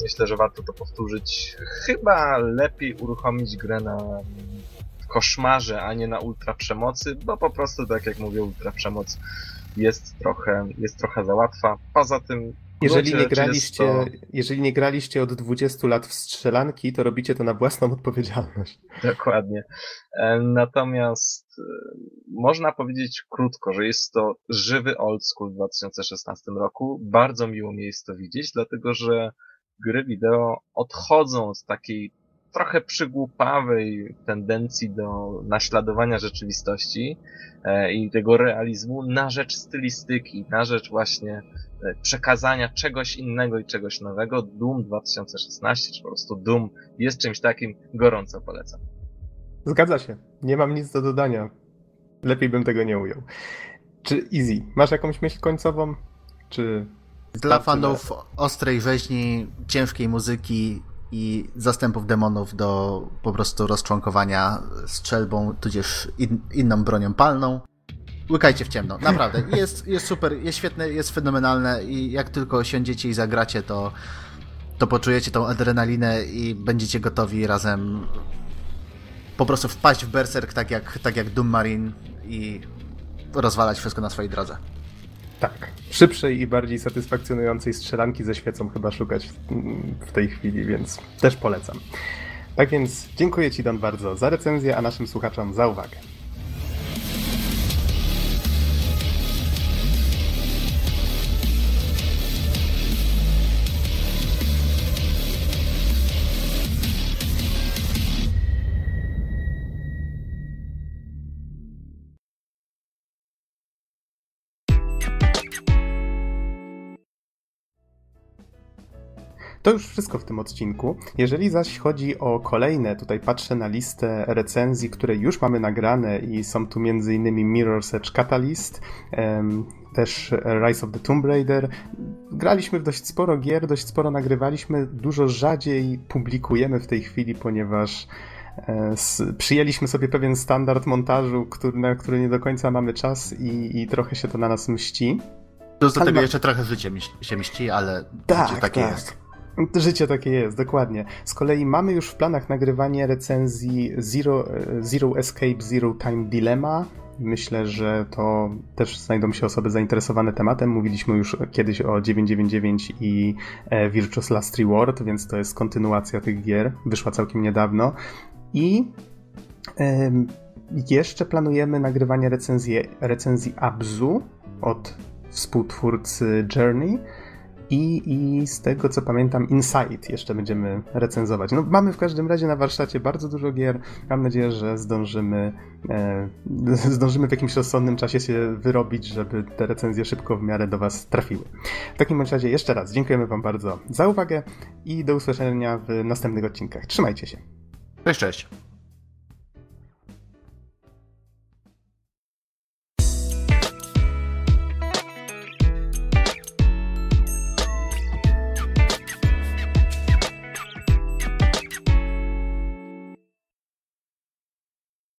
myślę, że warto to powtórzyć, chyba lepiej uruchomić grę na koszmarze, a nie na ultra przemocy, bo po prostu, tak jak mówię, ultra przemoc jest trochę, jest trochę za łatwa. Poza tym jeżeli nie, graliście, jeżeli nie graliście od 20 lat w strzelanki, to robicie to na własną odpowiedzialność. Dokładnie. E, natomiast e, można powiedzieć krótko, że jest to żywy old school w 2016 roku. Bardzo miło mi jest to widzieć, dlatego że gry wideo odchodzą od takiej trochę przygłupawej tendencji do naśladowania rzeczywistości e, i tego realizmu na rzecz stylistyki, na rzecz właśnie e, przekazania czegoś innego i czegoś nowego. Doom 2016, czy po prostu Doom jest czymś takim, gorąco polecam. Zgadza się. Nie mam nic do dodania. Lepiej bym tego nie ujął. Czy Easy, masz jakąś myśl końcową? Czy dla fanów ostrej rzeźni, ciężkiej muzyki i zastępów demonów do po prostu rozczłonkowania strzelbą, tudzież in, inną bronią palną. Łykajcie w ciemno, naprawdę. [LAUGHS] Jest, jest super, jest świetne, jest fenomenalne i jak tylko siądziecie i zagracie, to, to poczujecie tą adrenalinę i będziecie gotowi razem po prostu wpaść w berserk, tak jak, tak jak Doom Marine i rozwalać wszystko na swojej drodze. Tak. Szybszej i bardziej satysfakcjonującej strzelanki ze świecą chyba szukać w tej chwili, więc też polecam. Tak więc dziękuję Ci Don bardzo za recenzję, a naszym słuchaczom za uwagę. To już wszystko w tym odcinku. Jeżeli zaś chodzi o kolejne, tutaj patrzę na listę recenzji, które już mamy nagrane i są tu m.in. Mirror's Edge Catalyst, też Rise of the Tomb Raider. Graliśmy w dość sporo gier, dość sporo nagrywaliśmy, dużo rzadziej publikujemy w tej chwili, ponieważ e, przyjęliśmy sobie pewien standard montażu, który, na który nie do końca mamy czas i, i trochę się to na nas mści. Do tego ma... jeszcze trochę życie się mści, ale tak, takie tak. jest. [LAUGHS] Życie takie jest, dokładnie. Z kolei mamy już w planach nagrywanie recenzji Zero, Zero Escape, Zero Time Dilemma. Myślę, że to też znajdą się osoby zainteresowane tematem. Mówiliśmy już kiedyś o 999 i e, Virtuous Last Reward, więc to jest kontynuacja tych gier. Wyszła całkiem niedawno. I jeszcze planujemy nagrywanie recenzji, recenzji Abzu od współtwórcy Journey i, I z tego co pamiętam, Insight jeszcze będziemy recenzować. No, mamy w każdym razie na warsztacie bardzo dużo gier. Mam nadzieję, że zdążymy, e, [LAUGHS] zdążymy w jakimś rozsądnym czasie się wyrobić, żeby te recenzje szybko w miarę do Was trafiły. W takim razie jeszcze raz dziękujemy Wam bardzo za uwagę i do usłyszenia w następnych odcinkach. Trzymajcie się. Cześć, cześć.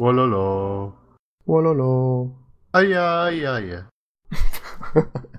Wololo. Wololo. Eieiei. [LAUGHS]